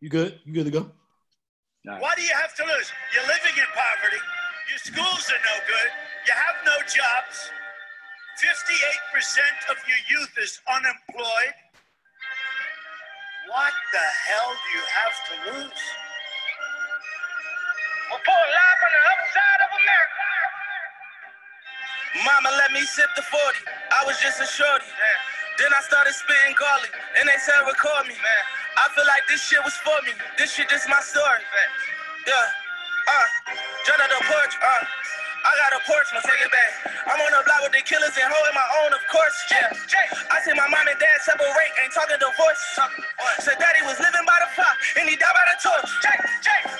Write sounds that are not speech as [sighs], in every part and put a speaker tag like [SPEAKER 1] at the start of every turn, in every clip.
[SPEAKER 1] You good? You good to go?
[SPEAKER 2] Right. Why do you have to lose? You're living in poverty. Your schools are no good. You have no jobs. 58% of your youth is unemployed. What the hell do you have to lose?
[SPEAKER 3] Report live from the upside of America. Mama let me sip the 40. I was just a shorty. Man. Then I started spitting garlic, and they said record me. Man. I feel like this shit was for me. This shit just my story. Man. Yeah. Uh, John the porch. Uh. I got a porch, no take it back. I'm on the block with the killers and holding my own, of course. Yeah. I see my mom and dad separate, ain't talking divorce. Said daddy was living by the fire and he died by the torch.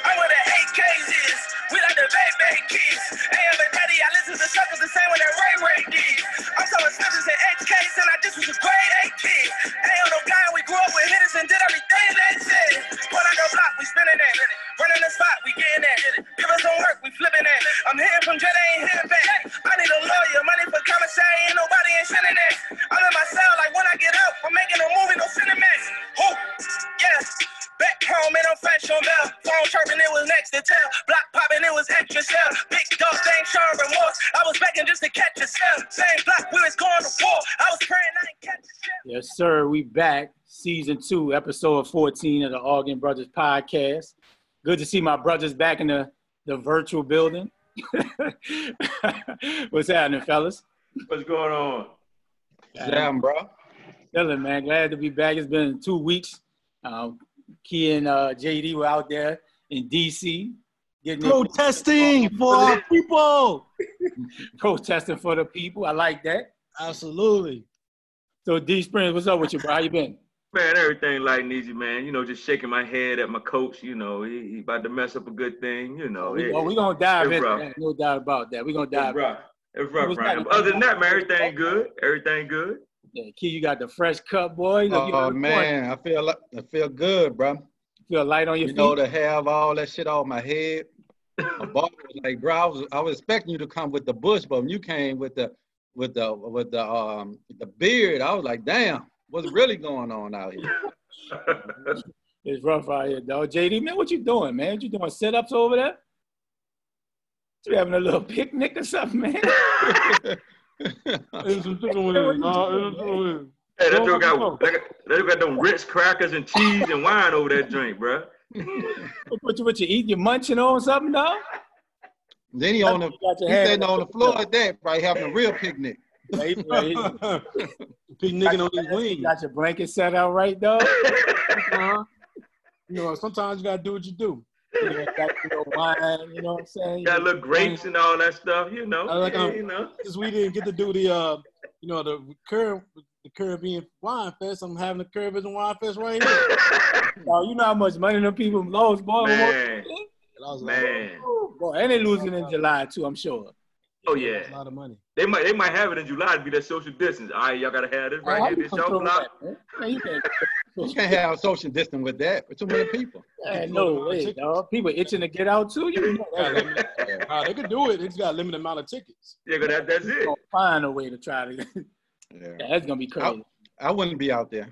[SPEAKER 3] I'm where the AKs is. We like the kids. Hey, but daddy, I listen to suckers the same way that Ray Ray did. I'm selling snitches and HKs and I just was a grade A kid. Ain't on no guy, we grew up with hitters and did everything they said. Put on the block, we spinning that. Running the spot, we getting that. Give us some work, we flipping that. I'm hitting from Jet ain't hitting back. I need a lawyer, money for commissary, ain't nobody ain't sending that. I'm in my cell, like when I get up, I'm making a movie, no Cinemax. Who? Yeah. Back home in a fashion bell. Phone chirping, it was next to tell. Block popping, it was extra cell. Big dog, ain't showing remorse. I was begging just to catch a cell. Same block, we was going to war. I was praying I ain't catch a cell.
[SPEAKER 4] Yes, sir. We back. Season two, episode 14 of the Arguing Brothers podcast. Good to see my brothers back in the, the virtual building. [laughs] What's happening, fellas?
[SPEAKER 5] What's going on?
[SPEAKER 6] Yeah, bro.
[SPEAKER 4] Chilling, man. Glad to be back. It's been two weeks. Um, Key and uh, JD were out there in DC
[SPEAKER 1] getting protesting for our people. [laughs]
[SPEAKER 4] protesting for the people. I like that.
[SPEAKER 1] Absolutely.
[SPEAKER 4] So D Springs, what's up with you, bro? How you been?
[SPEAKER 5] Man, everything light and easy, man. You know, just shaking my head at my coach. You know, he, he about to mess up a good thing. You know,
[SPEAKER 4] we, oh, we gonna dive into that. No doubt about that. We gonna dive.
[SPEAKER 5] It's rough. It's rough, Ryan. Other than that, man, everything good. Everything good.
[SPEAKER 4] Yeah, Key, you got the fresh cut, boy.
[SPEAKER 6] Oh man, I feel like, I feel good, bro.
[SPEAKER 4] Feel light on your
[SPEAKER 6] you
[SPEAKER 4] feet.
[SPEAKER 6] know to have all that shit off my head. my [laughs] boss was like, bro, I was, I was expecting you to come with the bush, but when you came with the with the with the um the beard, I was like, damn, what's really going on out here? [laughs]
[SPEAKER 4] it's rough out here, though. JD, man, what you doing, man? You doing sit-ups over there? You having a little picnic or something, man? [laughs]
[SPEAKER 5] Hey, that dude got that, that got them Ritz crackers and cheese and wine over that drink, bro. [laughs]
[SPEAKER 4] what you what you eat? You munching on something, dog?
[SPEAKER 6] Then he on the he sitting on the floor at that, right, having a real picnic. [laughs] [laughs]
[SPEAKER 1] Picnicking on his wings.
[SPEAKER 4] Got your blanket set out right, dog.
[SPEAKER 1] uh-huh. You know, sometimes you gotta do what you do.
[SPEAKER 4] You know, got wine, you know what I'm saying?
[SPEAKER 5] Got little grapes and all that stuff, you know.
[SPEAKER 1] like, um, [laughs]
[SPEAKER 5] you know.
[SPEAKER 1] Because we didn't get to do the, uh, you know, the Carib- the Caribbean Wine Fest. I'm having the Caribbean Wine Fest right here. [laughs]
[SPEAKER 4] oh, you know how much money them people lost, boy.
[SPEAKER 5] Man, man.
[SPEAKER 4] Like, boy, and they losing in July too, I'm sure.
[SPEAKER 5] Oh yeah,
[SPEAKER 1] a lot of money.
[SPEAKER 5] They might they might have it in July to be that social distance. All right, y'all gotta have this right
[SPEAKER 4] How
[SPEAKER 5] here.
[SPEAKER 4] you
[SPEAKER 5] This
[SPEAKER 4] gonna
[SPEAKER 5] your
[SPEAKER 4] throw
[SPEAKER 5] block.
[SPEAKER 4] You can't- [laughs]
[SPEAKER 6] You can't have social distance with that. With too many people. [laughs]
[SPEAKER 4] Man, no way, dog. People itching to get out too. You know
[SPEAKER 1] Yeah,
[SPEAKER 4] that. [laughs]
[SPEAKER 1] they, uh, they could do it. It's got a limited amount of tickets.
[SPEAKER 5] Yeah, 'cause that, that's it.
[SPEAKER 4] Find a way to try to.
[SPEAKER 6] Yeah.
[SPEAKER 4] Yeah, that's gonna be crazy.
[SPEAKER 6] I wouldn't be out there.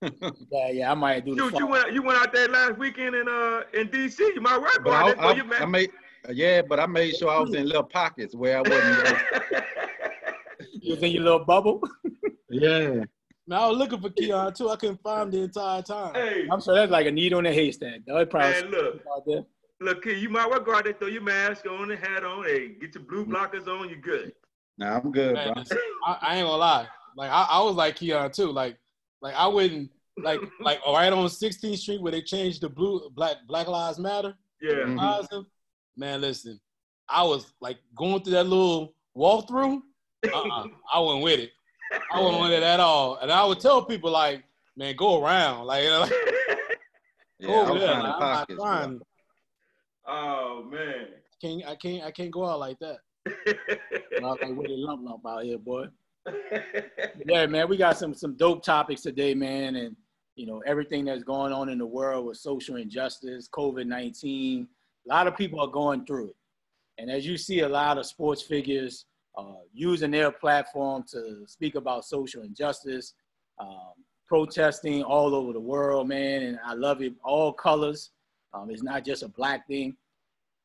[SPEAKER 4] Yeah, yeah, I might do the.
[SPEAKER 5] Shoot, you went you went out there last weekend in uh in DC. You might work
[SPEAKER 6] But
[SPEAKER 5] on
[SPEAKER 6] I,
[SPEAKER 5] it for you,
[SPEAKER 6] I, I
[SPEAKER 5] man.
[SPEAKER 6] made yeah, but I made sure I was in little pockets where I wasn't.
[SPEAKER 4] You [laughs] was in your little bubble. [laughs]
[SPEAKER 6] yeah.
[SPEAKER 1] Man, I was looking for Keon too. I couldn't find him the entire time.
[SPEAKER 5] hey,
[SPEAKER 4] I'm sure that's like a needle in a haystack. Dog. It probably
[SPEAKER 5] man, look,
[SPEAKER 4] out there.
[SPEAKER 5] look, kid, you might well go out there, throw your mask on, and hat on. Hey, get your
[SPEAKER 6] Mm.
[SPEAKER 5] blue blockers on. You're good?
[SPEAKER 6] Nah, I'm good,
[SPEAKER 1] Man,
[SPEAKER 6] bro.
[SPEAKER 1] I, I ain't gonna lie. Like I, I was like Keon too. Like like I wouldn't like [laughs] like right on 16th Street where they changed the blue black Black Lives Matter.
[SPEAKER 5] Yeah.
[SPEAKER 6] Mhm.
[SPEAKER 1] Lives them. Man, listen, I was like going through that little walkthrough. Uh-uh, I wasn't with it. I wasn't with it at all. And I would tell people like, man, go around. Like, you know, like
[SPEAKER 6] Yeah,
[SPEAKER 1] go
[SPEAKER 6] I
[SPEAKER 1] over there.
[SPEAKER 6] finding.
[SPEAKER 1] I'm not
[SPEAKER 6] pockets. bro.
[SPEAKER 1] trying.
[SPEAKER 5] Oh man.
[SPEAKER 1] Can't I can't I can't go out like that. [laughs]
[SPEAKER 4] I was like, what a lump lump out here, boy. [laughs] Yeah, man, we got some some dope topics today, man, and you know everything that's going on in the world with social injustice, COVID nineteen. A lot of people are going through it, and as you see, a lot of sports figures uh, using their platform to speak about social injustice. Um, protesting all over the world, man, and I love it. All colors. Um, it's not just a black thing.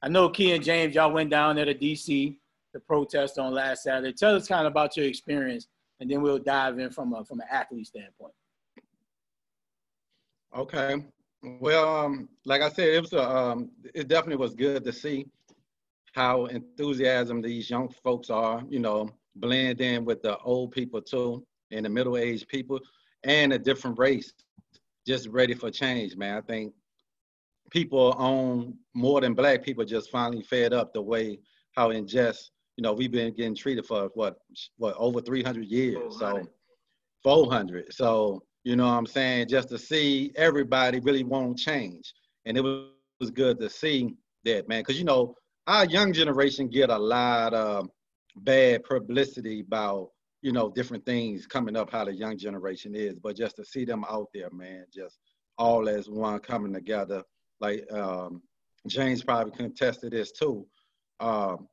[SPEAKER 4] I know Key and James, y'all went down there to DC to protest on last Saturday. Tell us kind of about your experience, and then we'll dive in from a from an athlete standpoint.
[SPEAKER 6] Okay. Well, um, like I said, it was a, um, it definitely was good to see how enthusiasm these young folks are. You know, blend in with the old people too, and the middle-aged people, and a different race, just ready for change, man. I think people on more than black people just finally fed up the way how in just you know we've been getting treated for what what over 300 years 400. so 400 so you know what i'm saying just to see everybody really won't change and it was, was good to see that man because you know our young generation get a lot of bad publicity about you know different things coming up how the young generation is but just to see them out there man just all as one coming together like um, James probably contested this too. Um,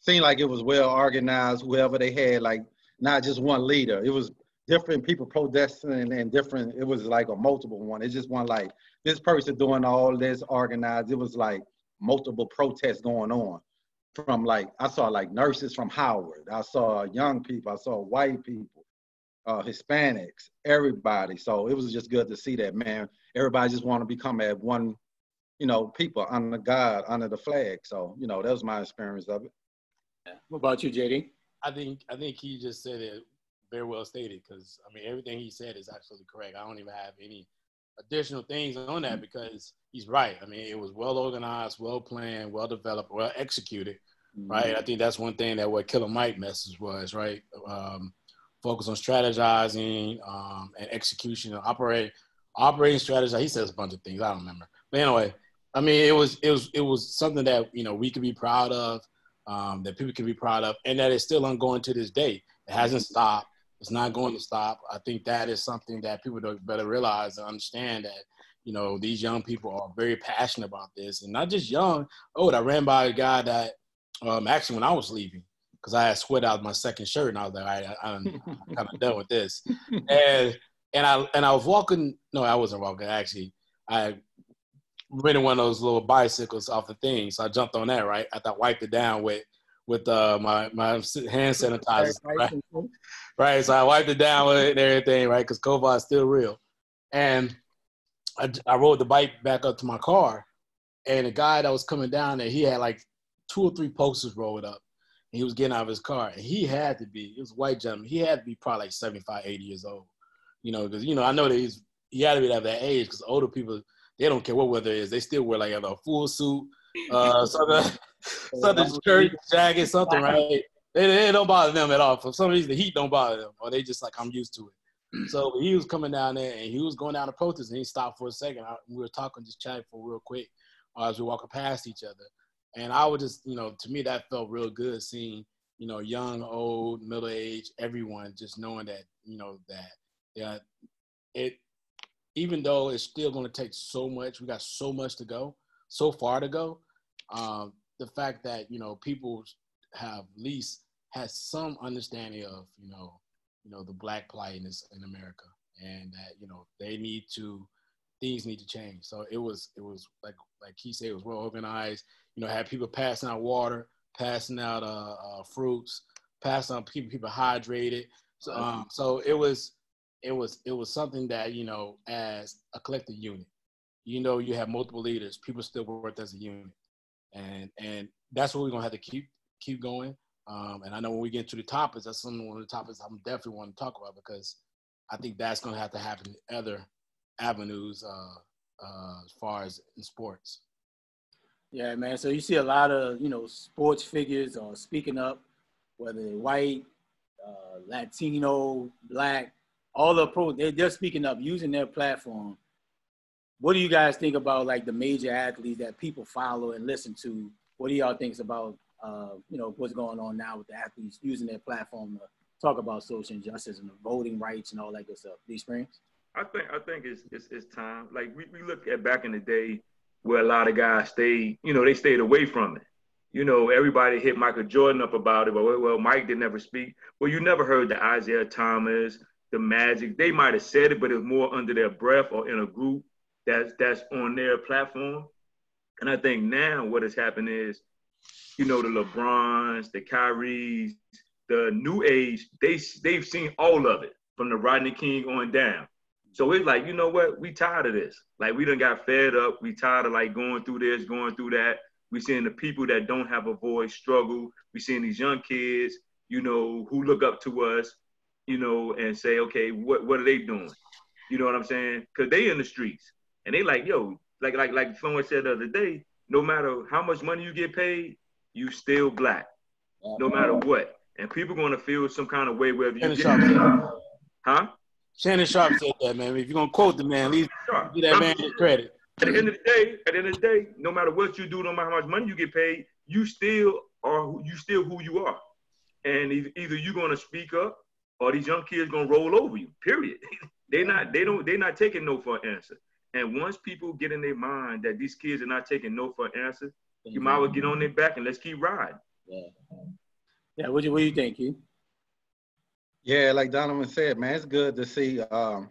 [SPEAKER 6] seemed like it was well organized. Whoever they had, like not just one leader. It was different people protesting and different. It was like a multiple one. It's just one like this person doing all this organized. It was like multiple protests going on. From like I saw like nurses from Howard. I saw young people. I saw white people, uh, Hispanics, everybody. So it was just good to see that man. Everybody just want to become at one you know, people under God, under the flag. So, you know, that was my experience of it.
[SPEAKER 4] What about you, JD?
[SPEAKER 1] I think I think he just said it very well stated because I mean everything he said is absolutely correct. I don't even have any additional things on that because he's right. I mean it was well organized, well planned, well developed, well executed. Mm-hmm. Right. I think that's one thing that what Killer Mike message was right. Um, focus on strategizing um, and execution and operate operating strategy. He says a bunch of things. I don't remember. But anyway, I mean, it was it was it was something that you know we could be proud of, um, that people can be proud of, and that is still ongoing to this day. It hasn't stopped. It's not going to stop. I think that is something that people better realize and understand that you know these young people are very passionate about this, and not just young. Oh, I ran by a guy that um, actually when I was leaving because I had sweat out my second shirt, and I was like, I, I, I'm [laughs] kind of done with this, and and I and I was walking. No, I wasn't walking. Actually, I rented one of those little bicycles off the thing. So I jumped on that, right? After I wiped it down with with uh, my my hand sanitizer, right? [laughs] right? So I wiped it down with it and everything, right? Because COVID is still real. And I, I rode the bike back up to my car, and the guy that was coming down there, he had like two or three posters rolled up. And he was getting out of his car, and he had to be, he was a white gentleman, he had to be probably like 75, 80 years old. You know, because, you know, I know that he's, he had to be at that age because older people, they don't care what weather is. They still wear like a full suit, uh, something, something shirt, jacket, something, [laughs] right? It, don't bother them at all. For some reason, the heat don't bother them, or they just like I'm used to it. [clears throat] So he was coming down there, and he was going down to protest, and he stopped for a second. I, we were talking, just chatting for real quick, uh, as we walking past each other. And I would just, you know, to me that felt real good seeing, you know, young, old, middle age, everyone just knowing that, you know, that yeah, it even though it's still going to take so much, we got so much to go, so far to go. Um, the fact that you know people have at least has some understanding of you know you know the black plight in, this, in America, and that you know they need to things need to change. So it was it was like like he said, it was well organized. You know, had people passing out water, passing out uh, uh, fruits, passing out people people hydrated. So, um, so it was it was it was something that you know as a collective unit you know you have multiple leaders people still work as a unit and and that's what we're gonna have to keep keep going. Um, and i know when we get to the topics that's one of the topics i'm definitely want to talk about because i think that's gonna have to happen in other avenues uh, uh, as far as in sports.
[SPEAKER 4] Yeah man. So you see a lot of you know sports figures are speaking up whether they're white uh, latino black all the pro they, they're speaking up using their platform what do you guys think about like the major athletes that people follow and listen to? What do y'all think about uh, you know what's going on now with the athletes using their platform to talk about social injustice and the voting rights and all that good stuff? These experience
[SPEAKER 5] i think i think it's it's, it's time. Like we, we look at back in the day where a lot of guys stayed you know they stayed away from it. You know, everybody hit Michael Jordan up about it, but well, Mike didn't ever speak. Well, you never heard the Isiah Thomas, the magic. They might have said it, but it was more under their breath or in a group that's that's on their platform. And I think now what has happened is, you know, the LeBrons, the Kyries, the new age, they they've seen all of it from the Rodney King on down. So it's like, you know what? We tired of this. Like we done got fed up. We tired of like going through this, going through that. We seeing the people that don't have a voice struggle. We seeing these young kids, you know, who look up to us, you know, and say, okay, what what are they doing? You know what I'm saying? Cause they in the streets and they like, yo, like like like someone said the other day, no matter how much money you get paid, you still black, no uh-huh. matter what. And people gonna feel some kind of way whether you get, huh?
[SPEAKER 1] Shannon Sharpe said that, man. If you're gonna quote the man, least sure. give that man credit.
[SPEAKER 5] At the end of the day, at the end of the day, no matter what you do, no matter how much money you get paid, you still are you still who you are. And either you're gonna speak up or these young kids gonna roll over you. Period. [laughs] they not they don't they're not taking no for an answer. And once people get in their mind that these kids are not taking no for an answer, you might well get on their back and let's keep riding.
[SPEAKER 4] Yeah. Yeah. What do you what do you think, Keith?
[SPEAKER 6] Yeah, like Donovan said, man, it's good to see um,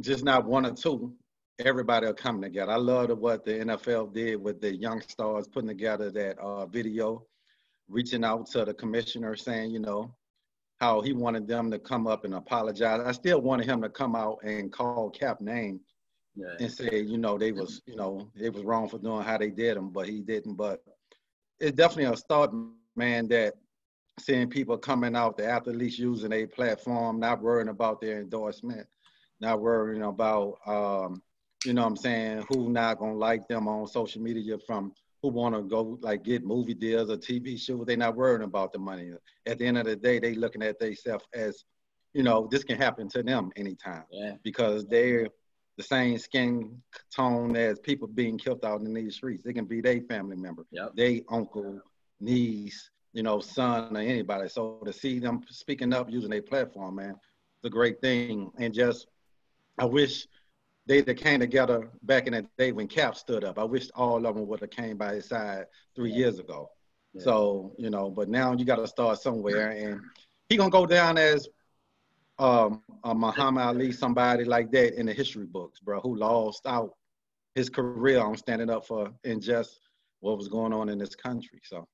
[SPEAKER 6] just not one or two. Everybody are coming together. I love what the NFL did with the young stars putting together that uh, video, reaching out to the commissioner saying, you know, how he wanted them to come up and apologize. I still wanted him to come out and call Cap name yeah. and say, you know, they was, you know, it was wrong for doing how they did him, but he didn't. But it's definitely a start, man, that seeing people coming out, the athletes using a platform, not worrying about their endorsement, not worrying about, um, you know what I'm saying, who not gonna like them on social media from who want to go like get movie deals or TV shows. They're not worrying about the money. At the end of the day, they looking at themselves as, you know, this can happen to them anytime
[SPEAKER 4] yeah.
[SPEAKER 6] because they're the same skin tone as people being killed out in these streets. It can be their family member,
[SPEAKER 4] yep.
[SPEAKER 6] they uncle, niece, you know, son or anybody. So to see them speaking up using a platform, man, it's a great thing. And just, I wish they that came together back in that day when Cap stood up. I wish all of them would have came by his side three years ago. Yeah. So you know, but now you got to start somewhere, and he gonna go down as um, a Muhammad Ali, somebody like that in the history books, bro, who lost out his career on standing up for just what was going on in this country. So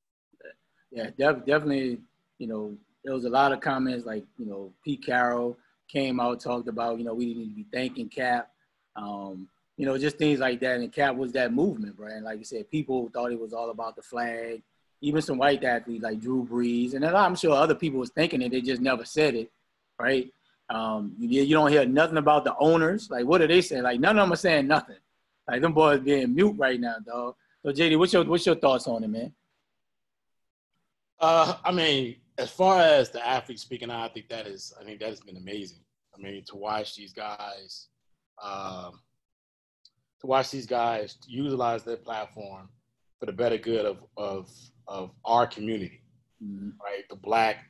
[SPEAKER 4] yeah, def- definitely. You know, there was a lot of comments like you know Pete Carroll came out talked about you know we need to be thanking Cap. Um, you know, just things like that. And Cap was that movement, bro. And like you said, people thought it was all about the flag. Even some white athletes like Drew Brees, and I'm sure other people was thinking it, they just never said it, right? Um, you, you don't hear nothing about the owners. Like, what are they saying? Like, none of them are saying nothing. Like, them boys being mute right now, dog. So, JD, what's your what's your thoughts on it, man?
[SPEAKER 1] Uh, I mean, as far as the athletes speaking out, I think that is, I think that has been amazing. I mean, to watch these guys, um, to watch these guys utilize their platform for the better good of of of our community, mm-hmm. right? The black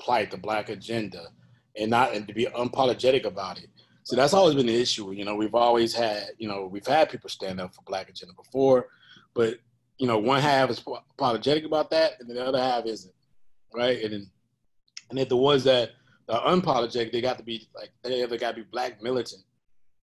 [SPEAKER 1] plight, the black agenda, and not and to be unapologetic about it. So that's always been the issue. You know, we've always had, you know, we've had people stand up for black agenda before, but you know, one half is apologetic about that, and the other half isn't, right? And and if the ones that are unapologetic, they got to be like they either got to be black militant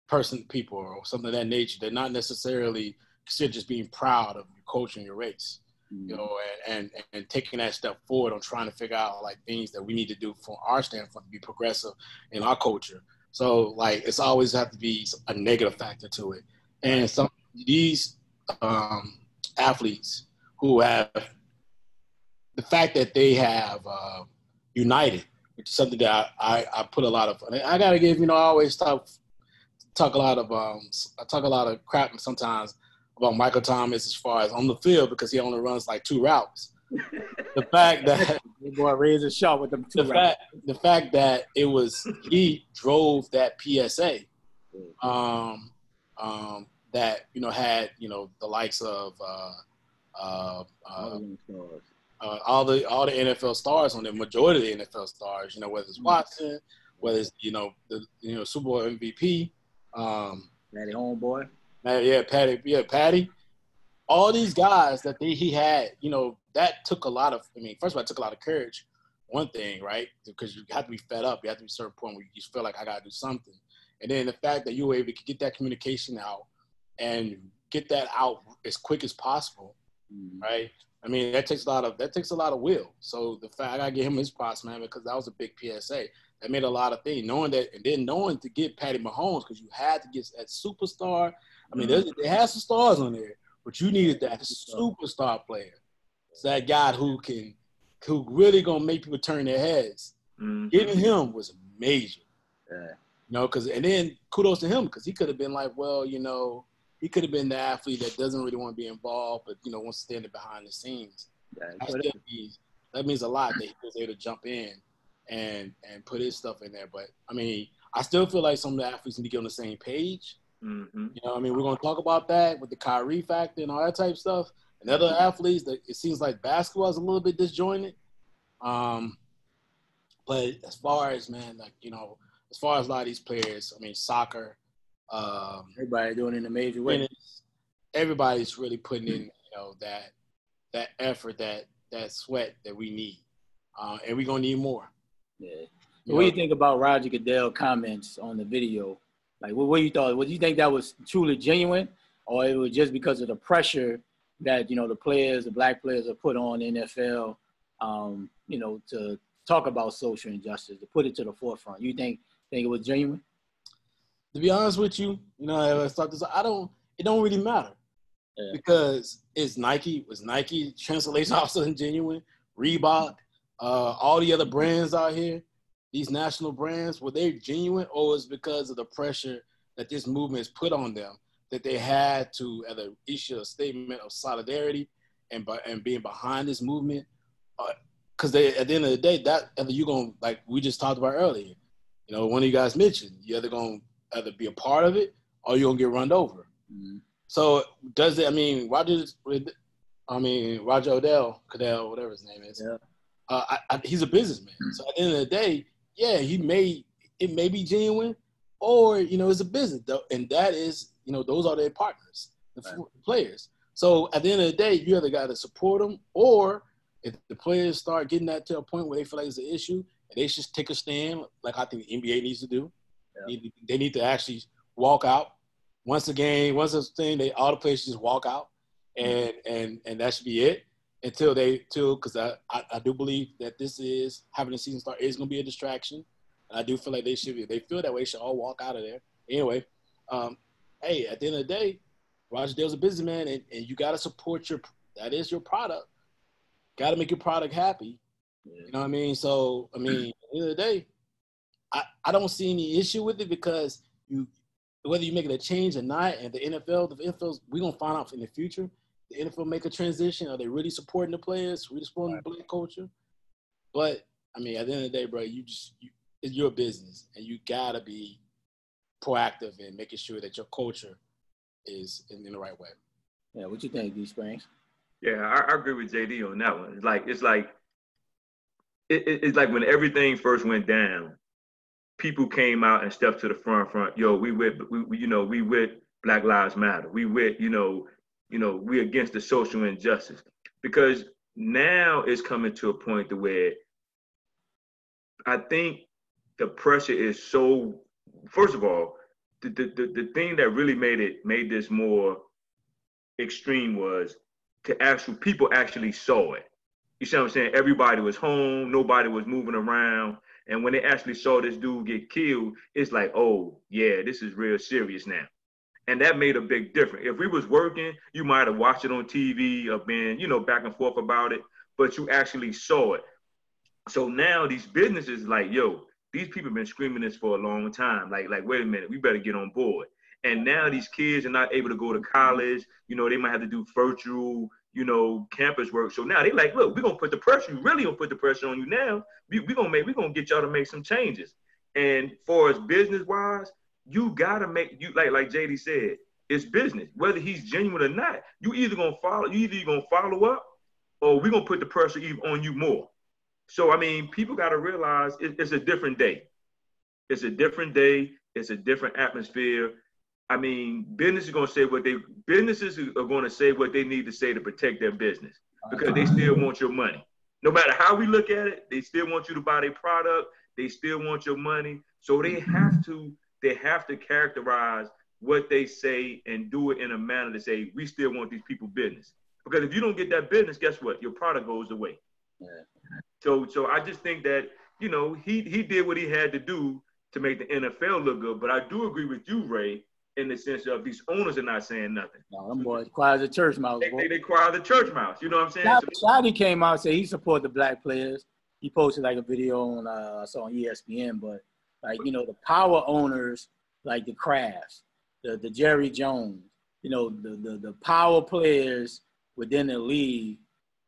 [SPEAKER 1] person, people, or something of that nature. They're not necessarily considered just being proud of your culture and your race, mm-hmm. you know, and, and and taking that step forward on trying to figure out like things that we need to do from our standpoint to be progressive in our culture. So like it's always have to be a negative factor to it, and some these um, athletes who have the fact that they have uh, united, which is something that I, I, I, put a lot of. I gotta give you know I always talk talk a lot of um I talk a lot of crap sometimes about Michael Thomas as far as on the field because he only runs like two routes. the [laughs] fact that
[SPEAKER 4] boy raised a shot with them two
[SPEAKER 1] the routes. fact the fact that it was he drove that PSA. Um, um, that you know had you know the likes of uh, uh, uh, uh, all the all the NFL stars on the majority of the NFL stars. You know whether it's mm-hmm. Watson, whether it's you know the you know Super Bowl MVP, um,
[SPEAKER 4] Patty Homeboy,
[SPEAKER 1] yeah, Patty, yeah, Patty. All these guys that they, he had, you know, that took a lot of. I mean, first of all, it took a lot of courage one thing, right? Because you have to be fed up. You have to be a certain point where you just feel like I gotta do something. And then the fact that you were able to get that communication out and get that out as quick as possible,
[SPEAKER 4] Mhm.
[SPEAKER 1] right? I mean, that takes a lot of that takes a lot of will. So the fact I gotta give him his props, man, because that was a big PSA. That made a lot of things. Knowing that, and then knowing to get Patty Mahomes because you had to get that superstar. I mean, there's, they had some stars on there, but you needed that superstar player. It's that guy who can, who really gonna make people turn their heads.
[SPEAKER 5] Mhm.
[SPEAKER 1] Getting him was major.
[SPEAKER 4] Yeah.
[SPEAKER 1] You know, because and then kudos to him because he could have been like, well, you know, he could have been the athlete that doesn't really want to be involved, but you know, wants to stand behind the scenes.
[SPEAKER 4] Yeah,
[SPEAKER 1] That, means, that means a lot that he was able to jump in and and put his stuff in there. But I mean, I still feel like some of the athletes need to get on the same page.
[SPEAKER 5] Mhm.
[SPEAKER 1] You know, I mean, we're gonna talk about that with the Kyrie factor and all that type of stuff. And other athletes, that it seems like basketball is a little bit disjointed. Um, but as far as man, like you know, as far as a lot of these players, I mean, soccer, um,
[SPEAKER 4] everybody doing it in a major way.
[SPEAKER 1] everybody's really putting in, you know, that that effort, that that sweat that we need, uh, and we're gonna need more.
[SPEAKER 4] Yeah.
[SPEAKER 1] You
[SPEAKER 4] what do you think about Roger Goodell comments on the video? Like, what, what you thought? What do you think that was truly genuine, or it was just because of the pressure that you know the players, the black players, are put on NFL, um, you know, to talk about social injustice, to put it to the forefront? You think think it was genuine?
[SPEAKER 1] to be honest with you, you know, I thought this. I don't. It don't really matter
[SPEAKER 4] Yeah.
[SPEAKER 1] because it's Nike. Was Nike translation [laughs] also genuine? Reebok, uh, all the other brands out here, these national brands, were they genuine, or was because of the pressure that this movement has put on them that they had to either issue a statement of solidarity and by, and being behind this movement? Because they at the end of the day, that either you gonna like we just talked about earlier. You know, one of you guys mentioned you either gonna either be a part of it or you're gonna get run over.
[SPEAKER 4] Mhm.
[SPEAKER 1] So does it? I mean, Roger. I mean, Roger Odell, Cadell, whatever his name is.
[SPEAKER 4] Yeah.
[SPEAKER 1] Uh, I, I, he's a businessman. So at the end of the day, yeah, he may it may be genuine, or you know, it's a business, though, and that is you know those are their partners, the f- players. So at the end of the day, you either got to support them, or if the players start getting that to a point where they feel like it's an issue, and they should take a stand, like I think the NBA needs to do.
[SPEAKER 4] Yeah.
[SPEAKER 1] They- They need to actually walk out once a game, once a thing. They all the players just walk out, and and and that should be it until they till because I, I I do believe that this is having a season start is going to be a distraction. I do feel like they should be. They feel that way. Should all walk out of there anyway. Um, hey, at the end of the day, Roger Dale's a businessman, and, and you got to support your that is your product. Got to make your product happy. You know what I mean? So I mean, at the end of the day, I, I don't see any issue with it because you whether you make it a change or not, and the NFL, the NFL's we're gonna find out in the future. The NFL make a transition. Are they really supporting the players? Really supporting the black culture? But I mean, at the end of the day, bro, you just you, it's your business, and you gotta be proactive in making sure that your culture is in, in the right way.
[SPEAKER 4] Yeah. What you think, D Springs?
[SPEAKER 5] Yeah, I, I agree with JD on that one. It's like it's like it, it- it's like when everything first went down, people came out and stepped to the front. Front, yo, we with we, we you know we with Black Lives Matter. We with you know you know we against the social injustice because now it's coming to a point to where I think the pressure is so. First of all, the the, the, the thing that really made it made this more extreme was to actual people actually saw it. You see what I'm saying? Everybody was home, nobody was moving around. And when they actually saw this dude get killed, it's like, oh yeah, this is real serious now. And that made a big difference. If we was working, you might have watched it on TV or been, you know, back and forth about it, but you actually saw it. So now these businesses like, yo, these people have been screaming this for a long time. Like, like, wait a minute, we better get on board. And now these kids are not able to go to college. You know, they might have to do virtual, you know, campus work. So now they like, look, we're gonna put the pressure. We really gonna put the pressure on you now. We we gonna make we're gonna get y'all to make some changes. And for as business wise, you gotta make you like like JD said, it's business. Whether he's genuine or not, you either gonna follow, you either gonna follow up, or we're gonna put the pressure even on you more. So I mean, people gotta realize it, it's a different day. It's a different day. It's a different atmosphere. I mean, business is gonna say what they businesses are gonna say what they need to say to protect their business because they still want your money. No matter how we look at it, they still want you to buy their product. They still want your money. So they have to they have to characterize what they say and do it in a manner to say we still want these people business. Because if you don't get that business, guess what? Your product goes away. Yeah. So so I just think that you know he he did what he had to do to make the NFL look good. But I do agree with you, Ray, in the sense of these owners are not saying nothing.
[SPEAKER 4] No, them boys quiet as a church mouse.
[SPEAKER 5] They, they, they quiet the church mouse. You know what I'm saying?
[SPEAKER 4] Shadi came out and said he support the black players. He posted like a video on uh, I saw on ESPN, but like you know the power owners like the Krafts, the the Jerry Jones, you know the the, the power players within the league.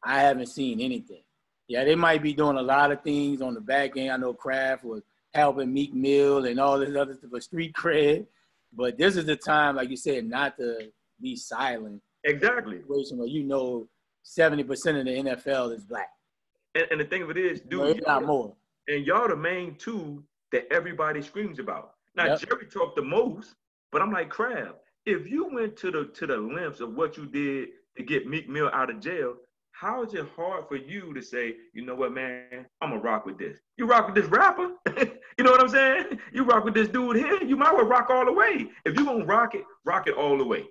[SPEAKER 4] I haven't seen anything. Yeah, they might be doing a lot of things on the back end. I know Kraft was helping Meek Mill and all this other stuff for street cred. But this is the time, like you said, not to be silent.
[SPEAKER 5] Exactly.
[SPEAKER 4] Situation where you know 70% of the NFL is black.
[SPEAKER 5] And, and the thing of it is, dude,
[SPEAKER 4] you not more.
[SPEAKER 5] And y'all the main two that everybody screams about. Now yep. Jerry talked the most, but I'm like, Kraft, if you went to the to the lengths of what you did to get Meek Mill out of jail, how is it hard for you to say, you know what, man, I'm gonna rock with this? You rock with this rapper, [laughs] you know what I'm saying? You rock with this dude here, you might well rock all the way. If you gonna rock it, rock it all the way.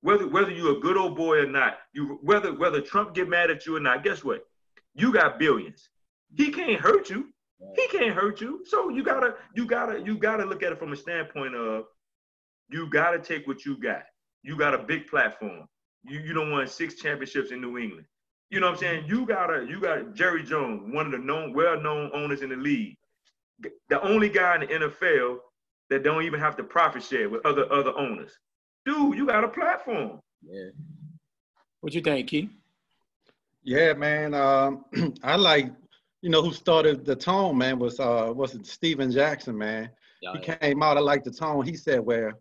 [SPEAKER 5] Whether whether you're a good old boy or not, you whether whether Trump get mad at you or not, guess what? You got billions. He can't hurt you. He can't hurt you. So you gotta you gotta you gotta look at it from a standpoint of you gotta take what you got. You got a big platform. You you don't want six championships in New England. You know what I'm saying? You gotta, you got Jerry Jones, one of the known, well-known owners in the league, the only guy in the NFL that don't even have to profit share with other other owners. Dude, you got a platform.
[SPEAKER 4] Yeah. What you think, Keith?
[SPEAKER 6] Yeah, man. Um, [clears throat] I like, you know, who started the tone, man, was uh was it Steven Jackson, man. Yeah, he yeah. came out, I like the tone. He said, where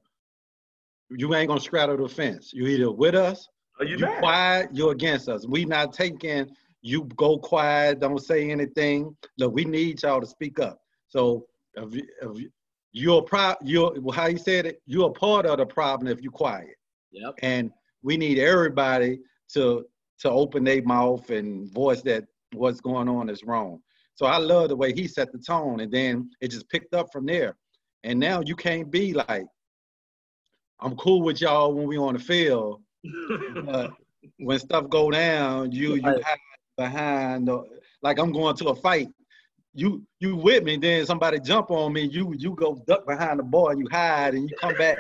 [SPEAKER 6] you ain't gonna straddle the fence. You either with us
[SPEAKER 5] are you,
[SPEAKER 6] you quiet, you're against us. We not taking you go quiet, don't say anything. Look, we need y'all to speak up. So if, if you're pro, you're how you said it, you're a part of the problem if you quiet.
[SPEAKER 4] Yep.
[SPEAKER 6] And we need everybody to to open their mouth and voice that what's going on is wrong. So I love the way he set the tone, and then it just picked up from there. And now you can't be like, I'm cool with y'all when we on the field, but [laughs] when stuff go down, you you hide behind. Like I'm going to a fight, you you with me. Then somebody jump on me, you you go duck behind the bar, and you hide, and you come back.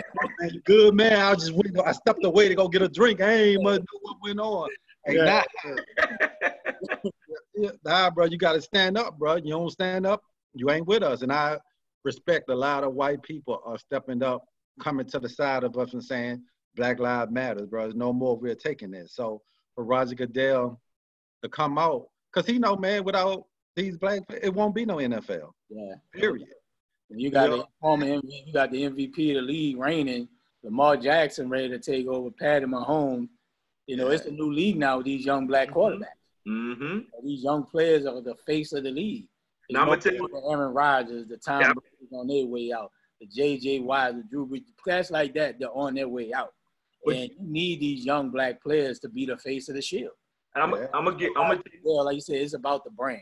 [SPEAKER 6] [laughs] good man? I just went. I stepped away to go get a drink. I ain't much know what went on. Yeah. [laughs] nah, [laughs] nah, bro, you got to stand up, bro. You don't stand up, you ain't with us. And I respect a lot of white people are stepping up, coming to the side of us and saying, Black Lives Matters, bro. There's no more we're taking this. So for Roger Goodell to come out, because he know, man, without these black, it won't be no NFL.
[SPEAKER 4] Yeah.
[SPEAKER 6] Period.
[SPEAKER 4] And you got you the former MVP, you got the MVP of the league reigning, Lamar Jackson ready to take over Patty Mahomes. You know, yeah. it's a new league now with these young black quarterbacks.
[SPEAKER 5] Mm-hmm.
[SPEAKER 4] These young players are the face of the league.
[SPEAKER 5] Now I'm gonna tell you,
[SPEAKER 4] Aaron Rodgers, the Tom yeah. on their way out, the J.J. Watt, the Drew Brees, class like that, they're on their way out and you need these young black players to be the face of the shield.
[SPEAKER 5] And I'm, I'm gonna get. I'm gonna.
[SPEAKER 4] Well, like you said, it's about the brand.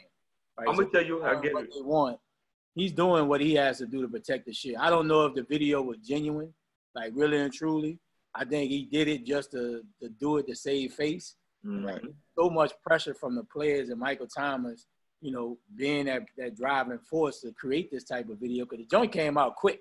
[SPEAKER 5] Right? I'm gonna tell you. I get
[SPEAKER 4] what it. they want. He's doing what he has to do to protect the shit. I don't know if the video was genuine, like really and truly. I think he did it just to, to do it to save face.
[SPEAKER 5] Right.
[SPEAKER 4] So much pressure from the players and Michael Thomas, you know, being that, that driving force to create this type of video because the joint came out quick.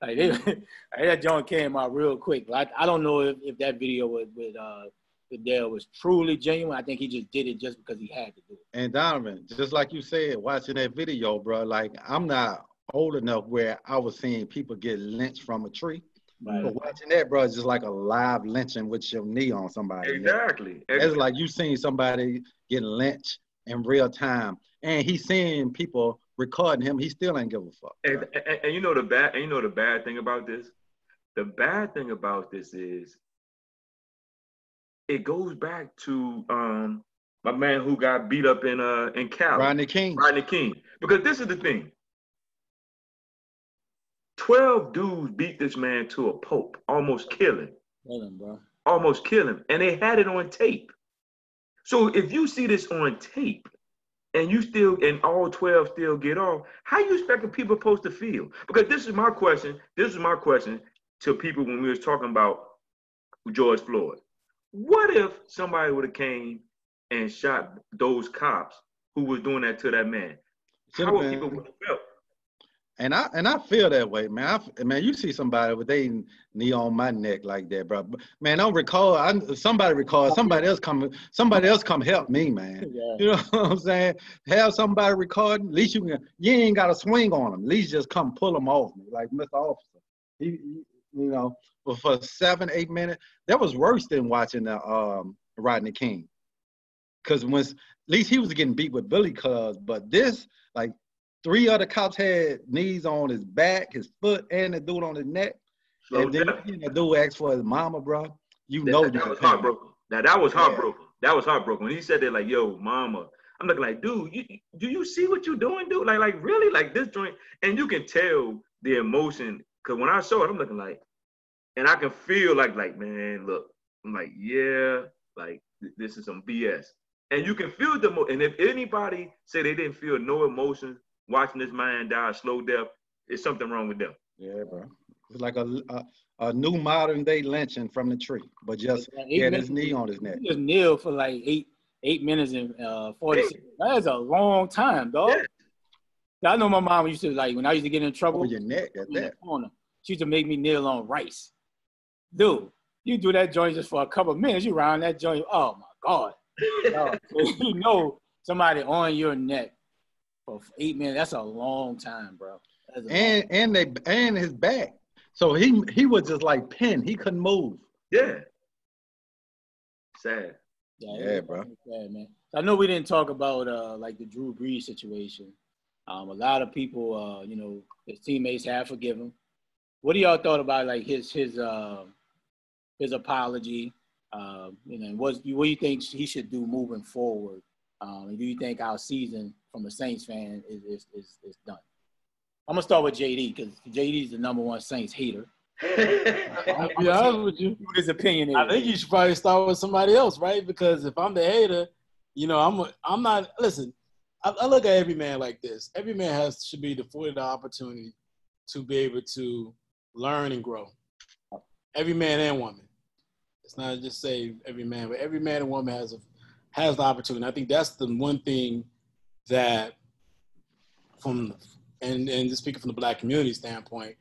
[SPEAKER 4] Like, they, [laughs] that joint came out real quick. Like I don't know if, if that video with with uh Goodell was truly genuine. I think he just did it just because he had to do it.
[SPEAKER 6] And Donovan, just like you said, watching that video, bro, like I'm not old enough where I was seeing people get lynched from a tree. Right. But watching that, bro, is just like a live lynching with your knee on somebody.
[SPEAKER 5] Exactly.
[SPEAKER 6] It's like you seen somebody getting lynched in real time, and he's seeing people recording him, he still ain't give a fuck.
[SPEAKER 5] And, and, and, you know the bad, and you know the bad thing about this. The bad thing about this is, it goes back to um my man who got beat up in uh in Cali,
[SPEAKER 6] Rodney King.
[SPEAKER 5] Rodney King, because this is the thing. Twelve dudes beat this man to a pulp, almost killing.
[SPEAKER 4] Kill him, bro.
[SPEAKER 5] Almost kill him, and they had it on tape. So if you see this on tape and you still and all 12 still get off, how you expecting people supposed to feel? Because this is my question. This is my question to people when we was talking about George Floyd. What if somebody would have came and shot those cops who was doing that to that man?
[SPEAKER 6] Should've
[SPEAKER 5] How would people would have felt?
[SPEAKER 6] And I and I feel that way, man. I, man, you see somebody with they knee on my neck like that, bro. Man, I don't recall. I somebody recall. Somebody else come. Somebody else come help me, man. [laughs]
[SPEAKER 4] Yeah.
[SPEAKER 6] You know [laughs] what I'm saying? Have somebody recording. At least you can. You ain't got to swing on them. At least just come pull them off me, like Mr. Officer. He, he- you know, but for seven, eight minutes, that was worse than watching the um Rodney King. Cause when at least he was getting beat with Billy Cubs, but this like three other cops had knees on his back, his foot, and the dude on his neck.
[SPEAKER 5] Slow
[SPEAKER 6] and then
[SPEAKER 5] down.
[SPEAKER 6] the dude asked for his mama, bro. You
[SPEAKER 5] That,
[SPEAKER 6] know
[SPEAKER 5] that, that was heartbroken. Now that was
[SPEAKER 6] Yeah.
[SPEAKER 5] heartbroken. That was heartbroken. When he said that, like, yo, mama. I'm looking like, dude, you, do you see what you're doing, dude? Like, like really? Like this joint, and you can tell the emotion. Cause when I saw it, I'm looking like, and I can feel like, like, man, look, I'm like, yeah, like th- this is some BS. And you can feel the mo- and if anybody say they didn't feel no emotion watching this man die a slow death, it's something wrong with them.
[SPEAKER 6] Yeah, bro. It's like a, a a new modern day lynching from the tree, but just
[SPEAKER 4] Like,
[SPEAKER 6] he
[SPEAKER 4] eight
[SPEAKER 6] had his knee on his neck.
[SPEAKER 4] He just kneeled for like eight eight minutes and uh, forty seconds. That is a long time, dog.
[SPEAKER 5] Yeah.
[SPEAKER 4] I know my mom used to like when I used to get in trouble
[SPEAKER 6] Over your neck at
[SPEAKER 4] in the
[SPEAKER 6] that.
[SPEAKER 4] corner. She used to make me kneel on rice. Dude, you do that joint just for a couple of minutes, you round that joint. Oh my god. [laughs] You know somebody on your neck for eight minutes. That's a long time, bro. That's a long-
[SPEAKER 6] And and they and his back. So he he was just like pinned. He couldn't move.
[SPEAKER 5] Yeah. Sad.
[SPEAKER 4] Yeah,
[SPEAKER 6] Yeah, bro.
[SPEAKER 4] it's bad, man. I know we didn't talk about uh like the Drew Brees situation. Um, a lot of people, uh, you know, his teammates have forgiven him. What do y'all thought about like his his uh, his apology? Um, you know, what what do you think he should do moving forward? Um, and do you think our season from a Saints fan is is is, is done? I'm gonna start with JD because JD is the number one Saints hater.
[SPEAKER 1] I'll be honest with you.
[SPEAKER 4] What his opinion is?
[SPEAKER 1] I think you should probably start with somebody else, right? Because if I'm the hater, you know, I'm I'm not. Listen, I, I look at every man like this. Every man has should be afforded the opportunity to be able to learn and grow. Every man and woman. It's not just say every man, but every man and woman has a has the opportunity. I think that's the one thing that, from and and just speaking from the black community standpoint,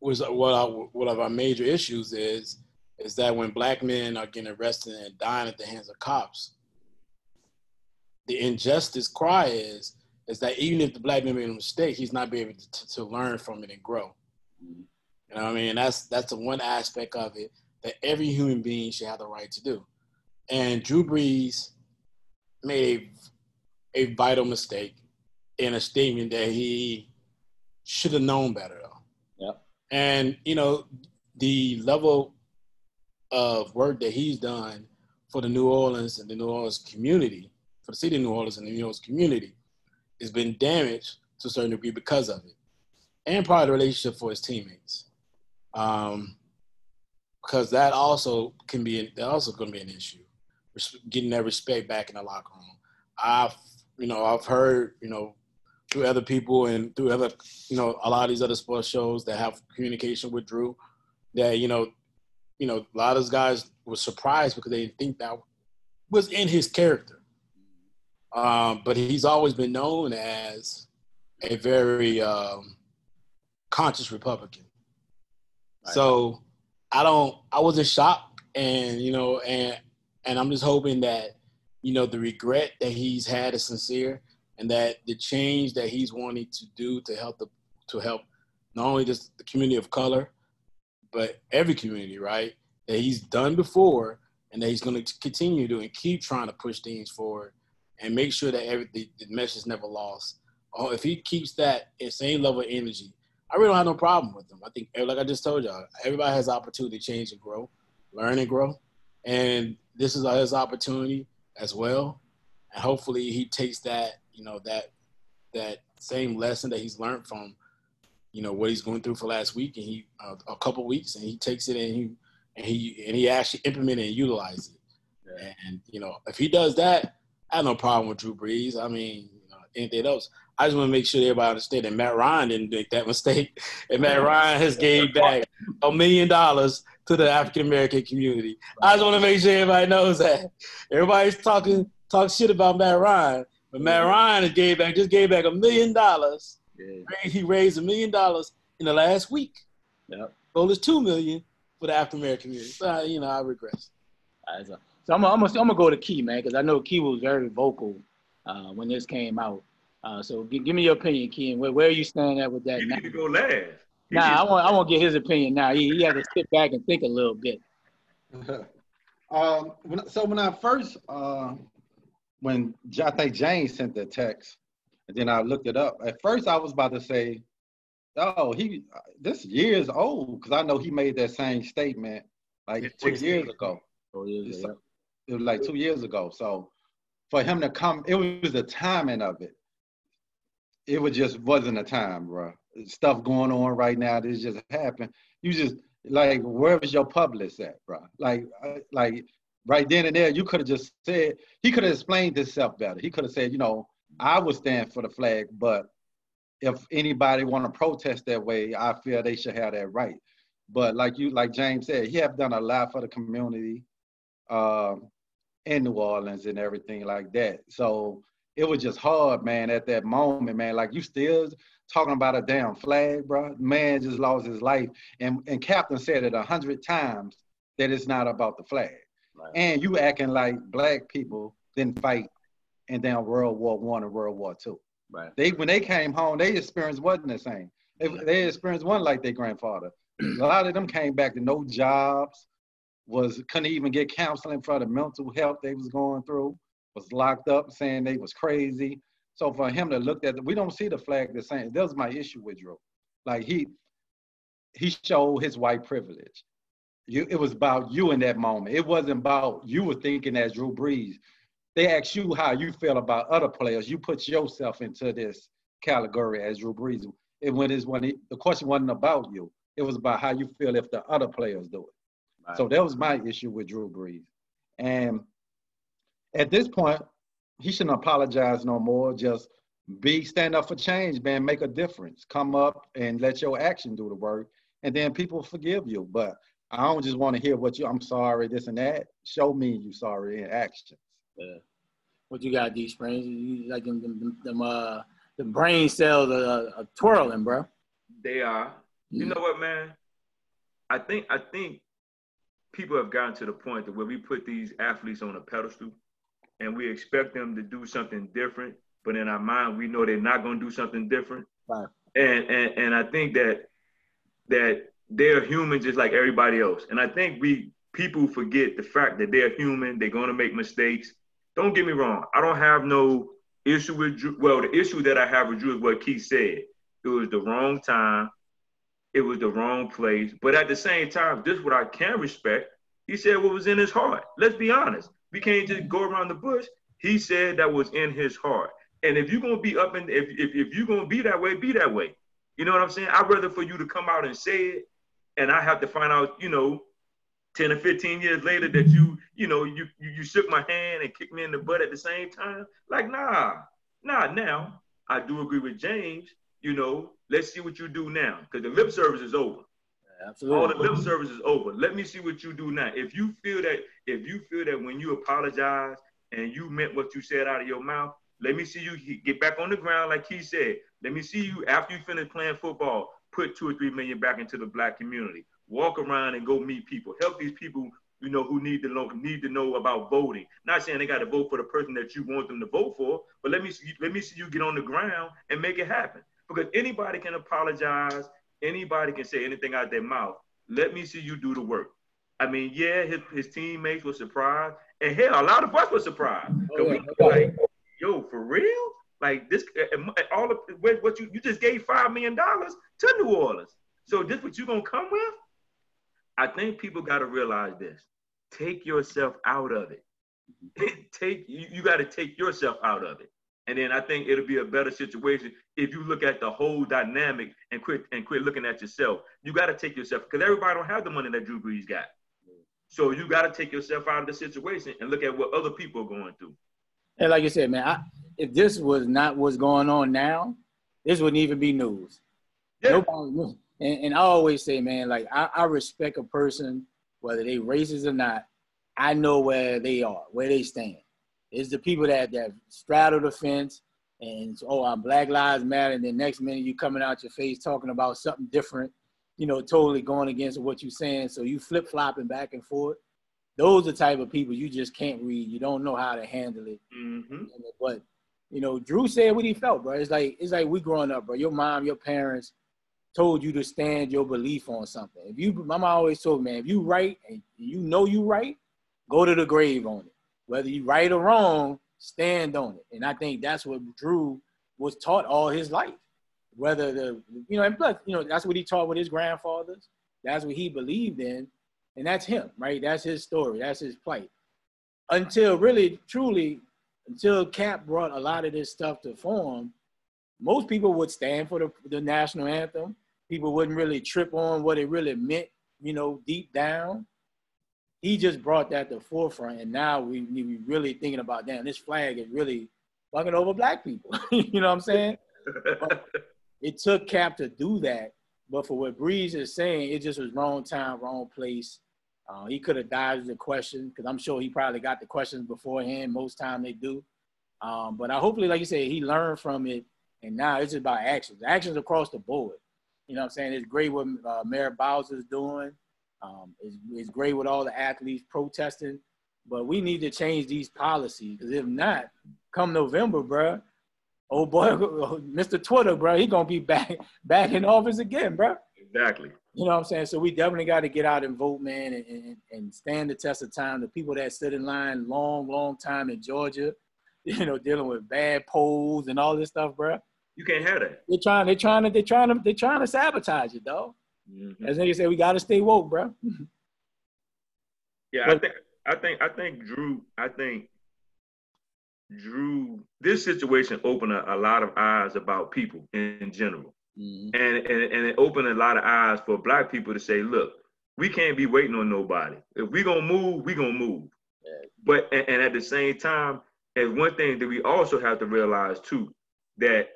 [SPEAKER 1] was what our, one of our major issues is is that when black men are getting arrested and dying at the hands of cops, the injustice cry is is that even if the black man made a mistake, he's not be able to, to learn from it and grow. You know what I mean? That's that's the one aspect of it that every human being should have the right to do. And Drew Brees made a, a vital mistake in a statement that he should have known better though.
[SPEAKER 4] Yep.
[SPEAKER 1] And you know, the level of work that he's done for the New Orleans and the New Orleans community, for the city of New Orleans and the New Orleans community, has been damaged to a certain degree because of it, and part of the relationship for his teammates, um, because that also can be that also going to be an issue, res- getting that respect back in the locker room. I've you know I've heard you know through other people and through other you know a lot of these other sports shows that have communication with Drew that you know you know a lot of those guys were surprised because they didn't think that was in his character. Um, but he's always been known as a very um, conscious Republican. So I don't. I wasn't shocked, and you know, and and I'm just hoping that you know the regret that he's had is sincere, and that the change that he's wanting to do to help the to help not only just the community of color, but every community, right? That he's done before, and that he's going to continue to and keep trying to push things forward, and make sure that every the, the message is never lost. Oh, if he keeps that same level of energy, I really don't have no problem with him. I think, eh, like I just told y'all, everybody has opportunity to change and grow, learn and grow, and this is his opportunity as well. And hopefully, he takes that, you know, that that same lesson that he's learned from, you know, what he's going through for last week and he uh, a couple weeks, and he takes it and he and he and he actually implement it and utilize it. And you know, if he does that, I have no problem with Drew Brees. I mean, you know, anything else. I just want to make sure everybody understands that Matt Ryan didn't make that [laughs] mistake, and Matt Ryan has gave back a million dollars to the African American community. I just want to make sure everybody knows that. Everybody's talking talk shit about Matt Ryan, but Matt Ryan gave back just gave back a million dollars. He raised a million dollars in the last week.
[SPEAKER 4] Yep.
[SPEAKER 1] Goal is two million for the African American community. So uh, you know, I regress.
[SPEAKER 4] Right, so, so I'm gonna, I'm, gonna, I'm gonna go to Key, man, because I know Key was very vocal uh, when this came out. Uh, so g- give me your opinion, Key, and where, where are you standing at with that?
[SPEAKER 5] You
[SPEAKER 4] now?
[SPEAKER 5] need to go last.
[SPEAKER 4] Nah, I want I want to get his opinion now. He, he had to sit back and think a little bit. [laughs]
[SPEAKER 6] um, when, so when I first, uh, when I think James sent the text, and then I looked it up. At first, I was about to say, "Oh, he this years old," because I know he made that same statement like two
[SPEAKER 5] 16.
[SPEAKER 6] years ago. It's-
[SPEAKER 4] yeah.
[SPEAKER 6] It was like two years ago. So for him to come, it was the timing of it. It was just wasn't a time, bro. Stuff going on right now. This just happened. You just like, where was your publicist at, bro? Like, uh, like right then and there, you could have just said he could have explained himself better. He could have said, you know, I would stand for the flag, but if anybody want to protest that way, I feel they should have that right. But like you, like James said, he have done a lot for the community um, in New Orleans and everything like that. So it was just hard, man, at that moment, man. Like you still talking about a damn flag, bro. Man just lost his life, and and Captain said it a hundred times that it's not about the flag.
[SPEAKER 4] Right.
[SPEAKER 6] And you acting like black people didn't fight in damn World War One and World War Two.
[SPEAKER 4] Right.
[SPEAKER 6] They when they came home, they experience wasn't the same. They, they experienced one like their grandfather. A lot of them came back to no jobs, was couldn't even get counseling for the mental health they was going through, was locked up saying they was crazy. So for him to look at, we don't see the flag the same. That was my issue with Drew. Like he, he showed his white privilege. You, it was about you in that moment. It wasn't about you were thinking as Drew Brees. They asked you how you feel about other players. You put yourself into this category as Drew Brees. And when it's when it, the question wasn't about you, it was about how you feel if the other players do it.
[SPEAKER 4] Right.
[SPEAKER 6] So that was my issue with Drew Brees. And at this point, he shouldn't apologize no more. Just be stand up for change, man. Make a difference. Come up and let your action do the work, and then people forgive you. But I don't just want to hear what you. I'm sorry, this and that. Show me you sorry in action.
[SPEAKER 4] Yeah. What you got, D Springs? You like them, them, them, uh, the brain cells are, are twirling, bro.
[SPEAKER 5] They are. You know what, man? I think I think people have gotten to the point that where we put these athletes on a pedestal and we expect them to do something different, but in our mind we know they're not going to do something different.
[SPEAKER 4] Right.
[SPEAKER 5] And and and I think that that they're human just like everybody else. And I think we people forget the fact that they're human. They're going to make mistakes. Don't get me wrong. I don't have no issue with Drew. Well, the issue that I have with Drew is what Keith said. It was the wrong time. It was the wrong place. But at the same time, this is what I can respect. He said what was in his heart. Let's be honest. We can't just go around the bush. He said that was in his heart. And if you're gonna be up in if if, if you're gonna be that way, be that way. You know what I'm saying? I'd rather for you to come out and say it, and I have to find out, you know, 10 or 15 years later that you, you know, you, you shook my hand and kicked me in the butt at the same time. Like, nah, nah. Now I do agree with James. You know, let's see what you do now, because the lip service is over.
[SPEAKER 4] Absolutely.
[SPEAKER 5] All the lip service is over. Let me see what you do now. If you feel that, if you feel that when you apologize and you meant what you said out of your mouth, let me see you get back on the ground like he said. Let me see you after you finish playing football, put two or three million back into the black community. Walk around and go meet people. Help these people, you know, who need to know need to know about voting. Not saying they got to vote for the person that you want them to vote for, but let me see, let me see you get on the ground and make it happen. Because anybody can apologize, anybody can say anything out their mouth. Let me see you do the work. I mean, yeah, his, his teammates were surprised, and hell, a lot of us were surprised. we
[SPEAKER 4] Oh, yeah.
[SPEAKER 5] like, yo, for real? Like this, all of what you you just gave five million dollars to New Orleans. So this what you gonna come with? I think people got to realize this. Take yourself out of it. [laughs] take you, you got to take yourself out of it. And then I think it'll be a better situation if you look at the whole dynamic and quit and quit looking at yourself. You got to take yourself because everybody don't have the money that Drew Brees got. So you got to take yourself out of the situation and look at what other people are going through.
[SPEAKER 4] And like you said, man, I, if this was not what's going on now, this wouldn't even be news.
[SPEAKER 5] Yeah.
[SPEAKER 4] Nobody, and, and I always say, man, like I, I respect a person, whether they racist or not. I know where they are, where they stand. It's the people that that straddle the fence and oh, I'm Black Lives Matter, and then next minute you coming out your face talking about something different, you know, totally going against what you're saying. So you flip flopping back and forth. Those are the type of people you just can't read. You don't know how to handle it.
[SPEAKER 5] Mm-hmm.
[SPEAKER 4] But you know, Drew said what he felt, bro. It's like it's like we growing up, bro. Your mom, your parents told you to stand your belief on something. If you, my mom always told me, man, if you right and you know you right, go to the grave on it. Whether you're right or wrong, stand on it. And I think that's what Drew was taught all his life. Whether the, you know, and plus, you know, that's what he taught with his grandfathers. That's what he believed in. And that's him, right? That's his story. That's his plight. Until really, truly, until Cap brought a lot of this stuff to form, most people would stand for the, the national anthem. People wouldn't really trip on what it really meant, you know, deep down. He just brought that to the forefront, and now we we really thinking about damn, this flag is really fucking over black people. [laughs] you know what I'm saying? [laughs] it took Cap to do that, but for what Brees is saying, it just was wrong time, wrong place. Uh, he could have dodged the question because I'm sure he probably got the questions beforehand. Most time they do. Um, but I hopefully, like you said, he learned from it, and now it's just about actions. Actions across the board. You know what I'm saying? It's great what uh, Mayor Bowser is doing. Um, it's, it's great with all the athletes protesting, but we need to change these policies because if not, come November, bro, oh boy, [laughs] Mr. Twitter, bro, he gonna be back [laughs] back in office again, bro.
[SPEAKER 5] Exactly.
[SPEAKER 4] You know what I'm saying? So we definitely got to get out and vote, man, and, and, and stand the test of time. The people that stood in line long, long time in Georgia, [laughs] you know, dealing with bad polls and all this stuff, bro.
[SPEAKER 5] You can't have that.
[SPEAKER 4] They're trying. They're trying to. They're trying to. They're trying to sabotage it, though.
[SPEAKER 5] Mm-hmm.
[SPEAKER 4] As niggas say, we got to stay woke, bro.
[SPEAKER 5] Yeah, I think. I think. I think Drew. I think Drew. This situation opened a, a lot of eyes about people in, in general.
[SPEAKER 4] Mm-hmm.
[SPEAKER 5] and, and and it opened a lot of eyes for black people to say, look, we can't be waiting on nobody. If we gonna move, we gonna move.
[SPEAKER 4] Yeah.
[SPEAKER 5] But and, and at the same time, there's one thing that we also have to realize too, that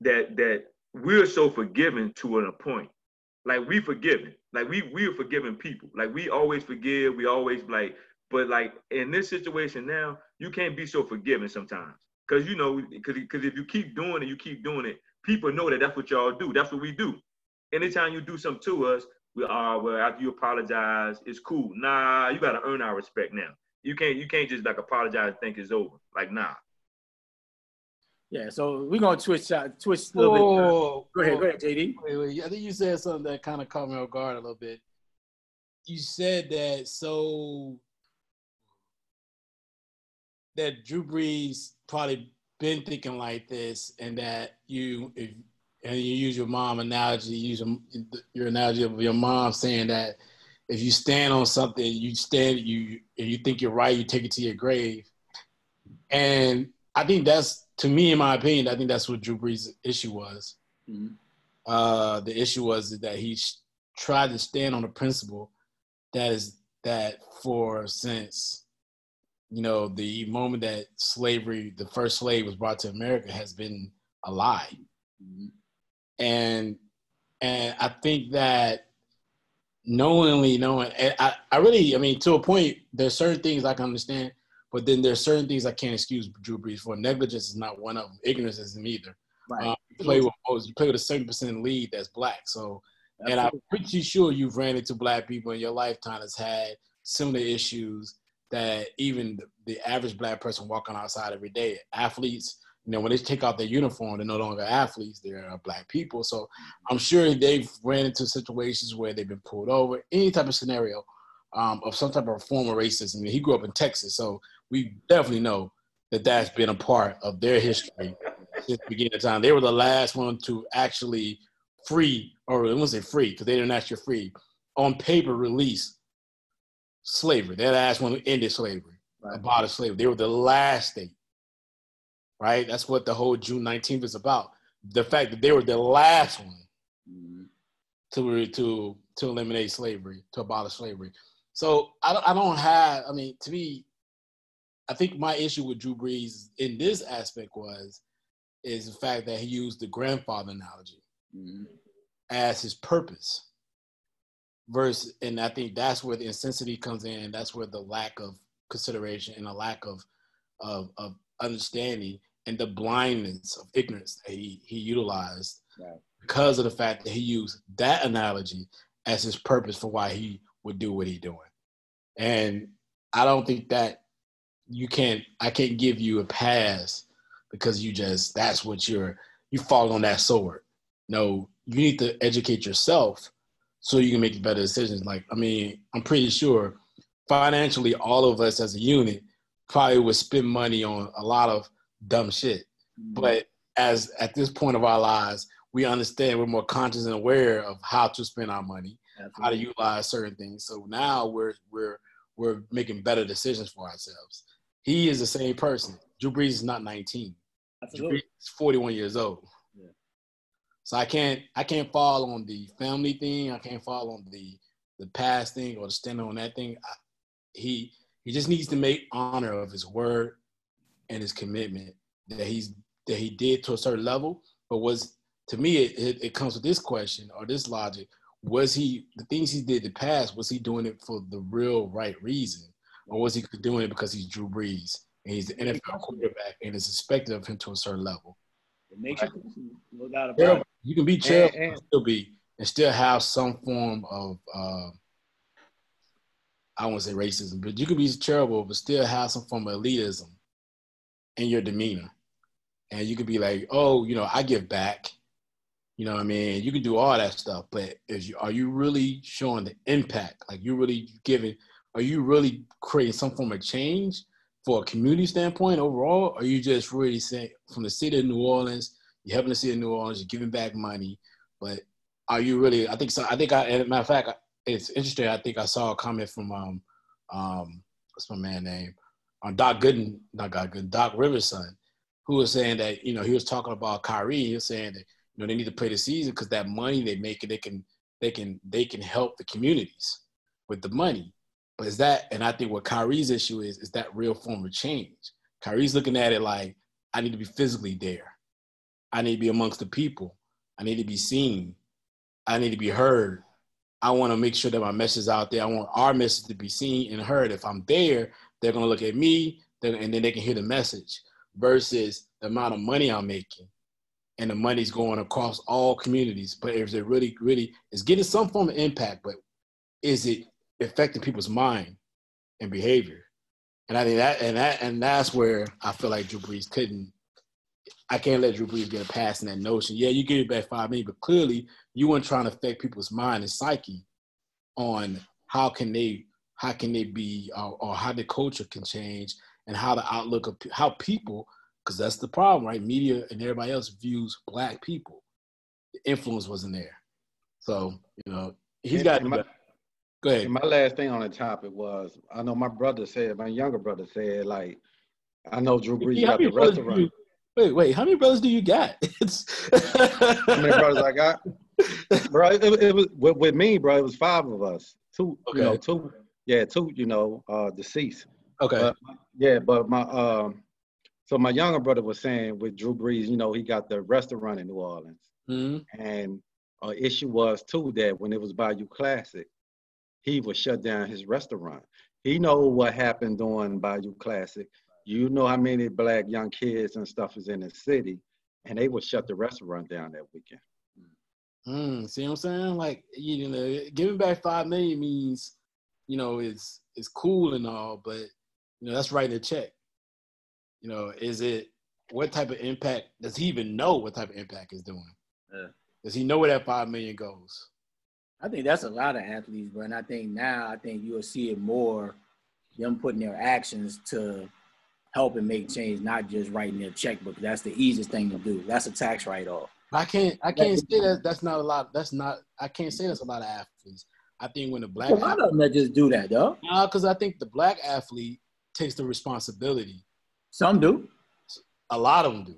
[SPEAKER 5] that that we're so forgiving to an point. Like we forgiven. Like we we are forgiving people. Like we always forgive, we always like, but like in this situation now, you can't be so forgiving sometimes. Cause you know, cause, cause if you keep doing it, you keep doing it, people know that that's what y'all do. That's what we do. Anytime you do something to us, we are well after you apologize, it's cool. Nah, you gotta earn our respect now. You can't you can't just like apologize and think it's over. Like nah.
[SPEAKER 4] Yeah, so we're gonna switch uh, switch a little bit. Go ahead, go ahead, JD.
[SPEAKER 1] Wait, wait. I think you said something that kind of caught me off guard a little bit. You said that so that Drew Brees probably been thinking like this, and that you if and you use your mom analogy, you use your, your analogy of your mom saying that if you stand on something, you stand you and you think you're right, you take it to your grave. And I think that's to me, in my opinion, I think that's what Drew Brees' issue was.
[SPEAKER 4] Mhm.
[SPEAKER 1] Uh, the issue was that he sh- tried to stand on a principle that is that for since you know the moment that slavery, the first slave was brought to America, has been a lie, and and I think that knowingly knowing, and I, I really, I mean, to a point, there's certain things I can understand, but then there's certain things I can't excuse Drew Brees for. Negligence is not one of them. Ignorance isn't either.
[SPEAKER 4] Right.
[SPEAKER 1] Uh, you play with you play with a seven percent lead that's black. So, and I'm pretty sure you've ran into black people in your lifetime that's had similar issues that even the, average black person walking outside every day. Athletes, you know, when they take out their uniform, they're no longer athletes; they're uh, black people. So, I'm sure they've ran into situations where they've been pulled over, any type of scenario um, of some type of form of racism. He grew up in Texas, so we definitely know that that's been a part of their history since the beginning of time. They were the last one to actually free, or I won't say free, because they didn't actually free, on paper release slavery. They're the last one who ended slavery,
[SPEAKER 4] Right.
[SPEAKER 1] abolished slavery. They were the last state, right? That's what the whole June 19th is about. The fact that they were the last one to to to eliminate slavery, to abolish slavery. So I don't, I don't have. I mean, to me, I think my issue with Drew Brees in this aspect was is the fact that he used the grandfather analogy
[SPEAKER 4] Mhm.
[SPEAKER 1] as his purpose. Versus, and I think that's where the insensitivity comes in. and That's where the lack of consideration and a lack of of, of understanding and the blindness of ignorance that he, he utilized
[SPEAKER 4] Right.
[SPEAKER 1] because of the fact that he used that analogy as his purpose for why he would do what he's doing. And I don't think that you can't I can't give you a pass because you just that's what you're you fall on that sword. No, you need to educate yourself so you can make better decisions. Like, I mean, I'm pretty sure financially all of us as a unit probably would spend money on a lot of dumb shit. Mm-hmm. But as at this point of our lives, we understand we're more conscious and aware of how to spend our money, how to utilize certain things. So now we're we're we're making better decisions for ourselves. He is the same person. Drew Brees is not 19. Drew
[SPEAKER 4] Absolutely.
[SPEAKER 1] Brees is 41 years old.
[SPEAKER 4] Yeah.
[SPEAKER 1] So I can't I can't fall on the family thing. I can't fall on the the past thing or the stand on that thing. I, he he just needs to make honor of his word and his commitment that he's that he did to a certain level. But was to me it, it, it comes with this question or this logic. Was he the things he did in the past, was he doing it for the real right reason? Or was he doing it because he's Drew Brees and he's the NFL quarterback and it's expected of him to a certain level?
[SPEAKER 4] It makes you no doubt about it.
[SPEAKER 1] You can be charitable
[SPEAKER 6] and-
[SPEAKER 1] and still be and still have some form of uh, I won't say racism, but you can be terrible, but still have some form of elitism in your demeanor. And you could be like, oh, you know, I give back. You know what I mean? You can do all that stuff, but is you are you really showing the impact? Like you really giving are you really creating some form of change for a community standpoint overall? Or are you just really saying from the city of New Orleans, you're helping the city of New Orleans, you're giving back money, but are you really? I think so. I think I, as a matter of fact, it's interesting. I think I saw a comment from um um what's my man name on Doc Gooden, not Doc Gooden, Doc Rivers' son, who was saying that you know he was talking about Kyrie. He was saying that you know they need to play the season because that money they make they can they can they can help the communities with the money. But is that and I think what Kyrie's issue is is that real form of change. Kyrie's looking at it like I need to be physically there. I need to be amongst the people. I need to be seen. I need to be heard. I want to make sure that my message is out there. I want our message to be seen and heard. If I'm there, they're going to look at me and then they can hear the message versus the amount of money I'm making. And the money's going across all communities. But is it really, really, it's getting some form of impact, but is it affecting people's mind and behavior? And I think that, and that, and that's where I feel like Drew Brees couldn't I can't let Drew Brees get a pass in that notion. Yeah, you give it back five million, but clearly you weren't trying to affect people's mind and psyche on how can they how can they be uh, or how the culture can change and how the outlook of how people because that's the problem, right? Media and everybody else views black people. The influence wasn't there, so you know he's got. Go ahead.
[SPEAKER 6] And my last thing on the topic was, I know my brother said, my younger brother said, like, I know Drew Brees got the restaurant.
[SPEAKER 1] you- wait, wait. How many brothers do you got? [laughs] It's
[SPEAKER 6] How many brothers I got? [laughs] bro, it, it was with, with me, bro. It was five of us. Two, you know, two, yeah, two, you know, uh, deceased.
[SPEAKER 1] okay.
[SPEAKER 6] But, yeah, but my um, so my younger brother was saying with Drew Brees, you know, he got the restaurant in New Orleans,
[SPEAKER 1] Mhm.
[SPEAKER 6] and uh, issue was too that when it was Bayou Classic, he would shut down his restaurant. He know what happened during Bayou Classic. You know how many black young kids and stuff is in the city, and they would shut the restaurant down that weekend.
[SPEAKER 1] Mm, see what I'm saying? Like you know, giving back five million means, you know, it's it's cool and all, but you know that's writing a check. You know, is it what type of impact does he even know what type of impact is doing?
[SPEAKER 4] Yeah.
[SPEAKER 1] Does he know where that five million goes?
[SPEAKER 4] I think that's a lot of athletes, bro. And I think now, I think you'll see it more them putting their actions to help and make change, not just writing their checkbook. That's the easiest thing to do. That's a tax write-off.
[SPEAKER 1] I can't I can't say that that's not a lot. That's not I can't say that's a lot of athletes. I think when the black
[SPEAKER 4] A lot of them that just do that, though.
[SPEAKER 1] because I think the black athlete takes the responsibility.
[SPEAKER 4] Some do.
[SPEAKER 1] A lot of them do.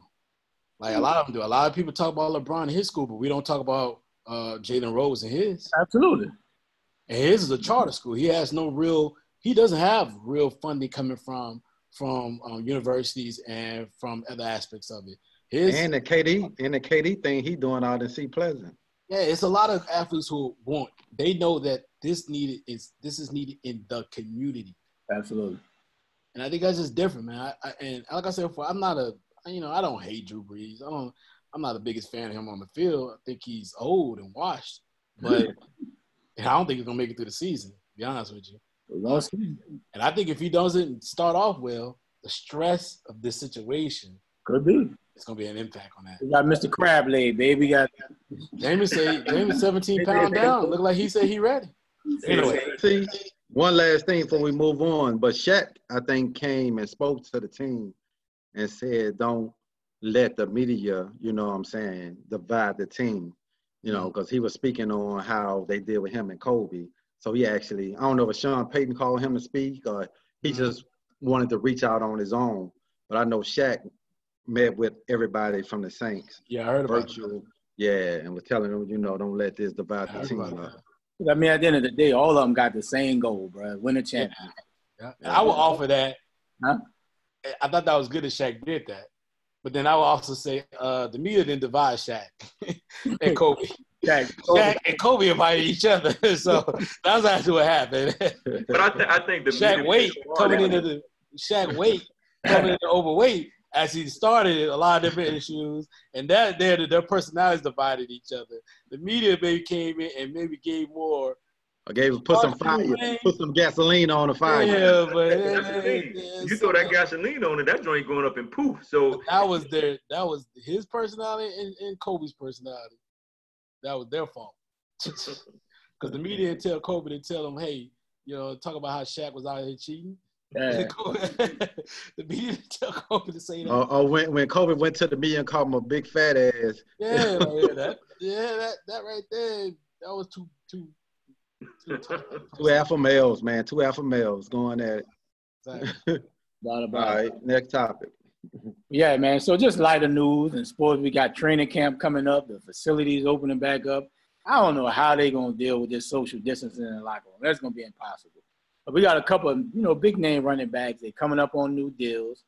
[SPEAKER 1] Like a lot of them do. A lot of people talk about LeBron in his school, but we don't talk about uh, Jalen Rose and his.
[SPEAKER 4] Absolutely.
[SPEAKER 1] And his is a charter school. He has no real. He doesn't have real funding coming from from um, universities and from other aspects of it. His
[SPEAKER 6] And the KD and the KD thing he doing out in Seat Pleasant.
[SPEAKER 1] yeah, it's a lot of athletes who want. They know that this needed is this is needed in the community.
[SPEAKER 4] Absolutely.
[SPEAKER 1] And I think that's just different, man. I, I, and like I said before, I'm not a, you know, I don't hate Drew Brees. I don't, I'm not the biggest fan of him on the field. I think he's old and washed, but [laughs] I don't think he's gonna make it through the season. To be honest with you.
[SPEAKER 4] We'll.
[SPEAKER 1] And I think if he doesn't start off well, the stress of this situation
[SPEAKER 4] Could be.
[SPEAKER 1] It's gonna be an impact on that.
[SPEAKER 4] We got Mr. Crab Leg, baby. We got
[SPEAKER 1] James say James 17 pound down. Look like he said he ready. Anyway,
[SPEAKER 6] See, one last thing before we move on, but Shaq, I think, came and spoke to the team and said, don't let the media, you know what I'm saying, divide the team, you know, mm-hmm. because he was speaking on how they deal with him and Kobe. So he actually, I don't know if Sean Payton called him to speak or he mm-hmm. just wanted to reach out on his own. But I know Shaq met with everybody from the Saints,
[SPEAKER 1] yeah, I heard about that.
[SPEAKER 6] yeah, and was telling them, you know, don't let this divide
[SPEAKER 1] I
[SPEAKER 6] the team
[SPEAKER 1] that.
[SPEAKER 4] I mean, at the end of the day, all of them got the same goal, bro. Win a championship.
[SPEAKER 1] Yeah. And I will offer that.
[SPEAKER 4] Huh?
[SPEAKER 1] I thought that was good that Shaq did that. But then I will also say uh, the media didn't divide Shaq [laughs] and Kobe.
[SPEAKER 4] Shaq,
[SPEAKER 1] Shaq and Kobe invited each other. [laughs] so that's actually what happened.
[SPEAKER 5] But I, th- I think the
[SPEAKER 1] Shaq weight coming into the Shaq weight coming into overweight as he started a lot of different issues, and that there their personalities divided each other. The media maybe came in and maybe gave more.
[SPEAKER 6] I gave put some fire,
[SPEAKER 1] say.
[SPEAKER 6] put some gasoline on the fire.
[SPEAKER 1] Yeah, [laughs] but
[SPEAKER 5] That's. You throw that gasoline on it, that joint going up in poof. So
[SPEAKER 1] that was their that was his personality and, and Kobe's personality. That was their fault. [laughs] Because the media didn't tell Kobe to tell him, hey, you know, talk about how Shaq was out here cheating.
[SPEAKER 4] Yeah. [laughs]
[SPEAKER 1] the media didn't tell Kobe to say that.
[SPEAKER 6] Or, or when, when Kobe went to the media and called him a big fat ass.
[SPEAKER 1] Yeah, like, yeah, that, yeah, that, that right there, that was too, too, too tough.
[SPEAKER 6] Two alpha males, man. Two alpha males going at it.
[SPEAKER 1] Exactly. [laughs]
[SPEAKER 4] Not
[SPEAKER 6] All
[SPEAKER 4] about it.
[SPEAKER 6] next topic.
[SPEAKER 4] Yeah, man. So just lighter news and sports. We got training camp coming up. The facilities opening back up. I don't know how they're gonna deal with this social distancing in the locker room. That's gonna be impossible. But we got a couple of you know big name running backs. They coming up on new deals.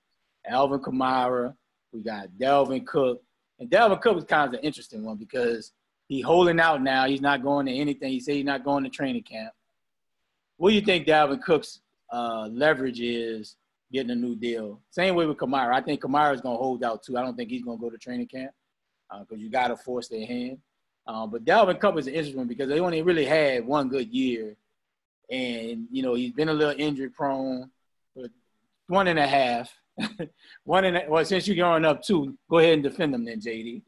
[SPEAKER 4] Alvin Kamara. We got Dalvin Cook. And Dalvin Cook was kind of an interesting one because he holding out now. He's not going to anything. He said he's not going to training camp. What do you think Dalvin Cook's uh, leverage is getting a new deal? Same way with Kamara. I think Kamara is going to hold out too. I don't think he's going to go to training camp because you got to force their hand. Uh, but Dalvin Cook is an interesting one because they only really had one good year, and you know he's been a little injury prone. But one and a half, [laughs] one and a, well since you're going up two, go ahead and defend them then, JD.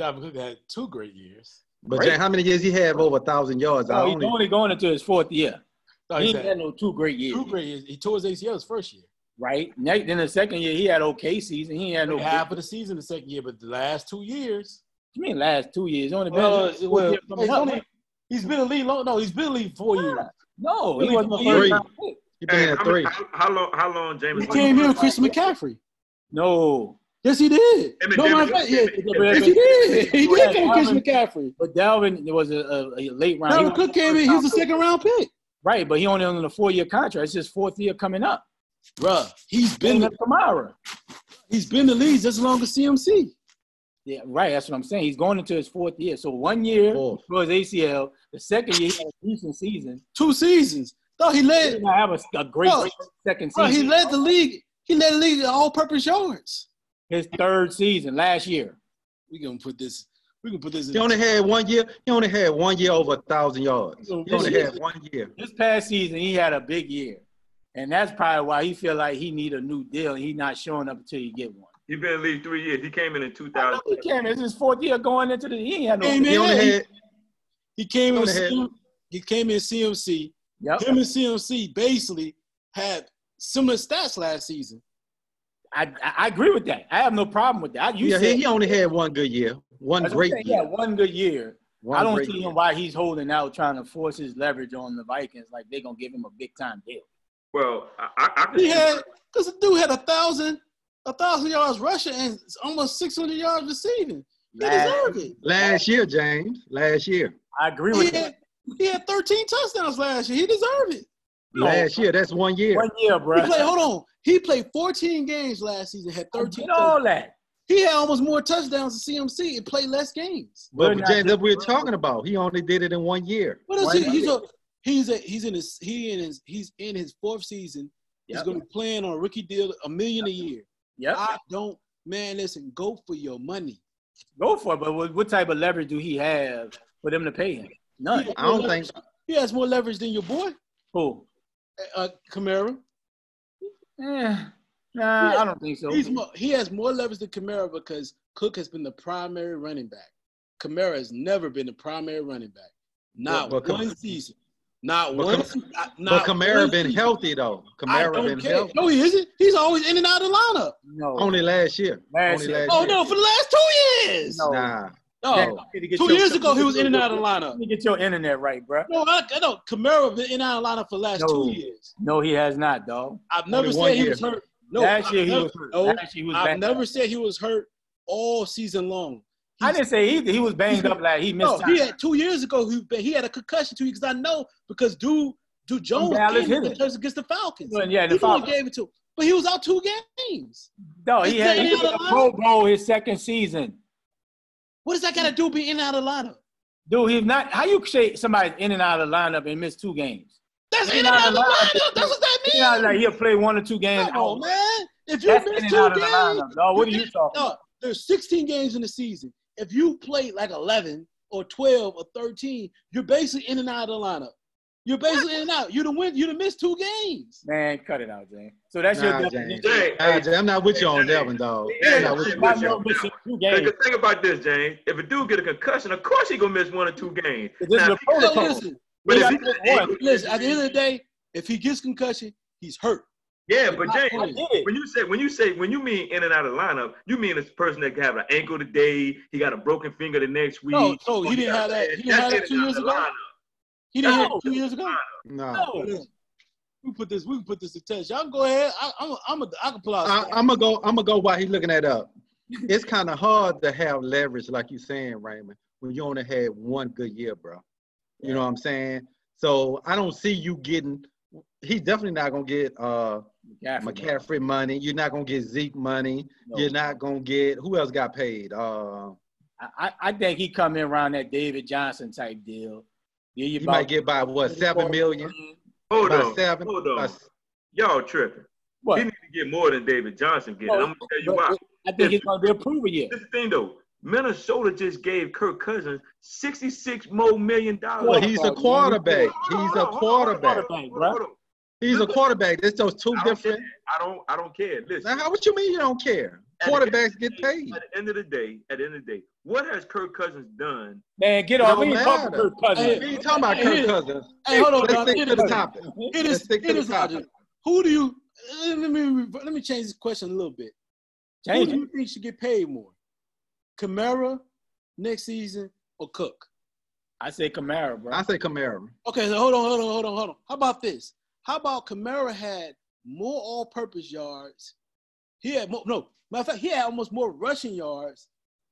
[SPEAKER 1] Dalvin Cook had two great years.
[SPEAKER 6] But
[SPEAKER 4] Great.
[SPEAKER 6] Jay, how many years he have over a thousand yards? I
[SPEAKER 4] Oh, he's
[SPEAKER 6] only,
[SPEAKER 4] only going into his fourth year.
[SPEAKER 1] No,
[SPEAKER 4] he
[SPEAKER 1] he
[SPEAKER 4] had no two great years,
[SPEAKER 1] two great years. He tore his ACL his first year.
[SPEAKER 4] right? Next, then the second year he had okay season. He had no.
[SPEAKER 1] half of the season the second year, but the last two years.
[SPEAKER 4] You mean last two years? Only been
[SPEAKER 1] Well,
[SPEAKER 4] fourth
[SPEAKER 1] well,
[SPEAKER 4] year coming
[SPEAKER 1] only, he's been a lead long. No, he's been a lead four years.
[SPEAKER 4] no, he
[SPEAKER 1] Really
[SPEAKER 4] wasn't the
[SPEAKER 1] four
[SPEAKER 4] first
[SPEAKER 6] years. he been
[SPEAKER 5] Hey,
[SPEAKER 6] at three.
[SPEAKER 5] how, how long? How long, James?
[SPEAKER 1] He came here with Chris McCaffrey.
[SPEAKER 4] No,
[SPEAKER 1] Yes, he did.
[SPEAKER 5] Him
[SPEAKER 1] No,
[SPEAKER 5] Devin-
[SPEAKER 1] matter of fact, yeah,
[SPEAKER 4] Yeah,
[SPEAKER 1] yes, he did. He did come with Christian McCaffrey.
[SPEAKER 4] but Dalvin was a, a, a late round.
[SPEAKER 1] Dalvin Cook came in. He was a second round pick.
[SPEAKER 4] right, but he only on a four year contract. It's his fourth year coming up.
[SPEAKER 1] Bruh, he's
[SPEAKER 4] Ben
[SPEAKER 1] been
[SPEAKER 4] Kamara.
[SPEAKER 1] he's been the lead just as long as CMC.
[SPEAKER 4] Yeah, right. That's what I'm saying. He's going into his fourth year. So one year
[SPEAKER 6] Fourth.
[SPEAKER 4] for his ACL. The second year he had a decent season.
[SPEAKER 1] Two seasons. No, he
[SPEAKER 4] He
[SPEAKER 1] led.
[SPEAKER 4] did not have a, a great
[SPEAKER 1] Bro,
[SPEAKER 4] second
[SPEAKER 1] Bro,
[SPEAKER 4] season.
[SPEAKER 1] he led the league. He led the league in all-purpose yards.
[SPEAKER 4] His third season last year.
[SPEAKER 1] We gonna put this. We can put this. In
[SPEAKER 6] He only had one year. He only had one year over a thousand yards. He only had one year.
[SPEAKER 4] This past season, he had a big year, and that's probably why he feel like he need a new deal. and He not showing up until he get one.
[SPEAKER 5] He been in the league three years. He came in in 2000.
[SPEAKER 4] know he can. It's his fourth year going into the. He ain't had no.
[SPEAKER 1] Hey.
[SPEAKER 6] He only had
[SPEAKER 1] He came in.
[SPEAKER 6] Go ahead.
[SPEAKER 1] CM He came in CMC.
[SPEAKER 4] Yep.
[SPEAKER 1] Him and CMC basically had similar stats last season.
[SPEAKER 4] I, I I agree with that. I have no problem with that. You
[SPEAKER 6] yeah,
[SPEAKER 4] said
[SPEAKER 6] he, he only had one good year. One
[SPEAKER 4] that's what
[SPEAKER 6] great
[SPEAKER 4] saying. Yeah, one good year.
[SPEAKER 6] One
[SPEAKER 4] I don't see him why he's holding out, trying to force his leverage on the Vikings. Like they're gonna give him a big time deal.
[SPEAKER 5] Well, I, I, I
[SPEAKER 1] He had because the dude had a thousand, a thousand yards rushing and almost six hundred yards receiving. He
[SPEAKER 4] Last-
[SPEAKER 1] deserved it.
[SPEAKER 6] Last year, James. Last year.
[SPEAKER 4] I agree
[SPEAKER 1] He
[SPEAKER 4] with that.
[SPEAKER 1] had, He had 13 touchdowns last year. He deserved it.
[SPEAKER 6] Last year, that's one year.
[SPEAKER 4] One year, bro.
[SPEAKER 1] He
[SPEAKER 4] bro.
[SPEAKER 1] played. Hold on. He played 14 games last season. Had 13.
[SPEAKER 4] Get all that.
[SPEAKER 1] He had almost more touchdowns than CMC and played less games.
[SPEAKER 6] But
[SPEAKER 4] We're
[SPEAKER 6] James, that we're
[SPEAKER 4] different.
[SPEAKER 6] talking about. He only did it in one year.
[SPEAKER 1] What is he? He's a he's a he's in his he in his he's in his fourth season. He's gonna be playing on a rookie deal, a million a year.
[SPEAKER 4] Yeah.
[SPEAKER 1] I don't man, listen, go for your money.
[SPEAKER 4] Go for it. But what, what type of leverage do he have for them to pay him? None.
[SPEAKER 6] I don't think
[SPEAKER 1] He has more leverage than your boy,
[SPEAKER 4] Who?
[SPEAKER 1] uh, Kamara.
[SPEAKER 4] Eh, nah,
[SPEAKER 1] Yeah.
[SPEAKER 4] I don't think so.
[SPEAKER 1] He's more, he has more leverage than Kamara because Cook has been the primary running back. Kamara has never been the primary running back. Not
[SPEAKER 6] But- but
[SPEAKER 1] one
[SPEAKER 6] Kam-
[SPEAKER 1] season. Not
[SPEAKER 6] but
[SPEAKER 1] one.
[SPEAKER 6] Kam-
[SPEAKER 1] se- not
[SPEAKER 6] but Kamara
[SPEAKER 1] one
[SPEAKER 6] been
[SPEAKER 1] season.
[SPEAKER 6] healthy though.
[SPEAKER 1] I
[SPEAKER 6] Kamara
[SPEAKER 1] don't
[SPEAKER 6] been
[SPEAKER 1] care.
[SPEAKER 6] healthy.
[SPEAKER 1] No, he isn't. He's always in and out of the lineup.
[SPEAKER 4] no.
[SPEAKER 6] Only last year.
[SPEAKER 4] Last
[SPEAKER 6] Only
[SPEAKER 4] year.
[SPEAKER 6] last
[SPEAKER 1] Oh
[SPEAKER 6] year.
[SPEAKER 1] no, for the last two years.
[SPEAKER 4] No.
[SPEAKER 6] Nah.
[SPEAKER 1] No,
[SPEAKER 4] Jack, you need to get
[SPEAKER 1] two years ago he was in and out of the lineup.
[SPEAKER 4] Let me get your internet right, bro.
[SPEAKER 1] No, I, I know Kamara been in and out of the lineup for the last
[SPEAKER 4] No.
[SPEAKER 1] two years.
[SPEAKER 4] No, he has not, dog.
[SPEAKER 1] I've never
[SPEAKER 6] Only
[SPEAKER 1] said he
[SPEAKER 6] year.
[SPEAKER 1] was hurt. No,
[SPEAKER 4] Last
[SPEAKER 1] I've
[SPEAKER 4] year he
[SPEAKER 1] never,
[SPEAKER 4] was hurt.
[SPEAKER 1] No,
[SPEAKER 4] Last year he was
[SPEAKER 1] I've
[SPEAKER 4] banged
[SPEAKER 1] never
[SPEAKER 4] up.
[SPEAKER 1] said he was hurt all season long.
[SPEAKER 4] I didn't say either. He was banged up like he missed
[SPEAKER 1] No,
[SPEAKER 4] time.
[SPEAKER 1] he had two years ago. He he had a concussion two because I know because dude, dude Jones
[SPEAKER 4] Dallas
[SPEAKER 1] came in
[SPEAKER 4] hit it.
[SPEAKER 1] against the Falcons.
[SPEAKER 4] Well, yeah, the
[SPEAKER 1] he
[SPEAKER 4] Falcons.
[SPEAKER 1] gave it to, him. but he was out two games.
[SPEAKER 4] No, he
[SPEAKER 1] He's
[SPEAKER 4] had he
[SPEAKER 1] and
[SPEAKER 4] was a
[SPEAKER 1] of
[SPEAKER 4] Pro Bowl his second season.
[SPEAKER 1] What does that got to do being in and out of the lineup?
[SPEAKER 4] Dude, he's not. How you say somebody's in and out of the lineup and miss two games?
[SPEAKER 1] That's
[SPEAKER 4] In
[SPEAKER 1] in
[SPEAKER 4] and out
[SPEAKER 1] out
[SPEAKER 4] of the lineup.
[SPEAKER 1] lineup. That's what that
[SPEAKER 4] means.
[SPEAKER 1] means.
[SPEAKER 4] like he'll play one or two games.
[SPEAKER 1] Come on, man. If you
[SPEAKER 4] That's
[SPEAKER 1] miss two
[SPEAKER 4] out of the
[SPEAKER 1] games,
[SPEAKER 4] lineup, dog. What are you talking
[SPEAKER 1] no,
[SPEAKER 4] about?
[SPEAKER 1] there's 16 games in the season. If you play like 11 or 12 or 13, you're basically in and out of the lineup. You're basically in and out. You done win. You done missed two games.
[SPEAKER 4] Man, cut it out, James. So that's your
[SPEAKER 6] Nah,
[SPEAKER 4] definition.
[SPEAKER 6] James.
[SPEAKER 5] Jay,
[SPEAKER 6] Nah, James, I'm not with you on that one, dog.
[SPEAKER 5] Yeah,
[SPEAKER 6] I'm not with you.
[SPEAKER 5] but
[SPEAKER 4] Not
[SPEAKER 5] you-
[SPEAKER 4] no missing two
[SPEAKER 5] Think, about this, James. If a dude get a concussion, of course he gonna miss one or two games.
[SPEAKER 4] This is a
[SPEAKER 5] if he-
[SPEAKER 1] No,
[SPEAKER 4] protocol.
[SPEAKER 1] listen,
[SPEAKER 5] but if
[SPEAKER 4] gotta
[SPEAKER 5] he-
[SPEAKER 4] one.
[SPEAKER 1] listen. At the end of the day, if he gets concussion, he's hurt.
[SPEAKER 5] Yeah, but
[SPEAKER 1] not
[SPEAKER 5] James,
[SPEAKER 1] playing.
[SPEAKER 4] I get it.
[SPEAKER 5] when you say when you say when you mean in and out of lineup, you mean this person that can have an ankle today, he got a broken finger the next week.
[SPEAKER 1] No, so he
[SPEAKER 5] or
[SPEAKER 1] didn't have that- he didn't have that two years
[SPEAKER 5] out of
[SPEAKER 1] ago?
[SPEAKER 5] Lineup.
[SPEAKER 1] He didn't
[SPEAKER 4] No.
[SPEAKER 1] hit two years ago.
[SPEAKER 6] No.
[SPEAKER 4] No.
[SPEAKER 1] We put this. We can put this to test. Y'all go ahead. I, I'm. A, I'm. A, I can pull out.
[SPEAKER 6] I, I'm gonna go. I'm gonna go while he's looking that up. It's kind of hard to have leverage, like you saying, Raymond, when you only had one good year, bro. You know what I'm saying? So I don't see you getting. He's definitely not gonna get uh
[SPEAKER 4] McCaffrey.
[SPEAKER 6] McCaffrey money. You're not gonna get Zeke money.
[SPEAKER 4] No.
[SPEAKER 6] You're not gonna get who else got paid? Uh,
[SPEAKER 4] I, I- I think he come in around that David Johnson type deal. Yeah, you
[SPEAKER 6] you might get by what seven million?
[SPEAKER 5] Hold
[SPEAKER 6] About
[SPEAKER 5] on,
[SPEAKER 6] seven.
[SPEAKER 5] hold on.
[SPEAKER 6] About-
[SPEAKER 5] Y'all tripping.
[SPEAKER 4] What?
[SPEAKER 5] He need to get more than David Johnson getting.
[SPEAKER 4] No,
[SPEAKER 5] I'm gonna tell you why.
[SPEAKER 4] I think he's gonna be a prover year.
[SPEAKER 5] This is the thing though. Minnesota just gave Kirk Cousins 66 more million dollars.
[SPEAKER 6] Well, he's a quarterback. He's a
[SPEAKER 5] on, hold on,
[SPEAKER 6] quarterback.
[SPEAKER 5] hold on, hold on, hold on.
[SPEAKER 6] He's a quarterback. There's those two
[SPEAKER 5] I don't care.
[SPEAKER 6] different.
[SPEAKER 5] I don't. I don't care. Listen.
[SPEAKER 6] Now, how? What you mean you don't care?
[SPEAKER 5] At the end of
[SPEAKER 6] Quarterbacks
[SPEAKER 5] the
[SPEAKER 6] get paid.
[SPEAKER 5] At the end of the day, at the end of the day, what has Kirk Cousins done?
[SPEAKER 4] Man, get
[SPEAKER 6] It
[SPEAKER 4] off.
[SPEAKER 6] don't
[SPEAKER 4] We ain't talking
[SPEAKER 6] matter.
[SPEAKER 4] Kirk Cousins.
[SPEAKER 6] We ain't talking about
[SPEAKER 1] Hey,
[SPEAKER 6] Kirk Cousins.
[SPEAKER 1] Hey, hold on,
[SPEAKER 6] Let's stick to the topic.
[SPEAKER 1] It
[SPEAKER 6] Let's
[SPEAKER 1] is.
[SPEAKER 6] stick to
[SPEAKER 1] It
[SPEAKER 6] the
[SPEAKER 1] is.
[SPEAKER 6] topic.
[SPEAKER 1] Who do you? Eh, let me let me change this question a little bit. Change Who
[SPEAKER 4] Change
[SPEAKER 1] do you think should get paid more? Kamara next season or Cook?
[SPEAKER 4] I say Kamara, bro.
[SPEAKER 6] I say Kamara.
[SPEAKER 1] Okay, so hold on, hold on, hold on, hold on. How about this? How about Kamara had more all-purpose yards? He had more. No, matter of fact, he had almost more rushing yards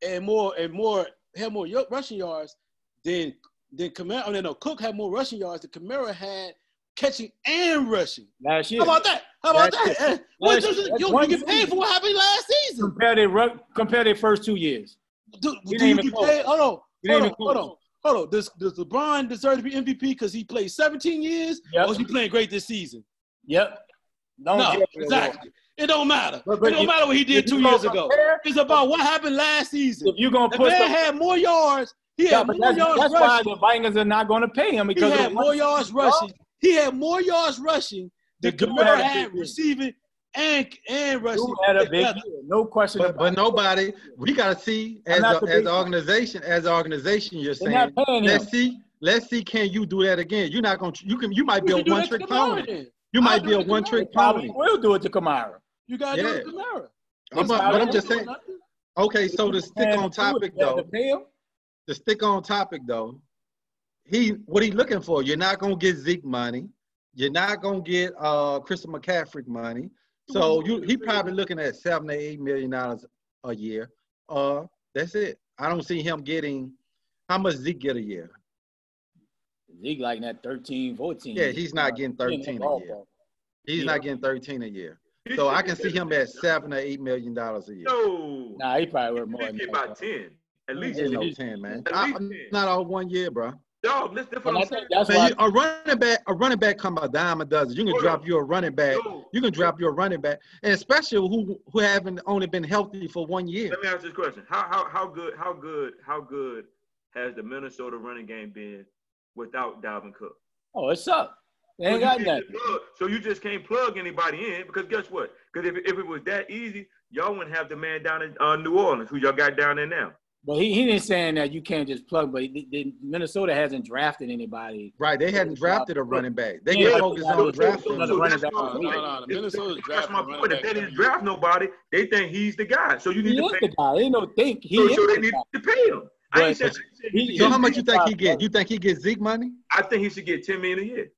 [SPEAKER 1] and more and more had more rushing yards than than Kamara. Oh, no, no, Cook had more rushing yards than Kamara had catching and rushing.
[SPEAKER 4] Last year.
[SPEAKER 1] How about that? How about
[SPEAKER 4] That's
[SPEAKER 1] that? [laughs] What, you, you, you get paid for what happened last season.
[SPEAKER 4] Compare their compare their first two years.
[SPEAKER 1] Do,
[SPEAKER 4] You
[SPEAKER 1] do
[SPEAKER 4] didn't
[SPEAKER 1] you
[SPEAKER 4] even
[SPEAKER 1] get paid? Hold on, hold
[SPEAKER 4] didn't
[SPEAKER 1] on,
[SPEAKER 4] even
[SPEAKER 1] hold on, hold on. Does does LeBron deserve to be MVP because he played 17 years,
[SPEAKER 4] Yep.
[SPEAKER 1] or is he playing great this season?
[SPEAKER 4] Yep. Don't
[SPEAKER 1] no, exactly. It don't matter.
[SPEAKER 4] But- but
[SPEAKER 1] it don't
[SPEAKER 4] if-
[SPEAKER 1] matter what he did two years ago.
[SPEAKER 4] compare-
[SPEAKER 1] It's about what happened last season.
[SPEAKER 4] If you're gonna put
[SPEAKER 1] man had more yards. He
[SPEAKER 4] yeah,
[SPEAKER 1] had more
[SPEAKER 4] that's,
[SPEAKER 1] yards
[SPEAKER 4] that's why
[SPEAKER 1] rushing.
[SPEAKER 4] the Vikings are not going to pay him because
[SPEAKER 1] He
[SPEAKER 4] had
[SPEAKER 1] more yards rushing. He had more yards rushing than
[SPEAKER 4] dude
[SPEAKER 1] Kamara
[SPEAKER 4] had a
[SPEAKER 1] had
[SPEAKER 4] big year.
[SPEAKER 1] receiving and and rushing.
[SPEAKER 4] Who had a big year. No question
[SPEAKER 6] But
[SPEAKER 4] about
[SPEAKER 6] but nobody. We gotta see as a, as an organization. As an organization, you're
[SPEAKER 4] They're
[SPEAKER 6] saying.
[SPEAKER 4] not paying him.
[SPEAKER 6] Let's see. Let's see. Can you do that again? You're not gonna. You can. You might be a one trick pony. You might
[SPEAKER 1] do
[SPEAKER 6] be a one trick
[SPEAKER 4] Probably
[SPEAKER 6] pony.
[SPEAKER 4] will do it to Kamara.
[SPEAKER 1] You gotta do it to Kamara.
[SPEAKER 6] I'm,
[SPEAKER 4] That's
[SPEAKER 6] but I'm just saying. Okay, so to stick on topic
[SPEAKER 4] do it, you have
[SPEAKER 6] though.
[SPEAKER 4] to
[SPEAKER 6] to stick on topic though, he what he looking for? You're not gonna get Zeke money. You're not gonna get uh Christian McCaffrey money. So you he probably looking at seven to eight million dollars a year. Uh, that's it. I don't see him getting how much Zeke get a year.
[SPEAKER 4] Zeke like that 13, 14.
[SPEAKER 6] Yeah, he's not getting
[SPEAKER 4] He in that
[SPEAKER 6] 13 a year. He's not getting 13 a year. So I can see him at seven or eight million dollars a year.
[SPEAKER 5] No.
[SPEAKER 4] Nah, he probably worth more
[SPEAKER 5] should
[SPEAKER 4] than
[SPEAKER 5] get
[SPEAKER 4] that.
[SPEAKER 5] about 10. At least
[SPEAKER 6] Ain't no
[SPEAKER 5] 10.
[SPEAKER 6] 10, man.
[SPEAKER 5] At
[SPEAKER 6] I,
[SPEAKER 5] least
[SPEAKER 6] I'm
[SPEAKER 5] 10.
[SPEAKER 6] not all one year, bro.
[SPEAKER 5] Dog, listen, that's what
[SPEAKER 4] And I
[SPEAKER 5] I'm saying.
[SPEAKER 4] that's
[SPEAKER 6] Man,
[SPEAKER 4] why
[SPEAKER 6] you, a running back, a running back come by dime a dozen. You can
[SPEAKER 5] Hold
[SPEAKER 6] drop your running back.
[SPEAKER 5] Yo,
[SPEAKER 6] You can drop your running back, and especially who who haven't only been healthy for one year.
[SPEAKER 5] Let me ask this question: How how how good how good how good has the Minnesota running game been without Dalvin Cook?
[SPEAKER 4] Oh, it's up. They
[SPEAKER 5] So
[SPEAKER 4] ain't
[SPEAKER 5] you
[SPEAKER 4] got
[SPEAKER 5] can't
[SPEAKER 4] nothing.
[SPEAKER 5] just plug- so you just can't plug anybody in because guess what? Because if, it- if it was that easy, y'all wouldn't have the man down in uh, New Orleans who y'all got down there now.
[SPEAKER 4] But he, he didn't saying that you can't just plug. But he, the, Minnesota hasn't drafted anybody.
[SPEAKER 6] Right? They hadn't drafted a running back. They
[SPEAKER 4] Yeah,
[SPEAKER 6] get focused
[SPEAKER 4] so-
[SPEAKER 6] on drafting.
[SPEAKER 4] another running back.
[SPEAKER 1] No, no, no, the
[SPEAKER 5] If-
[SPEAKER 1] Minnesota's
[SPEAKER 5] That's
[SPEAKER 1] drafting
[SPEAKER 5] my
[SPEAKER 1] running
[SPEAKER 5] point. If they didn't draft nobody, they think he's the guy. So you need
[SPEAKER 4] He
[SPEAKER 5] to
[SPEAKER 4] is
[SPEAKER 5] pay.
[SPEAKER 4] the guy. Ain't no think. He
[SPEAKER 5] So,
[SPEAKER 4] is
[SPEAKER 5] so they
[SPEAKER 4] the
[SPEAKER 5] need
[SPEAKER 4] guy.
[SPEAKER 5] to pay him. I ain't
[SPEAKER 4] But-
[SPEAKER 5] saying, I ain't saying
[SPEAKER 4] he-
[SPEAKER 5] he
[SPEAKER 6] So how much you think he get? You think he get Zeke money?
[SPEAKER 5] I think he should get ten million a year.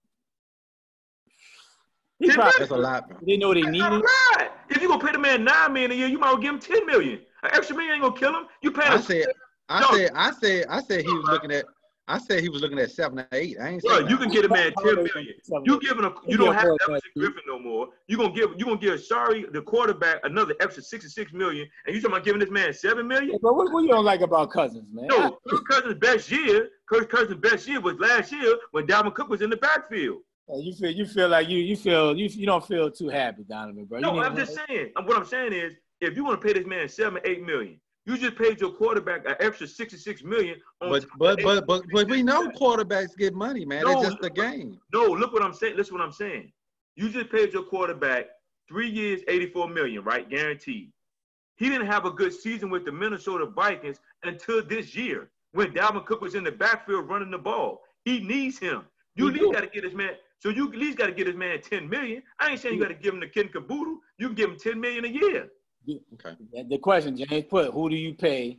[SPEAKER 4] He
[SPEAKER 5] Ten
[SPEAKER 4] probably
[SPEAKER 6] That's a lot, bro.
[SPEAKER 4] didn't know they
[SPEAKER 5] That's not
[SPEAKER 4] needed.
[SPEAKER 5] right. If you gonna pay the man nine million a year, you might well give him ten million. An extra million ain't gonna kill him. You paying
[SPEAKER 6] I
[SPEAKER 5] him.
[SPEAKER 6] said, I
[SPEAKER 5] No.
[SPEAKER 6] said, I said, I said he was looking at. I said he was looking at seven or eight. I ain't
[SPEAKER 5] Bro,
[SPEAKER 6] saying
[SPEAKER 5] you can get a man ten million. You giving a you don't have
[SPEAKER 4] a boy,
[SPEAKER 5] Everson. Griffen no more. You gonna give you gonna give sorry the quarterback another extra sixty six million, and you talking about giving this man seven million?
[SPEAKER 4] But what, what you don't like about Cousins, man?
[SPEAKER 5] No, Kirk Cousins' best year, Kirk Cousins' best year was last year when Dalvin Cook was in the backfield.
[SPEAKER 4] You feel you feel like you you feel you you don't feel too happy, Donovan, bro. You
[SPEAKER 5] No, I'm just saying. What I'm saying is, if you want to pay this man seven, eight million, you just paid your quarterback an extra sixty-six million. On
[SPEAKER 6] But but but but but we know quarterbacks get money, man.
[SPEAKER 5] No,
[SPEAKER 6] it's just a game.
[SPEAKER 5] No, look what I'm saying. Listen what I'm saying. You just paid your quarterback three years, eighty-four million, right? Guaranteed. He didn't have a good season with the Minnesota Vikings until this year when Dalvin Cook was in the backfield running the ball. He needs him. You
[SPEAKER 4] You
[SPEAKER 5] at least got to get this man. So you at least got to get this man ten million. I ain't saying you got to give him the Ken Caboodle. You can give him ten million a year.
[SPEAKER 6] Okay.
[SPEAKER 4] The question, James, put who do you pay?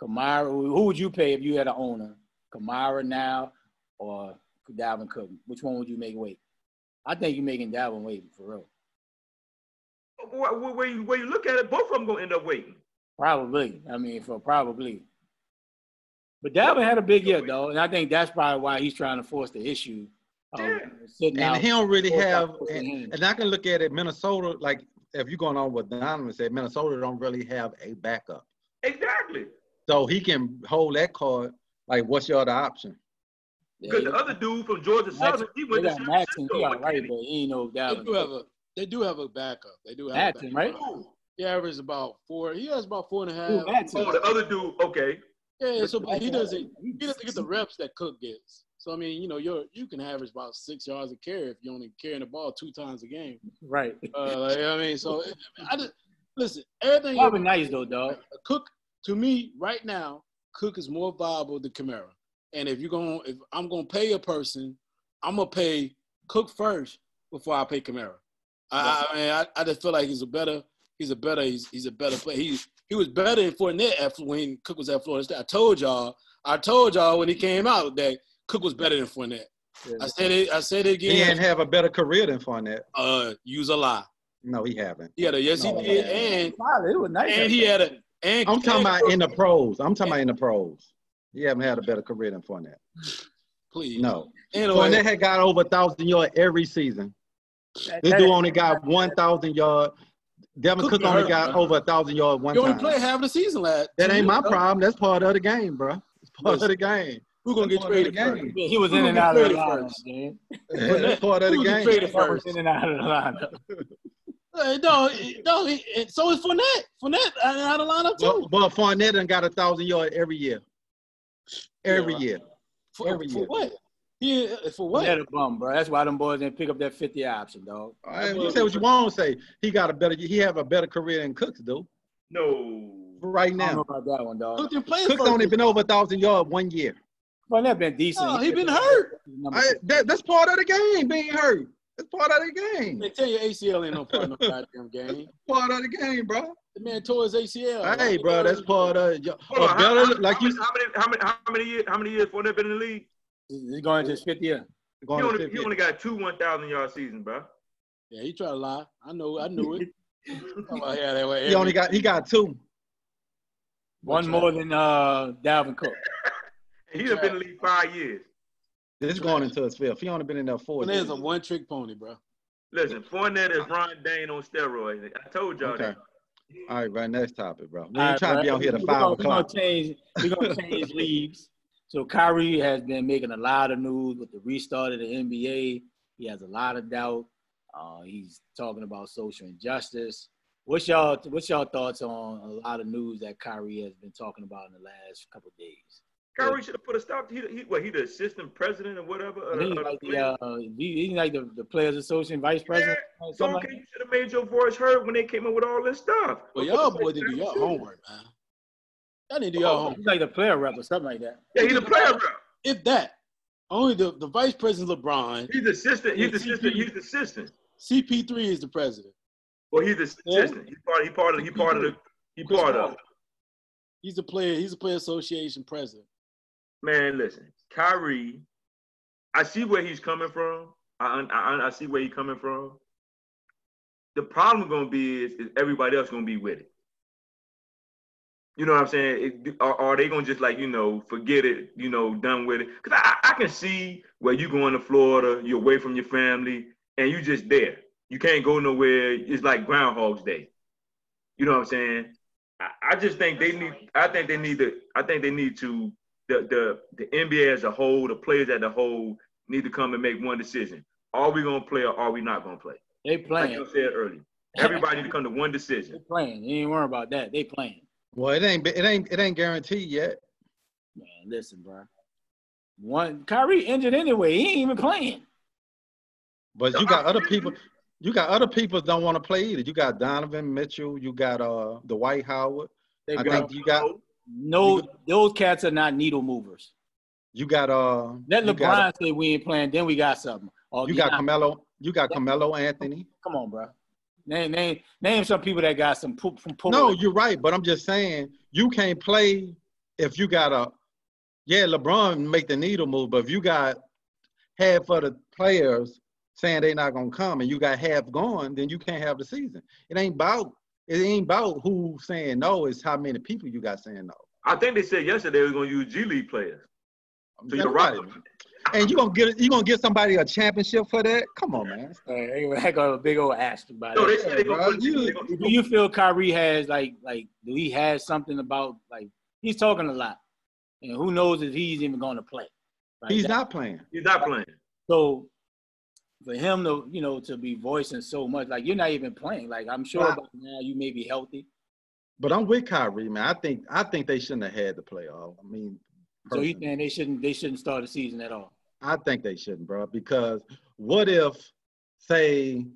[SPEAKER 4] Kamara, who would you pay if you had an owner? Kamara now or Dalvin Cook? Which one would you make wait? I think you're making Dalvin wait for real.
[SPEAKER 5] Where, where, where you, where you look at it, both of them gonna end up waiting.
[SPEAKER 4] Probably. I mean, for probably. But Dalvin had a big year though, and I think that's probably why he's trying to force the issue of
[SPEAKER 5] Yeah.
[SPEAKER 6] And
[SPEAKER 4] out.
[SPEAKER 6] he don't really have. And, and I can look at it. Minnesota, like if you're going on what Donovan said, Minnesota don't really have a backup,
[SPEAKER 5] Exactly.
[SPEAKER 6] so he can hold that card. Like, what's your other option?
[SPEAKER 5] Because the other dude from Georgia Southern, he
[SPEAKER 4] they
[SPEAKER 5] went to San
[SPEAKER 4] Maxon,
[SPEAKER 5] Francisco.
[SPEAKER 4] he all right, but he ain't no
[SPEAKER 1] They do have a they do have a backup. They do have
[SPEAKER 4] Mattison,
[SPEAKER 1] a
[SPEAKER 4] right?
[SPEAKER 1] backup. He averages about four. He has about four and a half.
[SPEAKER 4] and a Who,
[SPEAKER 1] half.
[SPEAKER 4] Mattison?
[SPEAKER 5] Oh, the other dude, okay.
[SPEAKER 1] Yeah, so but he doesn't he doesn't get the reps that Cook gets. So I mean, you know, you're you can average about six yards a carry if you're only carrying the ball two times a game.
[SPEAKER 4] Right.
[SPEAKER 1] Uh, like, I mean, so I just listen. Everything
[SPEAKER 4] Probably nice though, dog.
[SPEAKER 1] Cook to me right now, Cook is more viable than Kamara. And if you're going, if I'm gonna pay a person, I'm gonna pay Cook first before I pay Kamara. I, I mean, I, I just feel like he's a better, he's a better, he's, he's a better player. He he was better in Fournette at, when Cook was at Florida State. I told y'all, I told y'all when he came out that Cook was better than Fournette. I said it, I said it again.
[SPEAKER 6] He didn't have a better career than Fournette.
[SPEAKER 1] Uh, use a lie.
[SPEAKER 6] No, he haven't.
[SPEAKER 1] Yeah, had a yes, he did,
[SPEAKER 4] man.
[SPEAKER 1] and
[SPEAKER 4] Solid. It was nice.
[SPEAKER 1] and he had a and
[SPEAKER 6] I'm talking about in the pros. I'm talking about in the pros. He haven't had a better career than Fournette.
[SPEAKER 1] please
[SPEAKER 6] No.
[SPEAKER 1] Anyway,
[SPEAKER 6] Fournette had got over a thousand yards every season.
[SPEAKER 4] That-
[SPEAKER 6] This
[SPEAKER 4] that-
[SPEAKER 6] dude only got one thousand yards. Devin
[SPEAKER 1] Cook
[SPEAKER 6] Cook only
[SPEAKER 1] hurt,
[SPEAKER 6] got
[SPEAKER 1] bro.
[SPEAKER 6] over a thousand yards one
[SPEAKER 1] you only
[SPEAKER 6] time.
[SPEAKER 1] played half the season last.
[SPEAKER 6] That ain't my problem. That's part of the game, bro. It's part
[SPEAKER 1] Listen.
[SPEAKER 6] of the game.
[SPEAKER 1] Who gonna get
[SPEAKER 6] That's part of
[SPEAKER 1] traded first?
[SPEAKER 6] game.
[SPEAKER 4] He was in
[SPEAKER 1] gonna
[SPEAKER 4] and out of the
[SPEAKER 1] traded
[SPEAKER 4] lineup, man.
[SPEAKER 6] That's part of the
[SPEAKER 1] Who gonna get
[SPEAKER 6] game.
[SPEAKER 1] traded
[SPEAKER 4] He was
[SPEAKER 1] first?
[SPEAKER 4] in and out of the lineup.
[SPEAKER 1] Uh, no, no. It, it, so is Fournette. Fournette out out of lineup too.
[SPEAKER 6] But, but Fournette done got a thousand yards every year. Every
[SPEAKER 1] Yeah,
[SPEAKER 6] year.
[SPEAKER 1] For,
[SPEAKER 6] every
[SPEAKER 1] for
[SPEAKER 6] year.
[SPEAKER 1] what? He for what?
[SPEAKER 4] That a bum, bro. That's why them boys didn't pick up that 50 option, dog.
[SPEAKER 6] All right, you say what you want to say. He got a better. He have a better career than Cooks though.
[SPEAKER 5] No.
[SPEAKER 6] right
[SPEAKER 4] I don't know
[SPEAKER 6] now.
[SPEAKER 4] about that one, dog.
[SPEAKER 1] Cook didn't play
[SPEAKER 6] Cooks only been over a thousand yards one year.
[SPEAKER 4] Fournette been decent.
[SPEAKER 1] No, he been hurt.
[SPEAKER 6] I, that, that's part of the game. Being hurt. That's part of the game.
[SPEAKER 1] They tell you ACL ain't no part of no goddamn game. [laughs]
[SPEAKER 6] Part of the game, bro.
[SPEAKER 1] The man tore his ACL.
[SPEAKER 6] Hey, bro, that's part of your
[SPEAKER 5] Hold on, how,
[SPEAKER 6] better
[SPEAKER 5] how,
[SPEAKER 6] like
[SPEAKER 5] how,
[SPEAKER 6] you
[SPEAKER 5] many, how many how many how many years how many years Fournette been in the league?
[SPEAKER 4] He's going to his fifth year.
[SPEAKER 5] He only, he only got two one thousand yard seasons, bro.
[SPEAKER 1] Yeah, he tried to lie. I know. I knew it. [laughs] oh, yeah, that way.
[SPEAKER 6] He only got he got two.
[SPEAKER 4] One more than uh, Dalvin Cook.
[SPEAKER 5] And he done been in the league five years.
[SPEAKER 6] This is going into his fifth. He only been in there four
[SPEAKER 1] Fournette's
[SPEAKER 6] years.
[SPEAKER 1] a one trick pony, bro.
[SPEAKER 5] Listen, Fournette is Ron Dayne on steroids. I told y'all
[SPEAKER 6] Okay.
[SPEAKER 5] that.
[SPEAKER 6] All right, right. Next topic, bro. We
[SPEAKER 4] All
[SPEAKER 6] ain't
[SPEAKER 4] right,
[SPEAKER 6] trying to be out here to
[SPEAKER 4] We're
[SPEAKER 6] five
[SPEAKER 4] gonna- We're
[SPEAKER 6] o'clock.
[SPEAKER 4] gonna change. We're gonna change leagues. So Kyrie has been making a lot of news with the restart of the NBA. He has a lot of doubt. Uh, he's talking about social injustice. What's y'all What's y'all thoughts on a lot of news that Kyrie has been talking about in the last couple of days?
[SPEAKER 5] Kyrie should have put a stop. To he, he, what, he the assistant president or whatever. of the-
[SPEAKER 4] He's
[SPEAKER 5] of the
[SPEAKER 4] like the
[SPEAKER 5] Players?
[SPEAKER 4] uh, he, he's like the, the players' association vice president. or
[SPEAKER 5] So
[SPEAKER 4] something
[SPEAKER 5] okay,
[SPEAKER 4] like
[SPEAKER 5] you should have made your voice heard when they came up with all this stuff.
[SPEAKER 1] Well, y'all boys need to do your homework, man. Y'all need to do your
[SPEAKER 5] Oh.
[SPEAKER 4] that.
[SPEAKER 1] homework.
[SPEAKER 4] He's like the player rep or something like that.
[SPEAKER 5] Yeah, he's a player rep.
[SPEAKER 1] If that, only the, the vice president LeBron,
[SPEAKER 5] He's the assistant. He's the assistant.
[SPEAKER 1] CP.
[SPEAKER 5] He's the assistant.
[SPEAKER 1] CP3 is the president.
[SPEAKER 5] Well, he's the
[SPEAKER 1] Yeah.
[SPEAKER 5] assistant. He part. He part of. He part of the. He part of. it.
[SPEAKER 1] He's a player. He's a player association president.
[SPEAKER 5] Man, listen, Kyrie. I see where he's coming from. I I, I- see where he's coming from. The problem gonna be is, is everybody else gonna be with it. You know what I'm saying? It, are, are they gonna just like you know forget it? You know, done with it? Because I, I can see where you're going to Florida, you're away from your family, and you just there. You can't go nowhere. It's like Groundhog's Day. You know what I'm saying? I, I just think they need. I think they need to. I think they need to. The the the NBA as a whole, the players as a whole, need to come and make one decision. Are we gonna play or are we not gonna play?
[SPEAKER 4] They playing.
[SPEAKER 5] Like
[SPEAKER 4] playing.
[SPEAKER 5] you said earlier, everybody need to come to one decision.
[SPEAKER 4] They playing. You ain't worry about that. They playing.
[SPEAKER 6] Well, it ain't it ain't it ain't guaranteed yet.
[SPEAKER 4] Man, listen, bro. One Kyrie injured anyway. He ain't even playing.
[SPEAKER 6] But you got other people. You got other people don't want to play either. You got Donovan Mitchell. You got uh Dwight Howard.
[SPEAKER 4] They
[SPEAKER 6] I
[SPEAKER 4] got
[SPEAKER 6] think you got
[SPEAKER 4] no. Those cats are not needle movers.
[SPEAKER 6] you got uh
[SPEAKER 4] Let LeBron
[SPEAKER 6] got,
[SPEAKER 4] say we ain't playing. Then we got something. Or
[SPEAKER 6] you got. Carmelo. You got Carmelo Anthony.
[SPEAKER 4] Come on, bro. Name name name some people that got some poop from poop.
[SPEAKER 6] No, you're right, but I'm just saying you can't play if you got a yeah, LeBron make the needle move, but if you got half of the players saying they're not gonna come and you got half gone, then you can't have the season. It ain't about it ain't about who saying no, it's how many people you got saying no.
[SPEAKER 5] I think they said yesterday they was gonna use G League players. So you're
[SPEAKER 6] Right.
[SPEAKER 5] right.
[SPEAKER 6] And you gonna get you gonna get somebody a championship for that? Come on, man.
[SPEAKER 4] Hey, I got a big old ass about
[SPEAKER 5] No, they
[SPEAKER 4] it.
[SPEAKER 5] said they gonna
[SPEAKER 6] bro, you-
[SPEAKER 4] Do you feel Kyrie has like like do he has something about like he's talking a lot, and who knows if he's even going to play? Like
[SPEAKER 6] He's not playing.
[SPEAKER 5] He's not playing.
[SPEAKER 4] So for him to you know to be voicing so much, like you're not even playing. Like I'm sure
[SPEAKER 6] Right.
[SPEAKER 4] by now you may be healthy.
[SPEAKER 6] But I'm with Kyrie, man. I think I think they shouldn't have had the playoff. Uh, I mean,
[SPEAKER 4] So you think they shouldn't they shouldn't start the season at all?
[SPEAKER 6] I think they shouldn't, bro. Because what if, say,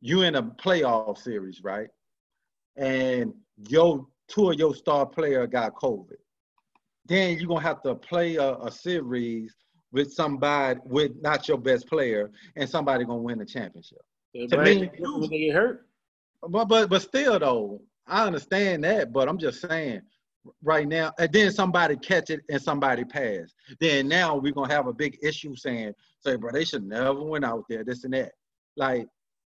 [SPEAKER 6] you in a playoff series, right? And your two of your star player got COVID. Then you're gonna have to play a, a series with somebody with not your best player, and somebody gonna win the championship.
[SPEAKER 4] Everybody-
[SPEAKER 6] me-
[SPEAKER 4] when they get hurt.
[SPEAKER 6] But but but still though, I understand that, but I'm just saying right now, and then somebody catch it and somebody pass. Then now we're gonna have a big issue saying, say, bro, they should never went out there, this and that. Like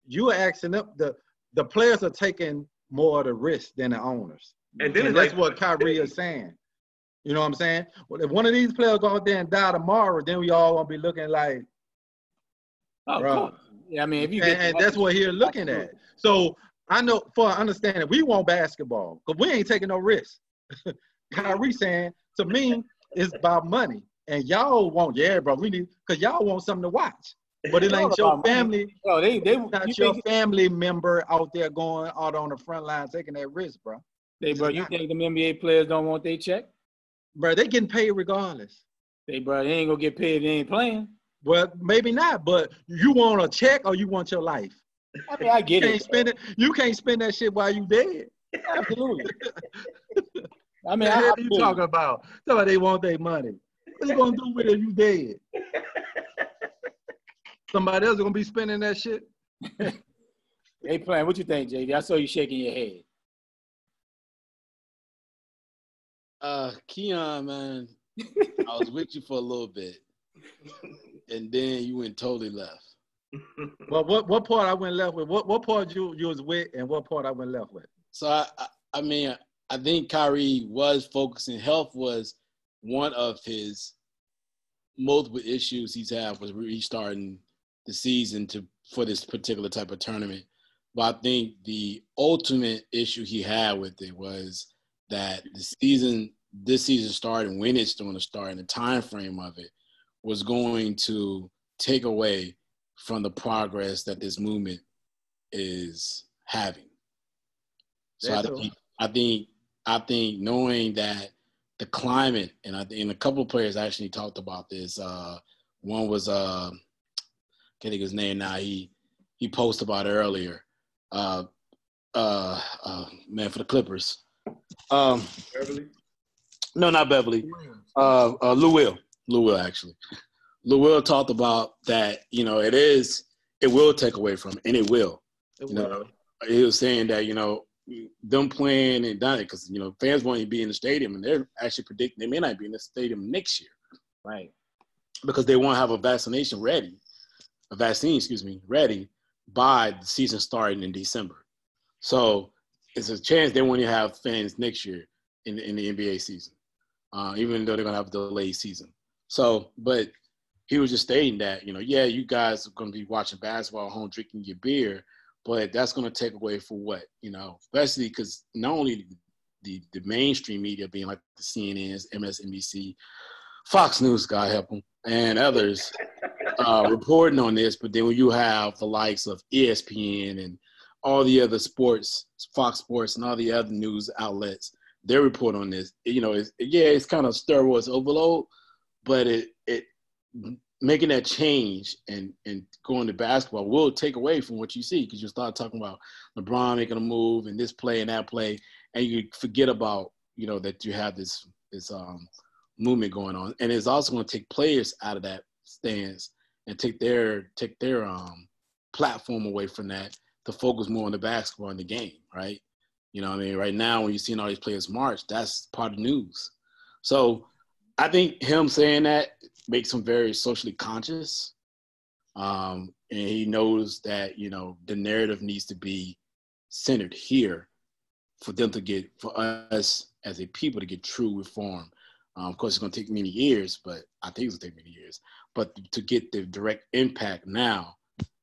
[SPEAKER 6] you are asking them the the players are taking more of the risk than the owners.
[SPEAKER 5] And then
[SPEAKER 6] And that's
[SPEAKER 5] like-
[SPEAKER 6] what Kyrie is saying. You know what I'm saying? Well, if one of these players go out there and die tomorrow, then we all gonna be looking like
[SPEAKER 4] Oh,
[SPEAKER 6] Bro.
[SPEAKER 4] cool. Yeah, I mean, if you
[SPEAKER 6] and, and that's what he's looking at. So I know for understanding, we want basketball because we ain't taking no risks. [laughs] Kyrie saying to me, it's about money, and y'all want yeah, bro. We need because y'all want something to watch, but it ain't your family,
[SPEAKER 4] Yo, they they
[SPEAKER 6] not
[SPEAKER 4] you
[SPEAKER 6] your
[SPEAKER 4] think,
[SPEAKER 6] family member out there going out on the front line taking that risk, bro.
[SPEAKER 4] they, bro, you think them NBA players don't want their check?
[SPEAKER 6] Bro, they getting paid regardless.
[SPEAKER 4] They bro, they ain't gonna get paid if they ain't playing.
[SPEAKER 6] Well, maybe not, but you want a check or you want your life.
[SPEAKER 4] I mean, I get You
[SPEAKER 6] can't
[SPEAKER 4] it.
[SPEAKER 6] spend it. You can't spend that shit while you dead.
[SPEAKER 4] Absolutely. [laughs] I mean,
[SPEAKER 6] the
[SPEAKER 4] I,
[SPEAKER 6] hell
[SPEAKER 4] I
[SPEAKER 6] are you talking about? Somebody they want their money. What you gonna do with it if you dead? Somebody else gonna be spending that shit. [laughs]
[SPEAKER 4] They playing. What you think, JV? I saw you shaking your head.
[SPEAKER 1] Keon, man, I was with you for a little bit, and then you went totally left.
[SPEAKER 6] Well, what what part I went left with? What what part you you was with, and what part I went left with?
[SPEAKER 1] So I, I, I mean, I think Kyrie was focusing. Health was one of his multiple issues he's had with restarting the season to for this particular type of tournament. But I think the ultimate issue he had with it was that the season, this season started when it's going to start, and the time frame of it was going to take away from the progress that this movement is having. So I think, I think I think knowing that the climate and I and a couple of players actually talked about this. Uh, one was uh, I can't think his name now. He he posted about earlier. Uh, uh, uh, man for the Clippers. Um, Beverley. No, not Beverley. Uh, uh, Lou Will. Lou Will actually. Lou Will talked about that. You know, it is. It will take away from, and it will. It you will. know, he was saying that you know them playing and done it because you know fans want to be in the stadium and they're actually predicting they may not be in the stadium next year,
[SPEAKER 4] right?
[SPEAKER 1] Because they won't have a vaccination ready, a vaccine, excuse me, ready by the season starting in December. So it's a chance they want to have fans next year in the, in the NBA season, uh, even though they're gonna have a delayed season. So, but he was just stating that you know, yeah, you guys are gonna be watching basketball at home, drinking your beer, but that's going to take away for what you know, especially because not only the the mainstream media being like the CNNs, MSNBC, Fox News, God help them, and others uh, [laughs] reporting on this, but then when you have the likes of ESPN and all the other sports, Fox Sports, and all the other news outlets, they report on this. You know, it's, yeah, it's kind of steroids overload, but it it making that change and and going to basketball will take away from what you see because you start talking about LeBron making a move and this play and that play, and you forget about you know that you have this this um, movement going on, and it's also going to take players out of that stance and take their take their um, platform away from that to focus more on the basketball and the game, right? You know, I mean, right now when you're seeing all these players march, that's part of the news. So I think him saying that makes him very socially conscious. Um, and he knows that, you know, the narrative needs to be centered here for them to get, for us as a people to get true reform. Um, of course, it's going to take many years, but I think it's going to take many years. But to get the direct impact now,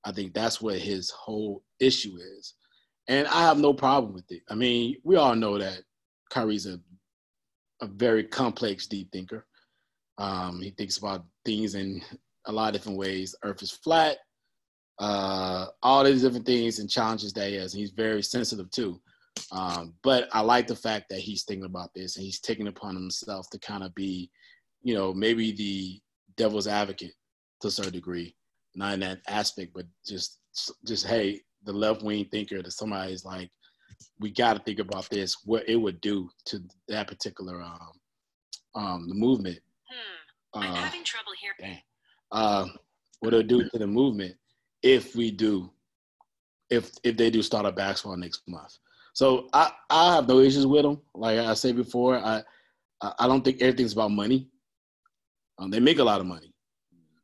[SPEAKER 1] I think that's what his whole issue is. And I have no problem with it. I mean, we all know that Kyrie's a, a very complex, deep thinker. Um, he thinks about things in a lot of different ways. Earth is flat, uh, all these different things and challenges that he has. And he's very sensitive too. Um, but I like the fact that he's thinking about this and he's taking upon himself to kind of be, you know, maybe the devil's advocate to a certain degree, not in that aspect, but just, just hey, the left wing thinker that somebody's like, we got to think about this, what it would do to that particular um, um, the movement
[SPEAKER 7] I'm uh, having trouble here.
[SPEAKER 1] Dang. Uh, what it'll do to the movement if we do, if if they do start a basketball next month. So I, I have no issues with them. Like I said before, I I don't think everything's about money. Um, they make a lot of money.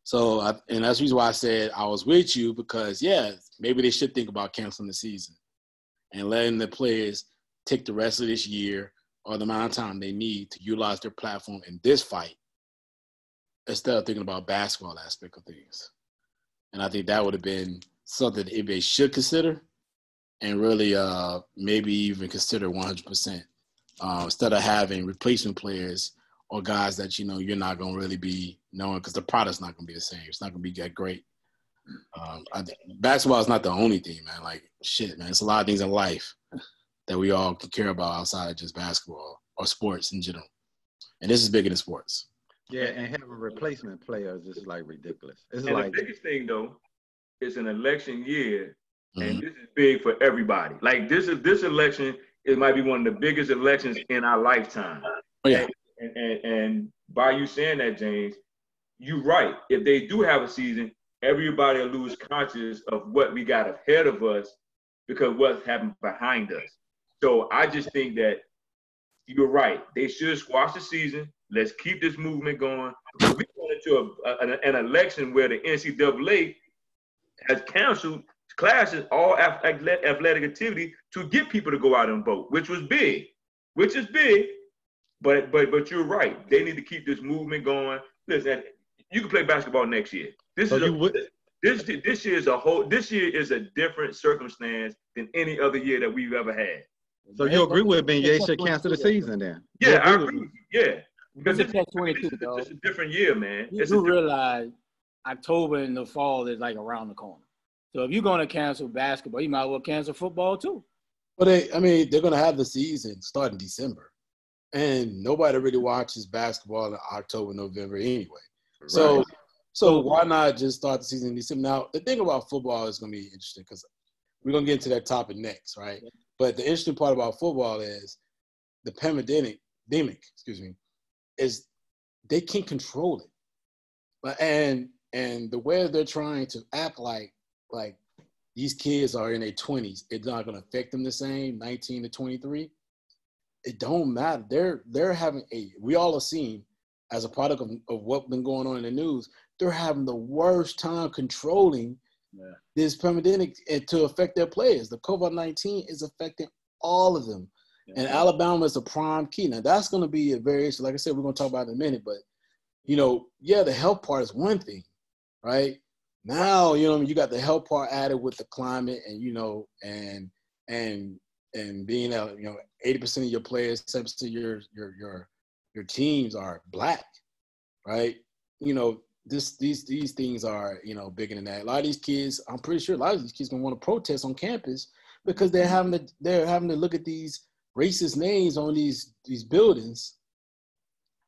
[SPEAKER 1] So I, and that's the reason why I said I was with you because yeah, maybe they should think about canceling the season and letting the players take the rest of this year or the amount of time they need to utilize their platform in this fight instead of thinking about basketball aspect of things. And I think that would have been something the NBA should consider and really uh, maybe even consider 100% uh, instead of having replacement players or guys that you know you're not going to really be knowing because the product's not going to be the same. It's not going to be that great. Um, I, basketball is not the only thing, man. Like shit, man. It's a lot of things in life that we all can care about outside of just basketball or sports in general. And this is bigger than sports.
[SPEAKER 6] Yeah, and having replacement players is like ridiculous. It's
[SPEAKER 5] and
[SPEAKER 6] like
[SPEAKER 5] the biggest thing though, it's an election year, mm-hmm. and this is big for everybody. Like this is this election, it might be one of the biggest elections in our lifetime.
[SPEAKER 1] Oh, yeah.
[SPEAKER 5] And, and, and by you saying that, James, you're right. If they do have a season, everybody will lose conscious of what we got ahead of us because what's happened behind us. So I just think that you're right. They should squash the season. Let's keep this movement going. We went into a, a, an, election where the NCAA has canceled classes, all athletic activity to get people to go out and vote, which was big, which is big. But but but you're right. They need to keep this movement going. Listen, you can play basketball next year. This
[SPEAKER 6] So
[SPEAKER 5] is a,
[SPEAKER 6] would-
[SPEAKER 5] this this year is a whole. This year is a different circumstance than any other year that we've ever had.
[SPEAKER 6] So you agree with Ben Ye should cancel the season then?
[SPEAKER 5] Yeah, I
[SPEAKER 6] agree with
[SPEAKER 5] agree. with you. Yeah, because
[SPEAKER 4] It's a
[SPEAKER 5] this,
[SPEAKER 4] catch-22,
[SPEAKER 5] this is
[SPEAKER 4] dog.
[SPEAKER 5] a different year, man.
[SPEAKER 4] You
[SPEAKER 5] It's
[SPEAKER 4] do realize October and the fall is like around the corner. So if you're going to cancel basketball, you might as well cancel football too.
[SPEAKER 1] But they, I mean, they're gonna have the season start in December, and nobody really watches basketball in October, November anyway. So,
[SPEAKER 6] Right.
[SPEAKER 1] so why not just start the season in December? Now, the thing about football is gonna be interesting because we're gonna get into that topic next, right? But the interesting part about football is the pandemic, pandemic, excuse me, is they can't control it. But and and the way they're trying to act like like these kids are in their 20s, it's not going to affect them the same, 19 to 23. It don't matter. They're they're having a we all have seen as a product of, of what's been going on in the news, they're having the worst time controlling
[SPEAKER 4] Yeah.
[SPEAKER 1] this pandemic eh, to affect their players. The COVID-19 is affecting all of them. And Alabama is a prime key. Now that's going to be a variation. Like I said, we're going to talk about it in a minute. But you know, yeah, the health part is one thing, right? Now you know you got the health part added with the climate, and you know, and and and being out, you know, eighty percent of your players, seven percent of your your your your teams are black, right? You know, this these these things are you know bigger than that. A lot of these kids, I'm pretty sure a lot of these kids gonna want to protest on campus because they're having to they're having to look at these racist names on these these buildings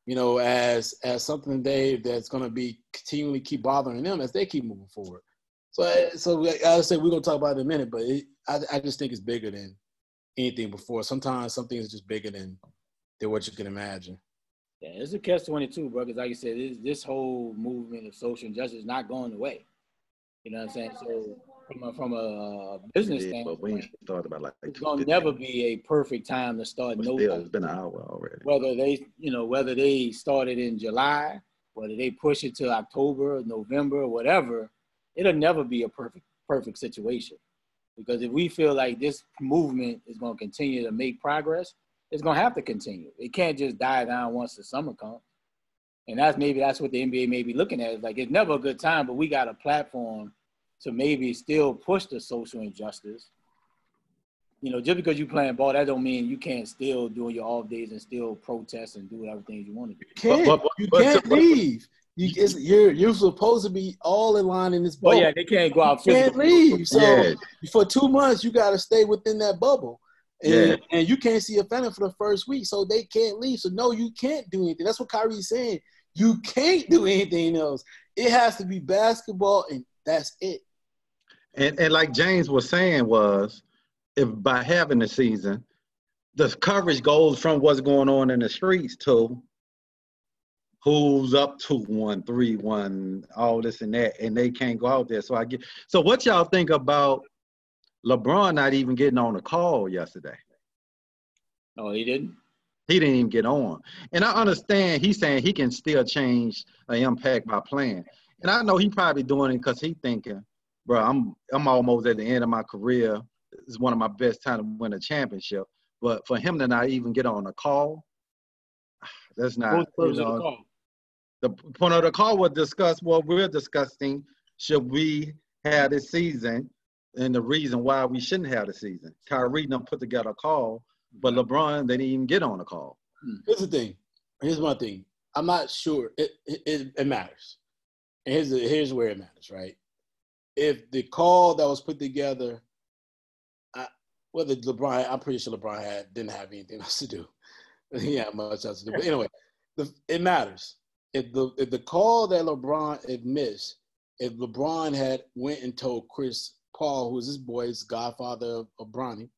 [SPEAKER 1] you know as as something they that's to be continually keep bothering them as they keep moving forward so so i said we're to talk about it in a minute but it, I, I just think it's bigger than anything before sometimes something is just bigger than than what you can imagine
[SPEAKER 4] Yeah, it's a catch twenty two, bro. Because like you said, this, this whole movement of social injustice is not going away. You know what I'm saying? So from a, from a uh, business
[SPEAKER 6] Yeah, but we
[SPEAKER 4] standpoint,
[SPEAKER 6] ain't started about like
[SPEAKER 4] it's gonna never be a perfect time to start
[SPEAKER 6] But
[SPEAKER 4] no
[SPEAKER 6] still, it's been an hour already.
[SPEAKER 4] whether they you know whether they started in July, whether they push it to October, November, whatever, it'll never be a perfect perfect situation. Because if we feel like this movement is going to continue to make progress, it's going to have to continue. It can't just die down once the summer comes. And that's maybe that's what the NBA may be looking at. It's like it's never a good time, but we got a platform to maybe still push the social injustice. You know, just because you playing ball, that don't mean you can't still do your off days and still protest and do everything you want to do.
[SPEAKER 1] you can't
[SPEAKER 6] but- but-
[SPEAKER 1] you can't
[SPEAKER 6] but-
[SPEAKER 1] leave you, it's, you're you're supposed to be all in line in this
[SPEAKER 4] Oh
[SPEAKER 1] bubble.
[SPEAKER 4] yeah, they can't go out.
[SPEAKER 1] you can't leave. So
[SPEAKER 6] Yeah.
[SPEAKER 1] for two months you got to stay within that bubble. And,
[SPEAKER 6] Yeah.
[SPEAKER 1] and you can't see a fan for the first week so they can't leave. So no you can't do anything. That's what Kyrie's saying. You can't do anything else. It has to be basketball and that's it.
[SPEAKER 6] And and like James was saying was, if by having the season, the coverage goes from what's going on in the streets to who's up to one, three, one, all this and that, and they can't go out there. So I get. So what y'all think about LeBron not even getting on the call yesterday?
[SPEAKER 4] No, he didn't.
[SPEAKER 6] He didn't even get on. And I understand he's saying he can still change the impact by playing. And I know he probably doing it because he thinking, bro, I'm I'm almost at the end of my career. It's one of my best time to win a championship. But for him to not even get on a call, [sighs] that's not
[SPEAKER 4] Who's
[SPEAKER 6] you know,
[SPEAKER 4] call?
[SPEAKER 6] The point of the call was discuss what we're discussing. Should we have this season and the reason why we shouldn't have the season? Kyrie done put together a call, but LeBron they didn't even get on the call. Hmm.
[SPEAKER 1] here's the thing. Here's my thing. I'm not sure. It it, it, matters. And here's the, here's where it matters right? If the call that was put together I, whether lebron i'm pretty sure lebron had didn't have anything [laughs] else to do. [laughs] He had much else to do. But anyway the, it matters if the if the call that lebron had missed if lebron had went and told chris paul who's his boy's godfather of, of bronny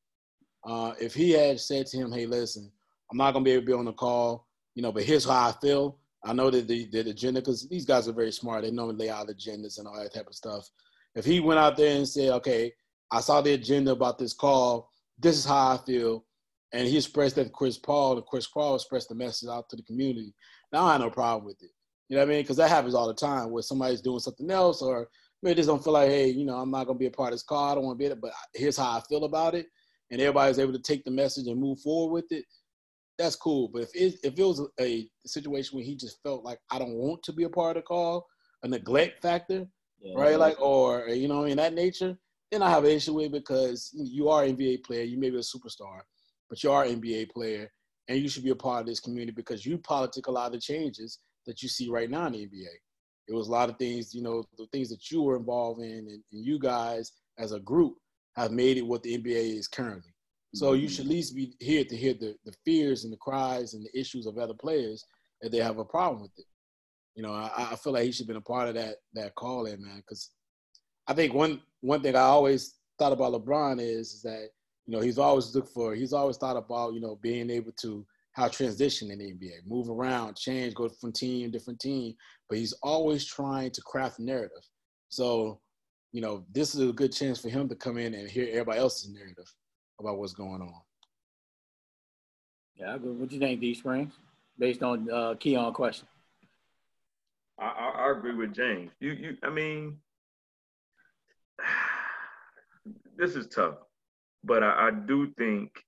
[SPEAKER 1] uh, if he had said to him hey listen I'm not gonna be able to be on the call, you know, but here's how I feel. I know that the, the agenda, because these guys are very smart. They normally lay out agendas and all that type of stuff. If he went out there and said, okay, I saw the agenda about this call, this is how I feel, and he expressed that to Chris Paul, and Chris Paul expressed the message out to the community, now I have no problem with it. You know what I mean? Because that happens all the time where somebody's doing something else or maybe they just don't feel like, hey, you know, I'm not gonna be a part of this call. I don't want to be it, but here's how I feel about it. And everybody's able to take the message and move forward with it that's cool. But if it if it was a situation where he just felt like I don't want to be a part of the call, a neglect factor,
[SPEAKER 4] Yeah.
[SPEAKER 1] right? Like or you know in that nature, then I have an issue with it because you are an NBA player, you may be a superstar, but you are an NBA player, and you should be a part of this community because you politic a lot of the changes that you see right now in the NBA. It was a lot of things, you know, the things that you were involved in, and, and you guys as a group have made it what the NBA is currently. So you mm-hmm. should at least be here to hear the, the fears and the cries and the issues of other players if they have a problem with it. You know, I, I feel like he should have been a part of that that call in, man. Because I think one one thing I always thought about LeBron is, is that you know he's always looked for he's always thought about you know being able to how transition in the NBA, move around, change, go from team to different team, but he's always trying to craft narrative. So, you know, this is a good chance for him to come in and hear everybody else's narrative about what's going on.
[SPEAKER 4] Yeah, what do you think, D Springs? Based on uh, Keon question.
[SPEAKER 5] I, I, I agree with James. You, you, I mean, [sighs] this is tough, but I, I do think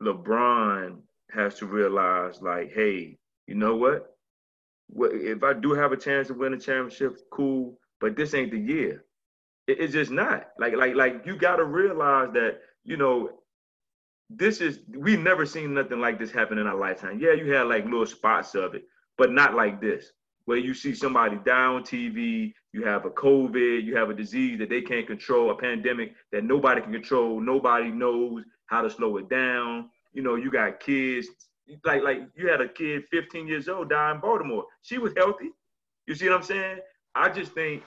[SPEAKER 5] LeBron has to realize, like, hey, you know what? If I do have a chance to win a championship, cool. But this ain't the year. It, it's just not. Like, like, like you got to realize that you know this is we've never seen nothing like this happen in our lifetime. Yeah, you had like little spots of it, but not like this, where you see somebody die on TV, you have a COVID, you have a disease that they can't control, a pandemic that nobody can control, nobody knows how to slow it down. You know, you got kids, like like you had a kid 15 years old die in Baltimore. She was healthy. You see what I'm saying? I just think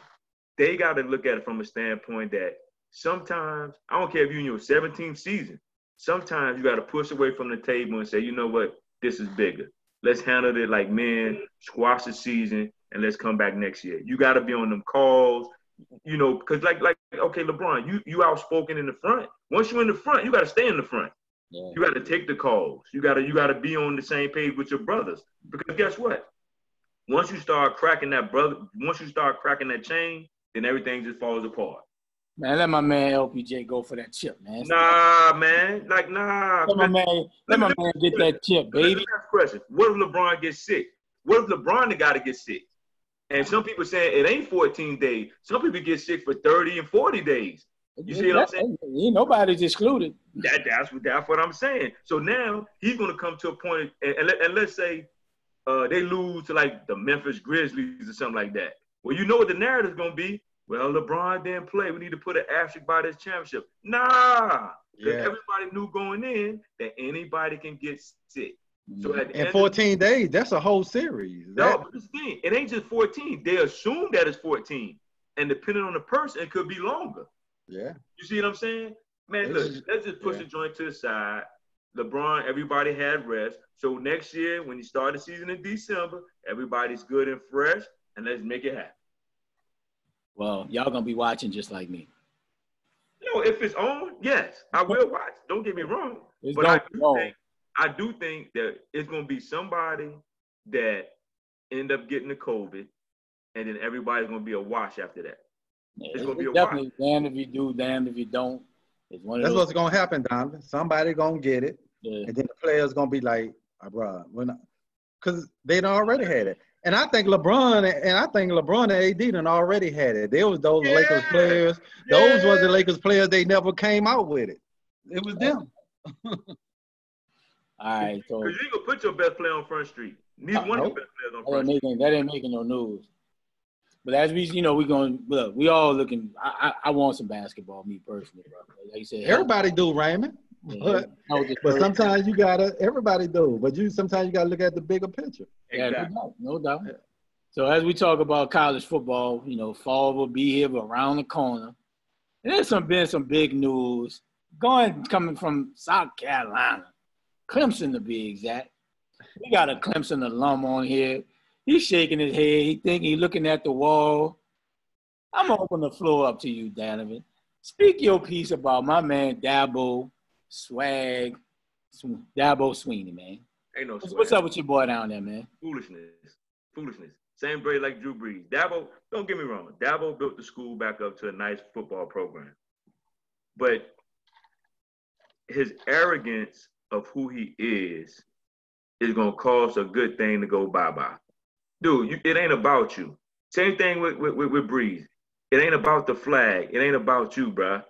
[SPEAKER 5] they got to look at it from a standpoint that sometimes I don't care if you're in your 17th season. Sometimes you got to push away from the table and say, you know what, this is bigger. Let's handle it like men, squash the season, and let's come back next year. You got to be on them calls, you know, because like like okay, LeBron, you you outspoken in the front. Once you're in the front, you got to stay in the front.
[SPEAKER 4] Yeah.
[SPEAKER 5] You got to take the calls. You got to you got to be on the same page with your brothers. Because guess what? Once you start cracking that brother, once you start cracking that chain, then everything just falls apart.
[SPEAKER 4] Man, let my man LBJ go for that chip, man.
[SPEAKER 5] Nah, man. Like, nah.
[SPEAKER 4] Let my man, let my man get that chip,
[SPEAKER 5] Let
[SPEAKER 4] baby.
[SPEAKER 5] question. What if LeBron gets sick? What if LeBron the guy to get sick? And some people saying it ain't 14 days. Some people get sick for 30 and 40 days. You see what I'm saying?
[SPEAKER 4] Ain't nobody's excluded.
[SPEAKER 5] That, that's what that's what I'm saying. So now he's gonna come to a point, and, and, let, and let's say uh, they lose to like the Memphis Grizzlies or something like that. Well, you know what the narrative's gonna be. Well, LeBron didn't play. We need to put an asterisk by this championship. Nah, because
[SPEAKER 6] Yeah.
[SPEAKER 5] everybody knew going in that anybody can get sick. So at
[SPEAKER 6] In
[SPEAKER 5] end of
[SPEAKER 6] 14 days, that's a whole series.
[SPEAKER 5] No,
[SPEAKER 6] That-
[SPEAKER 5] but this thing, it ain't just 14. They assume that it's 14. And depending on the person, it could be longer.
[SPEAKER 6] yeah.
[SPEAKER 5] You see what I'm saying? Man,
[SPEAKER 6] This
[SPEAKER 5] look, let's just push
[SPEAKER 6] yeah.
[SPEAKER 5] the joint to the side. LeBron, everybody had rest. So next year, when you start the season in December, everybody's good and fresh, and let's make it happen.
[SPEAKER 4] Well, y'all gonna be watching just like me.
[SPEAKER 5] You know, if it's on, yes, I will watch. Don't get me wrong.
[SPEAKER 4] It's
[SPEAKER 5] But I
[SPEAKER 4] don't
[SPEAKER 5] think I do think that it's gonna be somebody that end up getting the COVID, and then everybody's gonna be a wash after that.
[SPEAKER 4] Yeah,
[SPEAKER 5] it's gonna be a
[SPEAKER 4] definitely damned if you do, damned if you don't. It's one of
[SPEAKER 6] That's
[SPEAKER 4] those.
[SPEAKER 6] what's gonna happen, Donovan. Somebody gonna get it,
[SPEAKER 4] yeah.
[SPEAKER 6] and then the players gonna be like, ah, oh, "Bro, we're not," because they done already had it. And I think LeBron and I think LeBron and AD done already had it. There was those
[SPEAKER 5] Yeah.
[SPEAKER 6] Lakers players. Those was the Lakers players. They never came out with it. It was them. [laughs]
[SPEAKER 4] All right, so
[SPEAKER 5] you ain't gonna put your best player on Front Street. Neither
[SPEAKER 4] Uh,
[SPEAKER 5] one of
[SPEAKER 4] nope.
[SPEAKER 5] your best players on
[SPEAKER 4] that ain't
[SPEAKER 5] Front Street.
[SPEAKER 4] making that ain't making no news. But as we, you know, we going look. We all looking. I, I, I want some basketball, me personally, bro. Like you said,
[SPEAKER 6] Everybody do, Raymond.
[SPEAKER 4] Yeah,
[SPEAKER 6] But,
[SPEAKER 4] I
[SPEAKER 6] but sometimes you gotta. Everybody do. But you sometimes you gotta look at the bigger picture.
[SPEAKER 4] Yeah,
[SPEAKER 5] Exactly.
[SPEAKER 4] no doubt, no doubt. So as we talk about college football, you know, fall will be here around the corner. And there's some been some big news going coming from South Carolina, Clemson to be exact. We got a Clemson alum on here. He's shaking his head. He think he's looking at the wall. I'm gonna open the floor up to you, Donovan. Speak your piece about my man Dabo Swag, Sw- Dabo Swinney, man.
[SPEAKER 5] Ain't no
[SPEAKER 4] What's, what's up with your boy down there, man?
[SPEAKER 5] Foolishness. Foolishness. Same braid like Drew Brees. Dabo, don't get me wrong. Dabo built the school back up to a nice football program. But his arrogance of who he is is gonna cause a good thing to go bye bye. Dude, you, it ain't about you. Same thing with, with, with, with Brees. It ain't about the flag. It ain't about you, bruh.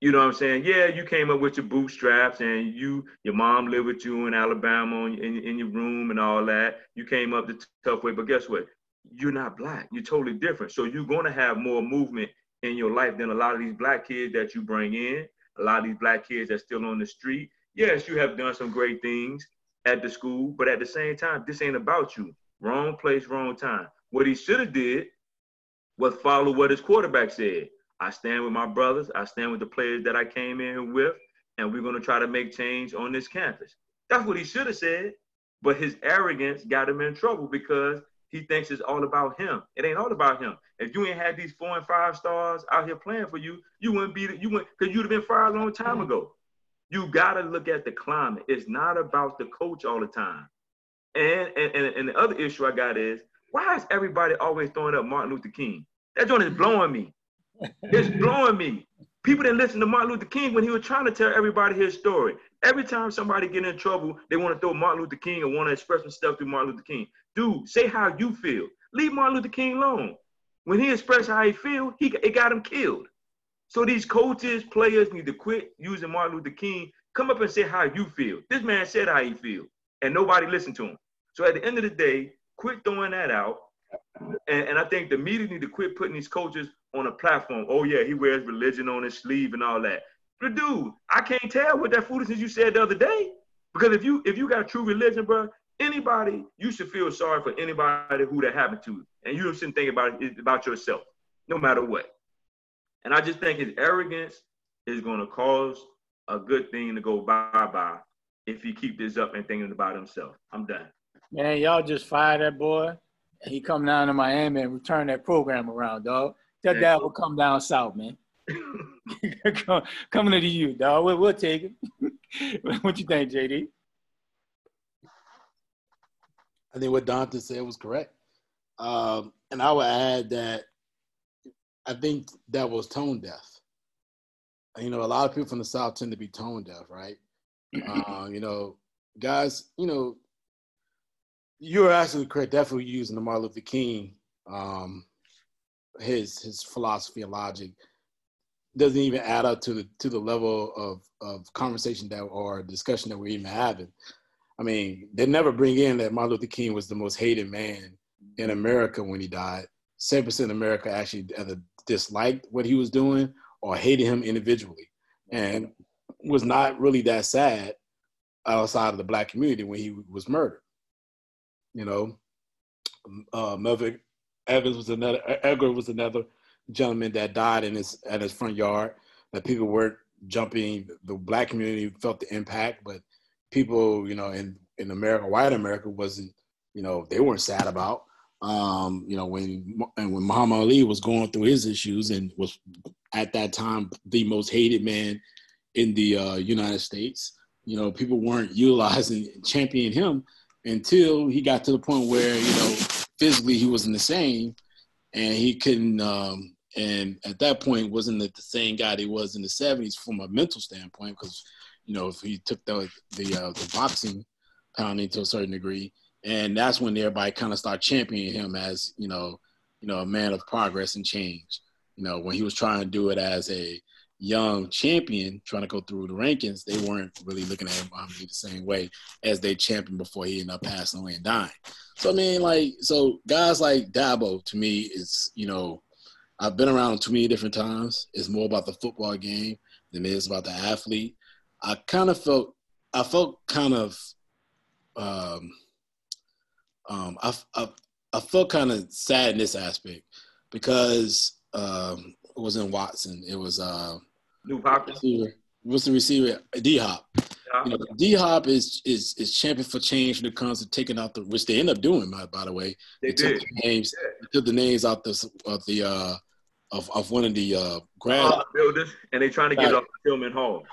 [SPEAKER 5] You know what I'm saying? Yeah, you came up with your bootstraps and you, your mom lived with you in Alabama in, in your room and all that. You came up the tough way, but guess what? You're not black. You're totally different. So you're going to have more movement in your life than a lot of these black kids that you bring in. A lot of these black kids that's still on the street. Yes, you have done some great things at the school, but at the same time, this ain't about you. Wrong place, wrong time. What he should have did was follow what his quarterback said. I stand with my brothers. I stand with the players that I came in with, and we're going to try to make change on this campus. That's what he should have said. But his arrogance got him in trouble because he thinks it's all about him. It ain't all about him. If you ain't had these four and five stars out here playing for you, you wouldn't be you wouldn't because you'd have been fired a long time mm-hmm. ago. You gotta look at the climate. It's not about the coach all the time. And and, and, and the other issue I got is why is everybody always throwing up Martin Luther King? That joint is mm-hmm. blowing me. It's blowing me. People didn't listen to Martin Luther King when he was trying to tell everybody his story. Every time somebody get in trouble, they want to throw Martin Luther King and want to express themselves through Martin Luther King. Dude, say how you feel. Leave Martin Luther King alone. When he expressed how he feel, he it got him killed. So these coaches, players need to quit using Martin Luther King. Come up and say how you feel. This man said how he feel, and nobody listened to him. So at the end of the day, quit throwing that out. And, and I think the media need to quit putting these coaches on a platform. Oh yeah, he wears religion on his sleeve and all that. But dude, I can't tell what that foolishness you said the other day. Because if you if you got true religion, bro, anybody you should feel sorry for anybody who that happened to, and you shouldn't think about it about yourself, no matter what. And I just think his arrogance is going to cause a good thing to go bye bye if he keep this up and thinking about himself. I'm done.
[SPEAKER 4] Man, y'all just fired that boy. He come down to Miami and return that program around, dog. Tell
[SPEAKER 5] Yeah.
[SPEAKER 4] dad will come down south, man. [laughs] [laughs] Coming to you, dog. We'll, we'll take it. [laughs] what you think, JD?
[SPEAKER 1] I think what Dante said was correct. Um, and I would add that I think that was tone deaf. You know, a lot of people from the South tend to be tone deaf, right? uh, you know, guys, you know, you're absolutely correct. Definitely using the Martin Luther King, um, his his philosophy and logic doesn't even add up to the to the level of of conversation that or discussion that we're even having. I mean, they never bring in that Martin Luther King was the most hated man in America when he died. Seven percent of America actually either disliked what he was doing or hated him individually, and was not really that sad outside of the black community when he was murdered. You know, uh, Melvin Evans was another. Medgar was another gentleman that died in his at his front yard. That people weren't jumping. The black community felt the impact, but people, you know, in in America, white America wasn't. You know, they weren't sad about. Um, you know, when and when Muhammad Ali was going through his issues and was at that time the most hated man in the uh, United States. You know, people weren't utilizing championing him until he got to the point where you know physically he wasn't the same, and he couldn't. Um, and at that point, wasn't the same guy he was in the '70s from a mental standpoint, because you know if he took the the, uh, the boxing pounding to a certain degree, and that's when everybody kind of started championing him as you know, you know, a man of progress and change. You know, when he was trying to do it as a young champion trying to go through the rankings, they weren't really looking at him the same way as they champion before he ended up passing away and dying. So I mean, like, so guys like Dabo to me is, you know, I've been around too many different times. It's more about the football game than it is about the athlete. I kind of felt, I felt kind of, um, um, I, I, I felt kind of sad in this aspect because um, wasn't Watson. It was uh,
[SPEAKER 5] Nuk Hopkins.
[SPEAKER 1] What's the receiver? D Hop. You know, D Hop is is is champion for change when it comes to taking out the which they end up doing. By, by the way,
[SPEAKER 5] They
[SPEAKER 1] took
[SPEAKER 5] did.
[SPEAKER 1] the names. They took the names out the of the uh, of of one of the uh, grad
[SPEAKER 5] Honor builders, and they're trying to get
[SPEAKER 1] Right.
[SPEAKER 5] off Tillman Hall.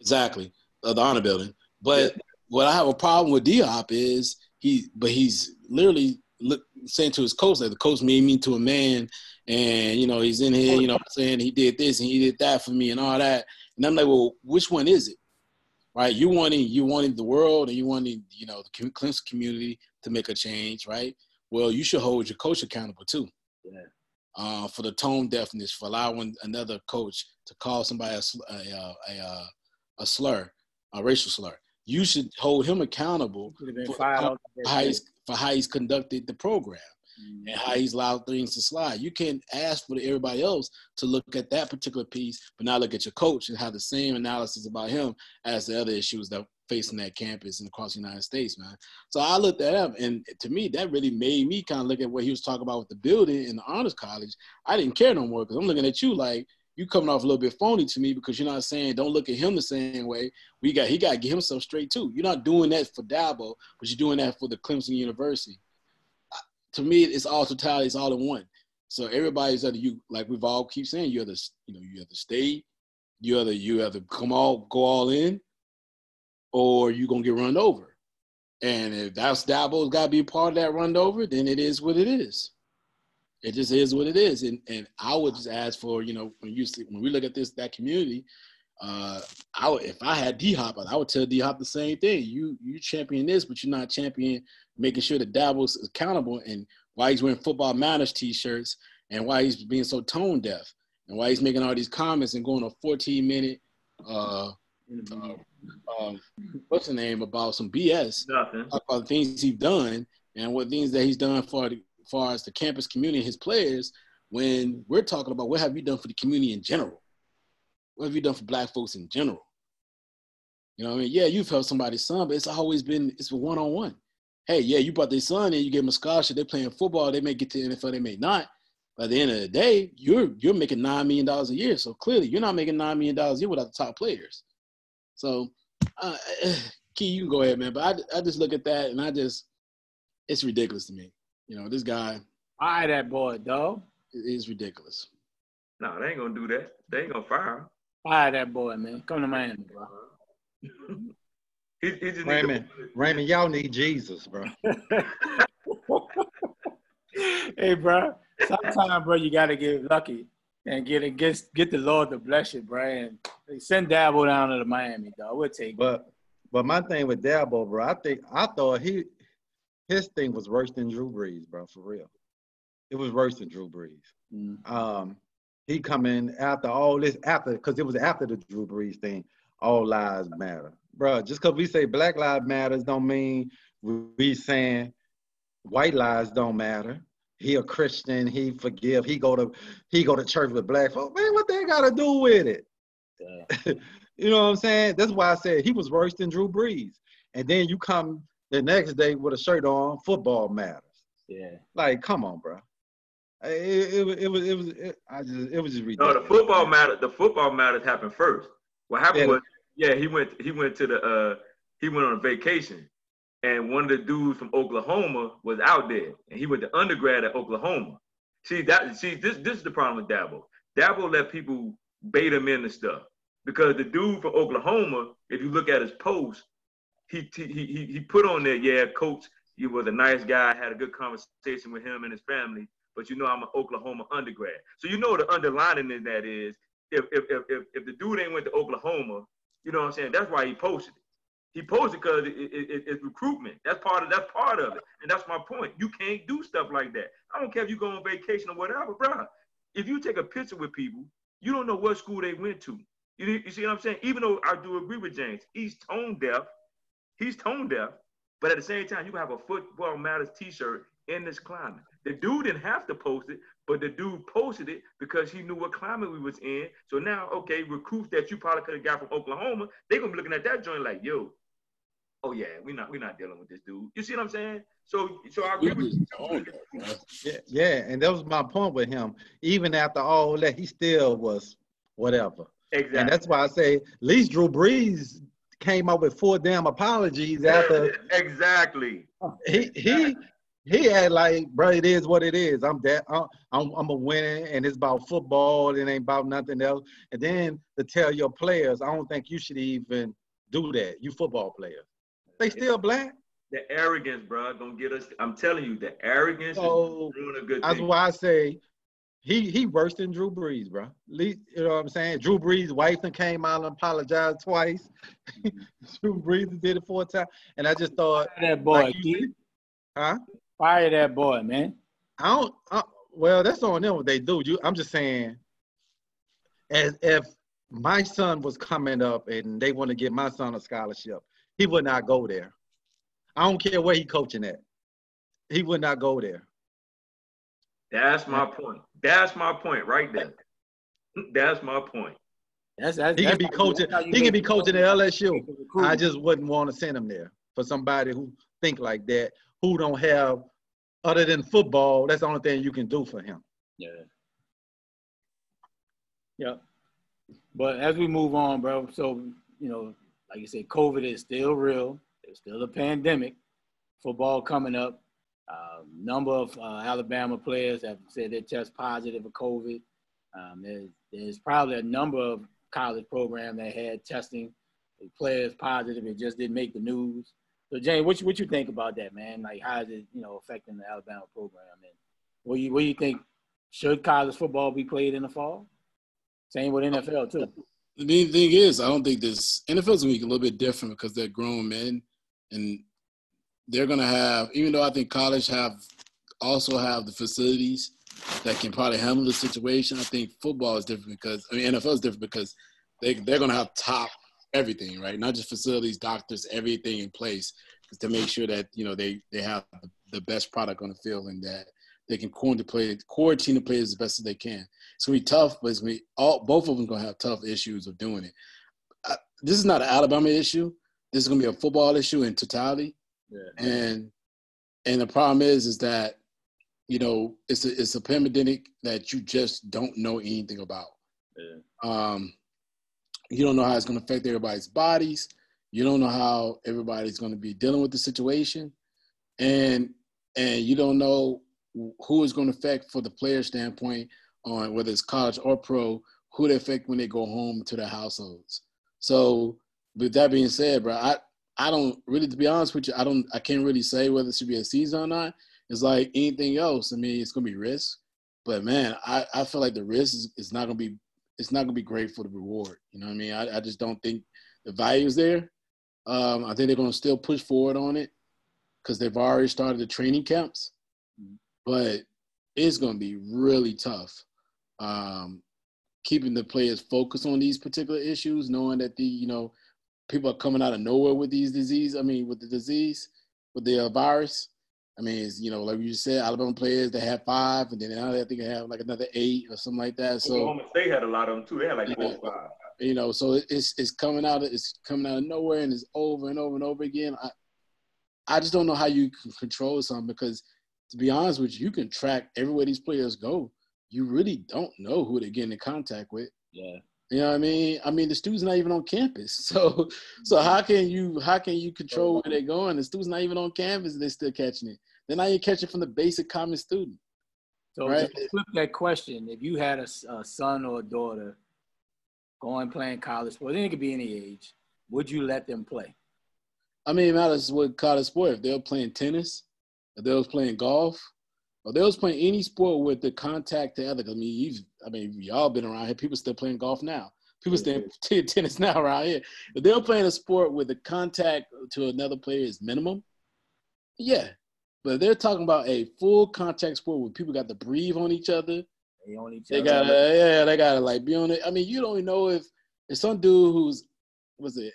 [SPEAKER 1] exactly uh, the honor building. But what I have a problem with D Hop is he, but he's literally look, saying to his coach that the coach made me to a man, and you know he's in here, you know, what I'm saying he did this and he did that for me and all that, and I'm like, well, which one is it? right? You wanting you wanting the world and you wanting you know the Clemson community to make a change, right? Well, you should hold your coach accountable too.
[SPEAKER 4] Yeah.
[SPEAKER 1] Uh, for the tone deafness, for allowing another coach to call somebody a a, a, a, a slur, a racial slur. You should hold him accountable for how, for how he's conducted the program. And how he's allowed things to slide. You can't ask for everybody else to look at that particular piece, but not look at your coach and have the same analysis about him as the other issues that facing that campus and across the United States, man. So I looked that up, and to me, that really made me kind of look at what he was talking about with the building in the honors college. I didn't care no more because I'm looking at you like you coming off a little bit phony to me because you're not saying don't look at him the same way. We got he got to get himself straight too. You're not doing that for Dabo, but you're doing that for the Clemson University to me, it's all totality. It's all in one. So everybody's either you, like we've all keep saying, you either you know you have to stay, you either you have to come all go all in, or you are gonna get run over. And if that's Dabo's got to be part of that run over, then it is what it is. It just is what it is. And and I would just ask for you know when you see when we look at this that community, uh, I would, if I had D Hop, I would tell D Hop the same thing. You you champion this, but you're not champion making sure that Dabo's accountable and why he's wearing football matters t-shirts and why he's being so tone deaf and why he's making all these comments and going a 14 minute uh, uh um, what's the name about some BS
[SPEAKER 5] Nothing.
[SPEAKER 1] about things he's done and what things that he's done for the far as the campus community, his players. When we're talking about what have you done for the community in general, what have you done for Black folks in general? You know, what I mean, yeah, you've helped somebody's son, but it's always been it's one on one. Hey, yeah, you brought their son in, you give them a scholarship. They're playing football. They may get to the NFL, they may not. But at the end of the day, you're you're making nine million dollars a year. So clearly, you're not making nine million dollars a year without the top players. So, uh, [sighs] Key, you can go ahead, man. But I, I just look at that and I just, it's ridiculous to me. You know, this guy.
[SPEAKER 4] Fire that boy, dog.
[SPEAKER 1] It is ridiculous.
[SPEAKER 5] No, they ain't gonna do that. They ain't gonna fire him.
[SPEAKER 4] Fire that boy, man. Come to Miami, bro. [laughs]
[SPEAKER 5] He, he just need
[SPEAKER 6] Raymond, Raymond, y'all need Jesus, bro. [laughs]
[SPEAKER 4] hey, bro. Sometimes, bro, you gotta get lucky and get it, get get the Lord to bless you, bro. And send Dabo down to the Miami, dog. We'll take it.
[SPEAKER 6] But but my thing with Dabo, bro, I think I thought he his thing was worse than Drew Brees, bro, for real. It was worse than Drew Brees.
[SPEAKER 4] Mm.
[SPEAKER 6] Um, he come in after all this, after because it was after the Drew Brees thing. All lives matter, bro. Just because we say Black Lives Matters don't mean we saying white lives don't matter. He a Christian. He forgive. He go to he go to church with black folks. Man, what they got to do with it? [laughs] you know what I'm saying? That's why I said he was worse than Drew Brees. And then you come the next day with a shirt on. Football matters.
[SPEAKER 4] Yeah.
[SPEAKER 6] Like, come on, bro. It, it, it was it was it, I just it was just ridiculous.
[SPEAKER 5] No, the football matter. The football matters happened first. What happened
[SPEAKER 6] Yeah.
[SPEAKER 5] was, yeah, he went. He went to the. uh He went on a vacation, and one of the dudes from Oklahoma was out there, and he went to undergrad at Oklahoma. See that? See this? This is the problem with Dabo. Dabo let people bait him into stuff because the dude from Oklahoma, if you look at his post, he he he he put on there, yeah, coach, he was a nice guy, I had a good conversation with him and his family, but you know I'm an Oklahoma undergrad. So you know the underlining in that is if if if, if the dude ain't went to Oklahoma, you know what I'm saying? That's why he posted it. He posted because it, it, it, it's recruitment. That's part of that's part of it, and that's my point. You can't do stuff like that. I don't care if you go on vacation or whatever, bro. If you take a picture with people, you don't know what school they went to. You, you see what I'm saying? Even though I do agree with James, he's tone deaf. He's tone deaf, but at the same time, you have a football matters T-shirt in this climate. The dude didn't have to post it, but the dude posted it because he knew what climate we was in. So now, okay, recruits that you probably could have got from Oklahoma, they gonna be looking at that joint like, yo, oh yeah, we not we not dealing with this dude. You see what I'm saying? So so I agree with you.
[SPEAKER 6] Yeah, yeah, and that was my point with him. Even after all that, he still was whatever.
[SPEAKER 5] Exactly.
[SPEAKER 6] And that's why I say at least Drew Brees came up with four damn apologies after [laughs]
[SPEAKER 5] exactly.
[SPEAKER 6] he he he had like, bro, it is what it is. I'm that I'm I'm, I'm a winner, and it's about football. It ain't about nothing else. And then to tell your players, I don't think you should even do that. You football players, they still black.
[SPEAKER 5] The arrogance, bro, gonna get us. I'm telling you, the arrogance
[SPEAKER 6] So,
[SPEAKER 5] is doing a good
[SPEAKER 6] That's
[SPEAKER 5] thing.
[SPEAKER 6] why I say he he worse than Drew Brees, bro. you know what I'm saying? Drew Brees' wife and came out and apologized twice. [laughs] Drew Brees did it four times, and I just thought
[SPEAKER 4] that boy,
[SPEAKER 6] like you huh?
[SPEAKER 4] Fire that boy, man.
[SPEAKER 6] I don't. I, well, that's on them what they do. You, I'm just saying, as if my son was coming up and they want to give my son a scholarship, he would not go there. I don't care where he coaching at. He would not go there.
[SPEAKER 5] That's my point. That's my point right there. That's my point.
[SPEAKER 4] That's, that's
[SPEAKER 6] He can
[SPEAKER 4] that's
[SPEAKER 6] be coaching.
[SPEAKER 4] you
[SPEAKER 6] He can be coaching at LSU. I just wouldn't want to send him there for somebody who think like that, who don't have other than football. That's the only thing you can do for him.
[SPEAKER 4] Yeah. Yep. But as we move on, bro, so you know, like you said, COVID is still real. It's still a pandemic. Football coming up. Uh, number of uh, Alabama players have said they test positive for COVID. Um, there's, there's probably a number of college programs that had testing players positive. It just didn't make the news. So, Jane, what you, what you think about that, man? Like, how is it, you know, affecting the Alabama program? And what you what you think? Should college football be played in the fall? Same with NFL too.
[SPEAKER 1] The main thing is, I don't think this NFL's gonna be a little bit different because they're grown men, and they're gonna have. Even though I think college have also have the facilities that can probably handle the situation. I think football is different because I mean NFL is different because they they're gonna have top everything, right? Not just facilities, doctors, everything in place to make sure that you know they they have the best product on the field and that they can quarantine play quarantine the players as best as they can. It's gonna be tough, but it's gonna be all both of them gonna have tough issues of doing it. Uh, this is not an Alabama issue. This is gonna be a football issue in totality.
[SPEAKER 4] Yeah.
[SPEAKER 1] And and the problem is is that you know it's a it's a pandemic that you just don't know anything about.
[SPEAKER 4] Yeah.
[SPEAKER 1] Um, you don't know how it's going to affect everybody's bodies. You don't know how everybody's going to be dealing with the situation, and and you don't know who is going to affect for the player standpoint on whether it's college or pro, who they affect when they go home to their households. So, with that being said, bro, I I don't really, to be honest with you, I don't, I can't really say whether it should be a season or not. It's like anything else. I mean, it's gonna be risk, but man, I, I feel like the risk is, is not gonna be, it's not gonna be great for the reward. You know what I mean? I, I just don't think the value is there. Um, I think they're gonna still push forward on it because they've already started the training camps, but it's gonna be really tough. Um, keeping the players focused on these particular issues, knowing that the you know people are coming out of nowhere with these disease. I mean, with the disease, with the uh, virus. I mean, it's, you know, like you said, Alabama players they have five, and then now I think they have like another eight or something like that. So
[SPEAKER 5] Oklahoma State had a lot of them too. They had like four or five.
[SPEAKER 1] you know, so it's it's coming out of it's coming out of nowhere, and it's over and over and over again. I I just don't know how you can control something because, to be honest with you, you can track everywhere these players go. You really don't know who they're getting in contact with.
[SPEAKER 4] Yeah.
[SPEAKER 1] You know what I mean? I mean, the student's not even on campus. [laughs] So, so mm-hmm. how can you how can you control where they're going? The student's not even on campus, and they're still catching it. They're not even catching from the basic common student.
[SPEAKER 4] So
[SPEAKER 1] Right.
[SPEAKER 4] flip that question, if you had a son or a daughter going playing college sports, then it could be any age, would you let them play?
[SPEAKER 1] I mean, it matters what college sport. If they're playing tennis, if they was playing golf, or they was playing any sport with the contact to other. I mean, you've, I mean, y'all been around here. People still playing golf now. People still [laughs] playing tennis now around here. If they're playing a sport with the contact to another player is minimum, yeah. But they're talking about a full contact sport where people got to breathe on each other.
[SPEAKER 4] They on each
[SPEAKER 1] They
[SPEAKER 4] other.
[SPEAKER 1] gotta, yeah, they gotta like be on it. I mean, you don't even know if if some dude who's was it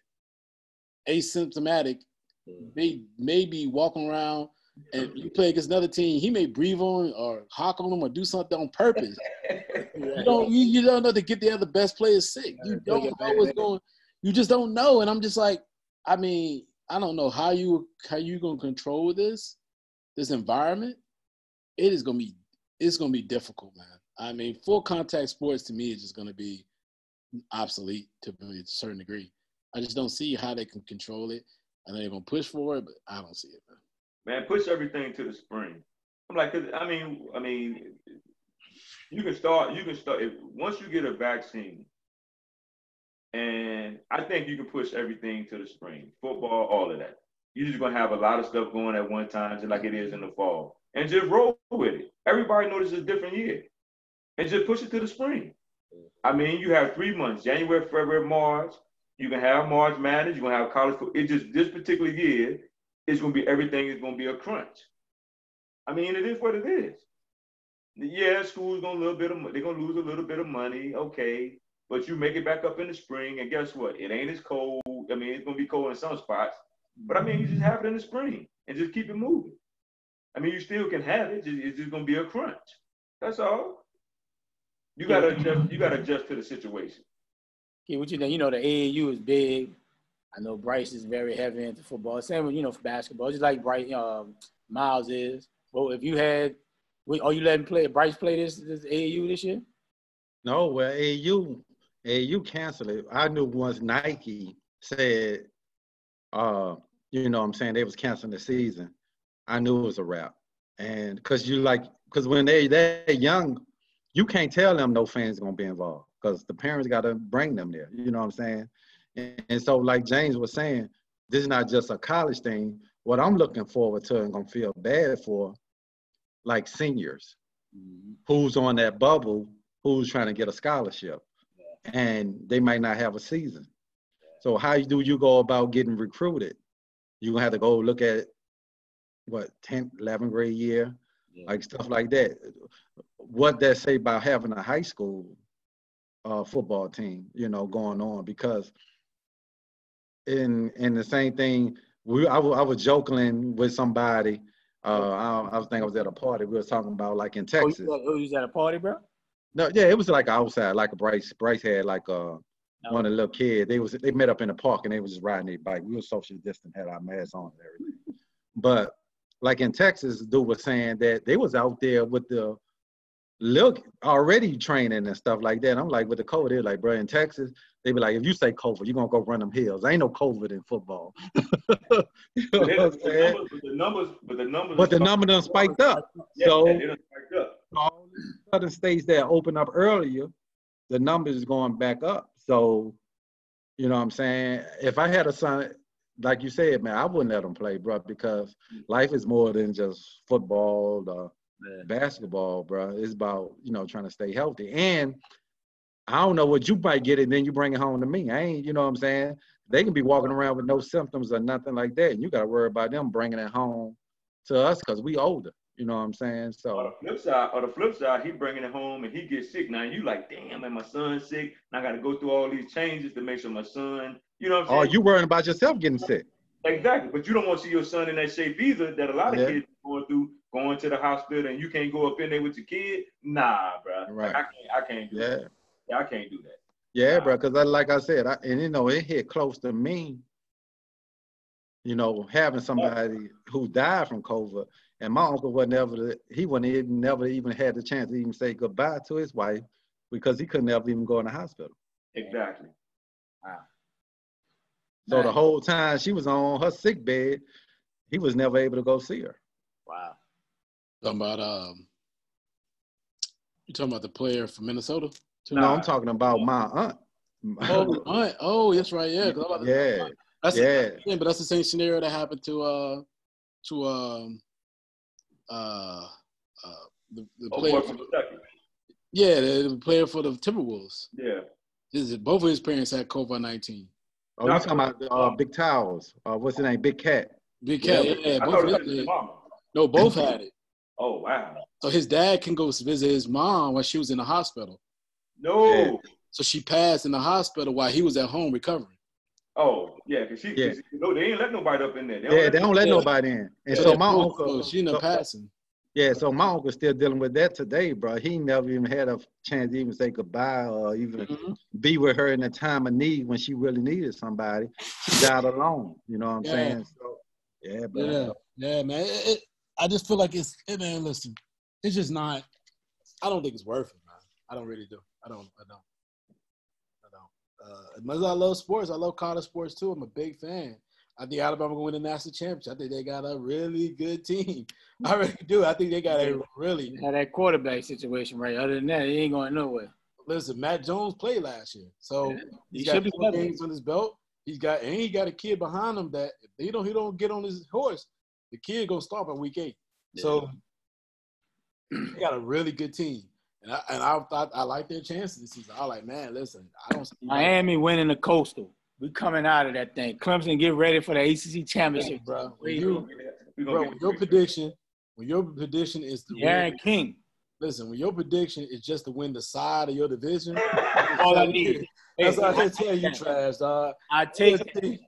[SPEAKER 1] asymptomatic mm. may may be walking around and you play against another team, he may breathe on or hawk on them or do something on purpose. [laughs] You don't you, you don't know to get the other best players sick. You don't know what's going. You just don't know, and I'm just like, I mean, I don't know how you how you gonna control this this environment. It is gonna be it's gonna be difficult, man. I mean, full contact sports to me is just gonna be obsolete to a certain degree. I just don't see how they can control it. I know they're gonna push for it, but I don't see it, man.
[SPEAKER 5] Man, push everything to the spring. I'm like, I mean, I mean, you can start. You can start if, once you get a vaccine, and I think you can push everything to the spring. Football, all of that. You're just gonna have a lot of stuff going at one time, just like it is in the fall, and just roll with it. Everybody knows it's a different year. and just push it to the spring. I mean, you have three months: January, February, March. You can have March Madness. you're gonna have college. football. It just this particular year, it's gonna be everything is gonna be a crunch. I mean, it is what it is. Yeah, school's gonna little bit of they're gonna lose a little bit of money. Okay, but you make it back up in the spring, and guess what? It ain't as cold. I mean, it's gonna be cold in some spots, but I mean, you just have it in the spring and just keep it moving. I mean, you still can have it. It's just gonna be a crunch. That's all. You gotta adjust. You gotta adjust to the situation.
[SPEAKER 4] Yeah, what you think? You know, the AAU is big. I know Bryce is very heavy into football. Same with you know for basketball, just like Bryce um, Miles is. Well, if you had, are you letting play Bryce play this this AAU this year?
[SPEAKER 6] No, well AAU AAU canceled it. I knew once Nike said, uh, you know, what I'm saying they was canceling the season. I knew it was a wrap, and because you like, because when they they young, you can't tell them no fans gonna be involved because the parents got to bring them there. You know what I'm saying? And, and, so, like James was saying, this is not just a college thing. What I'm looking forward to and gonna feel bad for, like seniors, mm-hmm. who's on that bubble, who's trying to get a scholarship, yeah. and they might not have a season. Yeah. So how do you go about getting recruited? You're gonna have to go look at what 10th, 11th grade year, yeah. like stuff like that. What that say about having a high school uh, football team, you know, going on because in in the same thing, we I, I was joking with somebody. Uh, I, I was thinking I was at a party. We were talking about like in Texas.
[SPEAKER 4] Oh, you was at a party, bro?
[SPEAKER 6] No, yeah, it was like outside, like a Bryce. Bryce had like a no. one of the little kids. They was they met up in the park and they was just riding their bike. We were social distant, had our masks on and everything. [laughs] But like in Texas, dude was saying that they was out there with the look already training and stuff like that. I'm like, with the COVID, they're like, bro, in Texas, they be like, if you say COVID, you're gonna go run them hills. Ain't no COVID in football. [laughs] you know
[SPEAKER 5] but, the numbers, but the numbers, but the numbers,
[SPEAKER 6] but the number done spiked up. Yeah, so yeah, spiked up. all the other states that opened up earlier, the numbers is going back up. So, you know what I'm saying? If I had a son, like you said, man, I wouldn't let him play, bro, because life is more than just football, the basketball, bro. It's about you know trying to stay healthy. And I don't know what you might get it, then you bring it home to me. I ain't, you know what I'm saying? They can be walking around with no symptoms or nothing like that. And you got to worry about them bringing it home to us because we older. You know what I'm saying? So
[SPEAKER 5] on the flip side, on the flip side, he bringing it home and he gets sick. Now you like, damn, man, my son's sick. And I got to go through all these changes to make sure my son, you know what I'm oh, saying?
[SPEAKER 6] Oh, you worrying about yourself getting sick?
[SPEAKER 5] Exactly, but you don't want to see your son in that shape either. That a lot of yeah. kids going through going to the hospital and you can't go up in there with your kid, nah, bro. Right. Like, I can't. I can't do yeah. that. Yeah, I can't do that.
[SPEAKER 6] Yeah, nah. bro. Because I, like I said, I, and you know, it hit close to me. You know, having somebody who died from COVID, and my uncle was never. He wasn't even never even had the chance to even say goodbye to his wife because he couldn't ever even go in the hospital.
[SPEAKER 5] Exactly. Wow.
[SPEAKER 6] So the whole time she was on her sick bed, he was never able to go see her.
[SPEAKER 4] Wow.
[SPEAKER 1] Talking about um, you talking about the player from Minnesota?
[SPEAKER 6] No, nah. I'm talking about my aunt.
[SPEAKER 1] Oh, aunt. Oh, that's right. Yeah.
[SPEAKER 6] yeah.
[SPEAKER 1] That's
[SPEAKER 6] yeah.
[SPEAKER 1] The, but that's the same scenario that happened to uh to um uh uh the, the oh, player from Kentucky. Yeah, the, the, player for the Timberwolves.
[SPEAKER 5] Yeah.
[SPEAKER 1] His, both of his parents had COVID nineteen.
[SPEAKER 6] Oh, you're talking about uh, Big Towns. Uh, what's his name? Big Cat.
[SPEAKER 1] Big Cat. Yeah. yeah both no, both had it. [clears throat]
[SPEAKER 5] Oh wow!
[SPEAKER 1] So his dad can go visit his mom while she was in the hospital.
[SPEAKER 5] No.
[SPEAKER 1] So she passed in the hospital while he was at home recovering.
[SPEAKER 5] Oh yeah, cause she, yeah. Cause, you know, they ain't let nobody up in there.
[SPEAKER 6] They yeah, they don't let nobody in. And so, so my uncle,
[SPEAKER 1] she in the so, passing.
[SPEAKER 6] Yeah, so my uncle's still dealing with that today, bro. He never even had a chance to even say goodbye or even mm-hmm. be with her in a time of need when she really needed somebody. She died alone. You know what I'm yeah. saying? So, yeah, bro.
[SPEAKER 1] Yeah, yeah, man. It, it, I just feel like it's, it, man. Listen, it's just not. I don't think it's worth it, man. I don't really do. I don't. I don't. Uh, as much as I love sports, I love college sports too. I'm a big fan. I think Alabama going to win the national championship. I think they got a really good team. I really do. I think they got a really
[SPEAKER 4] had that quarterback situation right. Other than that, he ain't going nowhere.
[SPEAKER 1] Listen, Mac Jones played last year, so yeah. he he's got four games on his belt. He's got and he got a kid behind him that if he don't he don't get on his horse, the kid gonna start by week eight. Yeah. So they got a really good team. And I, and I thought I like their chances this season. I was like, man, listen, I don't see
[SPEAKER 4] Miami winning the Coastal. We coming out of that thing. Clemson get ready for the ACC championship,
[SPEAKER 1] bro. When you, bro, when your prediction, when your prediction is the
[SPEAKER 4] Aaron
[SPEAKER 1] win,
[SPEAKER 4] King.
[SPEAKER 1] listen, when your prediction is just to win the side of your division,
[SPEAKER 4] All I need.
[SPEAKER 1] that's all I
[SPEAKER 4] Hey,
[SPEAKER 1] can tell you, trash dog.
[SPEAKER 4] I take it.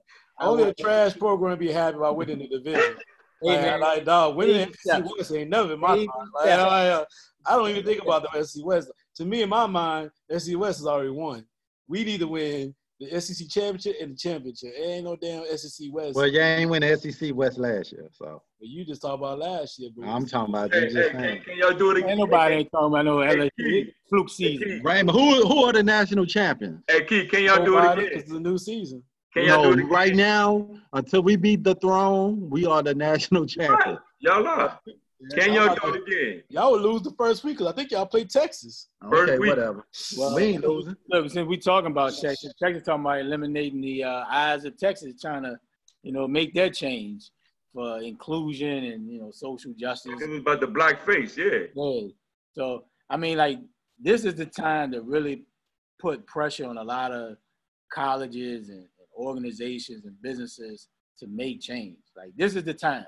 [SPEAKER 1] Only a trash program be happy about winning the division.
[SPEAKER 4] Hey,
[SPEAKER 1] Like,
[SPEAKER 4] man.
[SPEAKER 1] like dog, winning the
[SPEAKER 4] Yeah.
[SPEAKER 1] SEC West ain't never in my
[SPEAKER 4] Hey,
[SPEAKER 1] mind. Like,
[SPEAKER 4] yeah.
[SPEAKER 1] I, I- I don't even think about the SEC West. To me, in my mind, SEC West has already won. We need to win the SEC championship and the championship. It ain't no damn SEC West.
[SPEAKER 6] Well, you ain't win the SEC West last year, so
[SPEAKER 1] But you just talked about last year, bro.
[SPEAKER 6] I'm talking about
[SPEAKER 5] Hey,
[SPEAKER 6] you
[SPEAKER 5] hey, can,
[SPEAKER 6] saying.
[SPEAKER 5] can y'all do it again?
[SPEAKER 4] Ain't nobody ain't talking about no
[SPEAKER 5] Hey,
[SPEAKER 4] LSU
[SPEAKER 5] Keith.
[SPEAKER 4] fluke
[SPEAKER 5] Hey,
[SPEAKER 4] season.
[SPEAKER 5] Keith.
[SPEAKER 6] Raymond, who who are the national champions?
[SPEAKER 5] Hey, Keith, can y'all do it
[SPEAKER 1] Nobody, 'cause
[SPEAKER 5] again?
[SPEAKER 1] it's a new season.
[SPEAKER 5] Can y'all
[SPEAKER 6] No,
[SPEAKER 5] do it again?
[SPEAKER 6] right now, until we beat the throne, we are the national
[SPEAKER 5] Right.
[SPEAKER 6] champions.
[SPEAKER 5] Y'all are. Can
[SPEAKER 1] Y'all
[SPEAKER 5] y'all do it again?
[SPEAKER 1] Y'all would lose the first week because I think y'all played Texas.
[SPEAKER 5] First
[SPEAKER 6] Okay,
[SPEAKER 5] week.
[SPEAKER 6] whatever.
[SPEAKER 4] Well,
[SPEAKER 6] we ain't losing.
[SPEAKER 4] Look, since we talking about Texas, Texas talking about eliminating the uh, eyes of Texas, trying to, you know, make that change for inclusion and you know social justice.
[SPEAKER 5] It was about the black face, yeah.
[SPEAKER 4] Yeah. So I mean, like this is the time to really put pressure on a lot of colleges and, and organizations and businesses to make change. Like this is the time,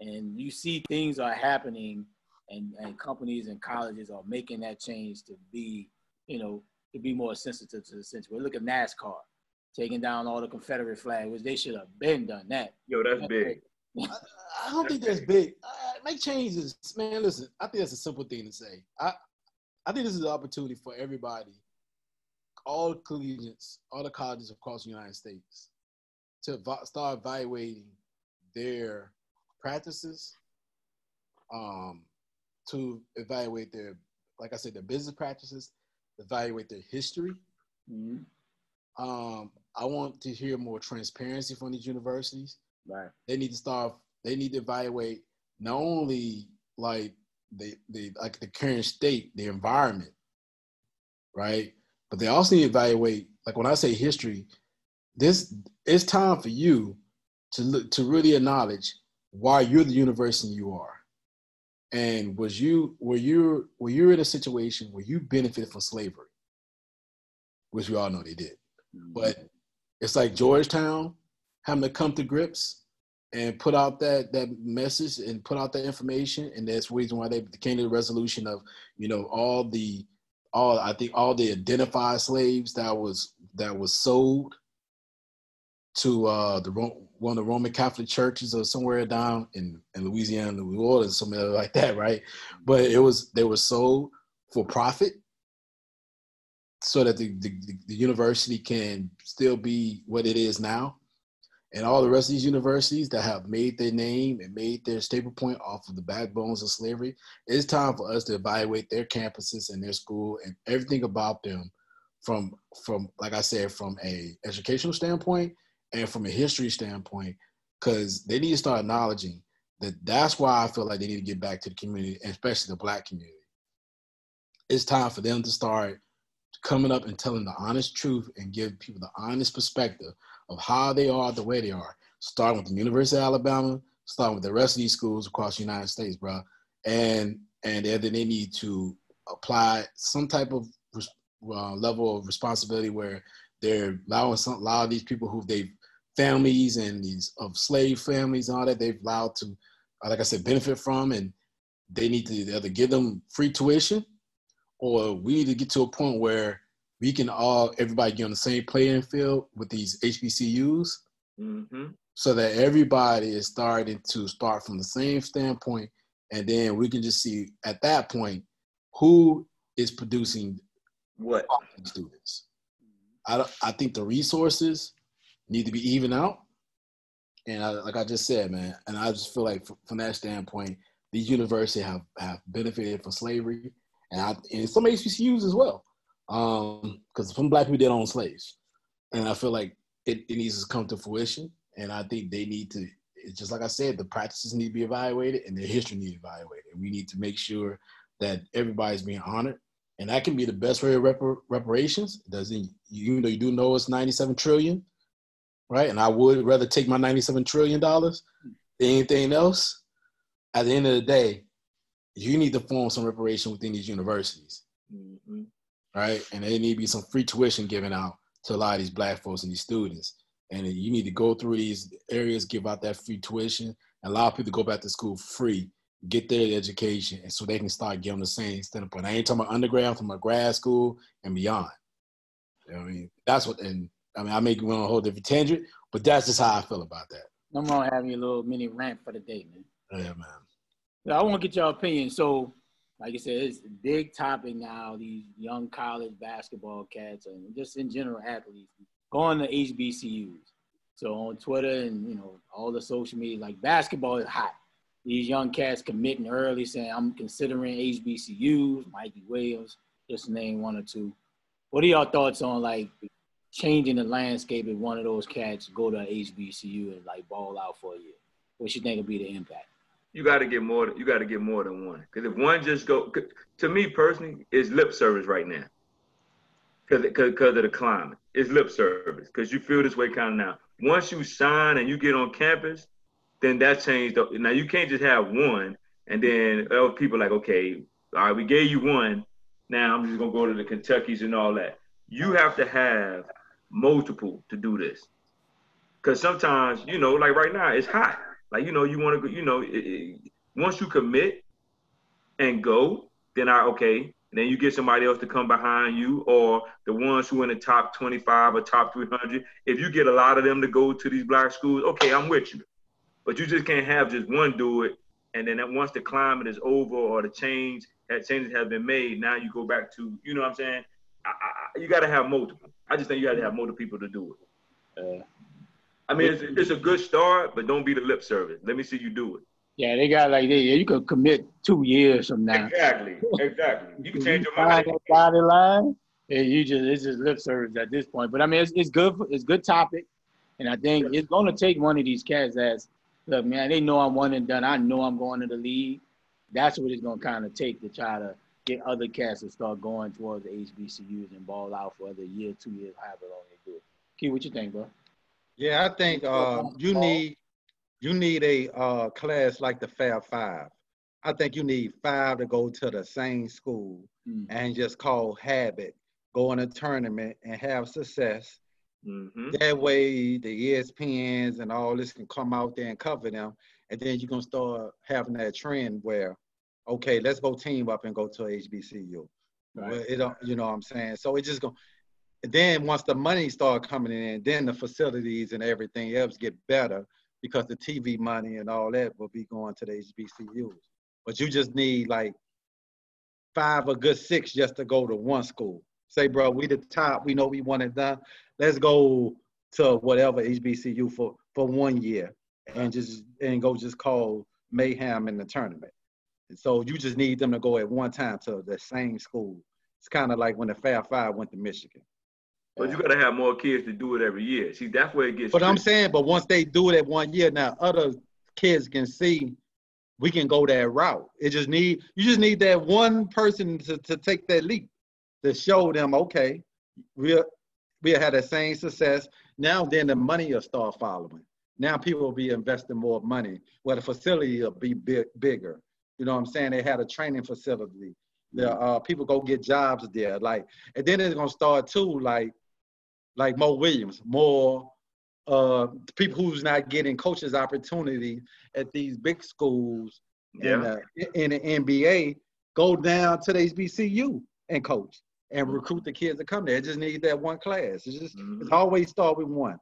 [SPEAKER 4] and you see things are happening, and and companies and colleges are making that change to be, you know, to be more sensitive to the situation. Look at NASCAR taking down all the Confederate flag, which they should have been done that.
[SPEAKER 5] Yo, that's big.
[SPEAKER 1] I don't think that's big. Uh, make changes, man. Listen, I think that's a simple thing to say. I, I think this is an opportunity for everybody, all collegiates, all the colleges across the United States, to va- start evaluating their practices, um, to evaluate their, like I said, their business practices, evaluate their history.
[SPEAKER 4] Mhm.
[SPEAKER 1] Um, I want to hear more transparency from these universities
[SPEAKER 4] Right.
[SPEAKER 1] they need to start they need to evaluate not only like the the like the current state the environment right but they also need to evaluate like when i say history this it's time for you to look to really acknowledge why you're the university you are. And was you were you were you in a situation where you benefited from slavery? Which we all know they did. Mm-hmm. But it's like Georgetown having to come to grips and put out that that message and put out that information, and that's the reason why they came to the resolution of you know all the all I think all the identified slaves that was that was sold to uh the one of the Roman Catholic churches or somewhere down in, in Louisiana, New Orleans, somewhere like that, right? But it was they were sold for profit so that the, the, the university can still be what it is now. And all the rest of these universities that have made their name and made their staple point off of the backbones of slavery, it's time for us to evaluate their campuses and their school and everything about them from from like I said, from a educational standpoint and from a history standpoint, because they need to start acknowledging that that's why I feel like they need to get back to the community, especially the black community. It's time for them to start coming up and telling the honest truth and give people the honest perspective of how they are the way they are. Starting with the University of Alabama, starting with the rest of these schools across the United States, bro. And and then they need to apply some type of uh, level of responsibility where they're allowing some of these people who they've families and these of slave families and all that they've allowed to, uh, like I said, benefit from, and they need to either give them free tuition or we need to get to a point where we can all everybody get on the same playing field with these HBCUs
[SPEAKER 5] Mm-hmm.
[SPEAKER 1] so that everybody is starting to start from the same standpoint and then we can just see at that point who is producing
[SPEAKER 5] What?
[SPEAKER 1] students. I, I think the resources need to be even out. And I, like I just said, man, and I just feel like from that standpoint, these universities have, have benefited from slavery and, I, and some HBCUs as well. Um, because some black people did own slaves. And I feel like it, it needs to come to fruition. And I think they need to, just like I said, the practices need to be evaluated and their history need to be evaluated. And we need to make sure that everybody's being honored and that can be the best way of repar- reparations. It doesn't you know you do know it's 97 trillion, right? And I would rather take my 97 trillion dollars than anything else. At the end of the day, you need to form some reparation within these universities.
[SPEAKER 5] Mm-hmm.
[SPEAKER 1] right? And there need to be some free tuition given out to a lot of these black folks and these students. And you need to go through these areas, give out that free tuition, and allow people to go back to school free, get their education, and so they can start getting the same standpoint. I ain't talking about undergrad, I'm talking about grad school and beyond. You know what I mean? That's what, and I mean, I may go on a whole different tangent, but that's just how I feel about that.
[SPEAKER 4] I'm gonna have you a little mini rant for the day, man.
[SPEAKER 1] Oh, yeah, man.
[SPEAKER 4] I want to get your opinion. So, like I said, it's a big topic now. These young college basketball cats and just in general athletes going to HBCUs. So on Twitter and you know all the social media, like basketball is hot. These young cats committing early, saying I'm considering HBCUs. Mikey Williams, just name one or two. What are your thoughts on like changing the landscape if one of those cats go to HBCU and like ball out for a year? What you think would be the impact?
[SPEAKER 5] You got to get more. You got to get more than one. Because if one just go, to me personally, it's lip service right now. Because because of the climate, it's lip service. Because you feel this way kind of now. Once you sign and you get on campus, then that changed. Now you can't just have one and then oh, people like, okay, all right, we gave you one. Now I'm just gonna go to the Kentuckies and all that. You have to have multiple to do this. Because sometimes, you know, like right now, it's hot. Like, you know, you want to go, you know, it, it, once you commit and go, then I, okay, then you get somebody else to come behind you or the ones who in the top 25 or top 300. If you get a lot of them to go to these black schools, okay, I'm with you. But you just can't have just one do it. And then once the climate is over or the change, that changes have been made, now you go back to, you know what I'm saying? I, I, you got to have multiple. I just think you got to have multiple people to do it. Uh, I mean, it's, it's a good start, but don't be the lip service. Let me see you do it.
[SPEAKER 4] Yeah, they got like they, you could commit two years from now.
[SPEAKER 5] Exactly, exactly. You can change your [laughs] mind.
[SPEAKER 4] That body line, and you just it's just lip service at this point. But I mean, it's, it's good. For, it's good topic, and I think it's going to take one of these cats that's look, man. They know I'm one and done. I know I'm going to the league. That's what it's going to kind of take to try to get other cats to start going towards the HBCUs and ball out for other year, two years, however long they do it. Key, what you think, bro?
[SPEAKER 6] Yeah, I think uh, you need you need a uh, class like the Fab Five. I think you need five to go to the same school mm-hmm. and just call habit, go in a tournament and have success. Mm-hmm. That way, the ESPNs and all this can come out there and cover them, and then you're gonna start having that trend where, okay, let's go team up and go to HBCU. Right. It you know what I'm saying? So it just gonna. Then once the money start coming in, then the facilities and everything else get better because the TV money and all that will be going to the HBCUs. But you just need like five or good six just to go to one school. Say, bro, we the top. We know we want it done. Let's go to whatever HBCU for for one year and just and go just call mayhem in the tournament. And so you just need them to go at one time to the same school. It's kind of like when the Fab Five went to Michigan.
[SPEAKER 5] But you gotta have more kids to do it every year. See, that's where it gets.
[SPEAKER 6] But tricky. I'm saying, but once they do it at one year, now other kids can see we can go that route. It just need you just need that one person to, to take that leap to show them, okay, we'll we had the same success. Now then the money will start following. Now people will be investing more money. Where the facility will be big, bigger. You know what I'm saying? They had a training facility. The uh, people go get jobs there. Like, and then it's gonna start too. Like, like Mo Williams, more uh, people who's not getting coaches opportunity at these big schools yeah. in, the, in the NBA go down to the HBCU and coach and mm-hmm. recruit the kids to come there. It just need that one class. It's just mm-hmm. it's always start with one.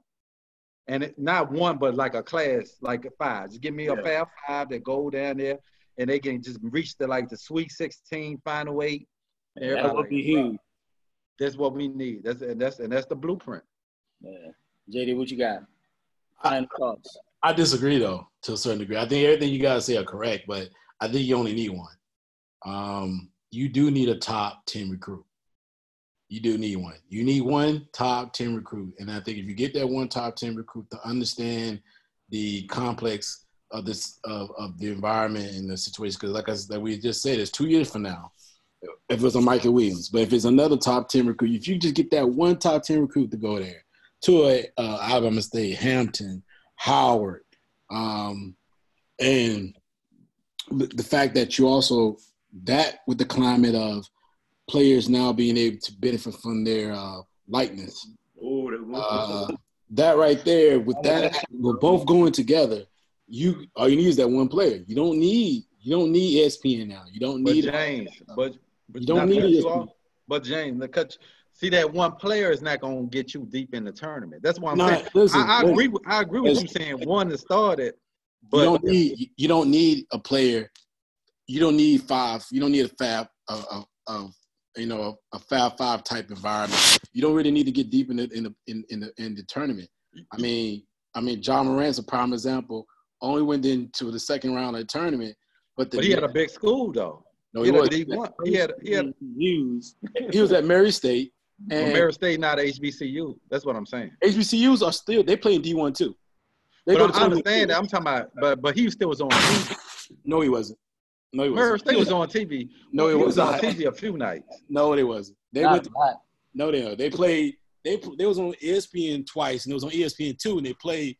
[SPEAKER 6] And it, not one, but like a class, like a five. Just give me a yeah. five that go down there and they can just reach the like the sweet 16, final eight.
[SPEAKER 4] That would be huge.
[SPEAKER 6] That's what we need. That's and that's and that's the blueprint.
[SPEAKER 4] Yeah. JD, what you got? Final thoughts.
[SPEAKER 1] I disagree though, to a certain degree. I think everything you guys say are correct, but I think you only need one. Um, you do need a top 10 recruit. You do need one. You need one top 10 recruit. And I think if you get that one top 10 recruit to understand the complex of this of, of the environment and the situation, because like I like we just said, it's two years from now if it's a Michael Williams. But if it's another top 10 recruit, if you just get that one top 10 recruit to go there to a uh, Alabama State, Hampton, Howard, um, and the fact that you also, that with the climate of players now being able to benefit from their uh, likeness.
[SPEAKER 5] Oh,
[SPEAKER 1] Uh, that right there, with that, we're both going together, you all you need is that one player. You don't need you don't need ESPN now. You don't
[SPEAKER 6] But
[SPEAKER 1] need
[SPEAKER 6] James, but, but
[SPEAKER 1] You don't need
[SPEAKER 6] you off, But James, the cut. See that one player is not gonna get you deep in the tournament. That's why I'm
[SPEAKER 1] Nah,
[SPEAKER 6] saying.
[SPEAKER 1] listen,
[SPEAKER 6] I, I
[SPEAKER 1] listen.
[SPEAKER 6] agree. With, I agree with you saying one to start it,
[SPEAKER 1] you
[SPEAKER 6] but
[SPEAKER 1] don't need you don't need a player. You don't need five. You don't need a fab of of, of you know a fab five type environment. You don't really need to get deep in the in the in, in the in the tournament. I mean, I mean, Ja Morant's a prime example. Only went into the second round of the tournament, but the
[SPEAKER 6] but he had a big school though.
[SPEAKER 1] no,
[SPEAKER 6] he
[SPEAKER 1] he, was,
[SPEAKER 6] D one. He had he had
[SPEAKER 4] Used.
[SPEAKER 1] he was at Murray State and
[SPEAKER 6] Murray State, not HBCU. That's what I'm saying.
[SPEAKER 1] HBCUs are still they play in D one too. They
[SPEAKER 6] But
[SPEAKER 1] go
[SPEAKER 6] I understand that. I'm talking about, but but he still was on
[SPEAKER 1] No, he wasn't. No, he
[SPEAKER 6] Murray
[SPEAKER 1] wasn't.
[SPEAKER 6] State was on TV.
[SPEAKER 1] No, he
[SPEAKER 6] he
[SPEAKER 1] was
[SPEAKER 6] was on. TV a few nights.
[SPEAKER 1] No, it wasn't. They
[SPEAKER 4] Not
[SPEAKER 1] went.
[SPEAKER 4] a lot.
[SPEAKER 1] No, they are. They played. They they was on ESPN twice, and it was on ESPN two, and they played.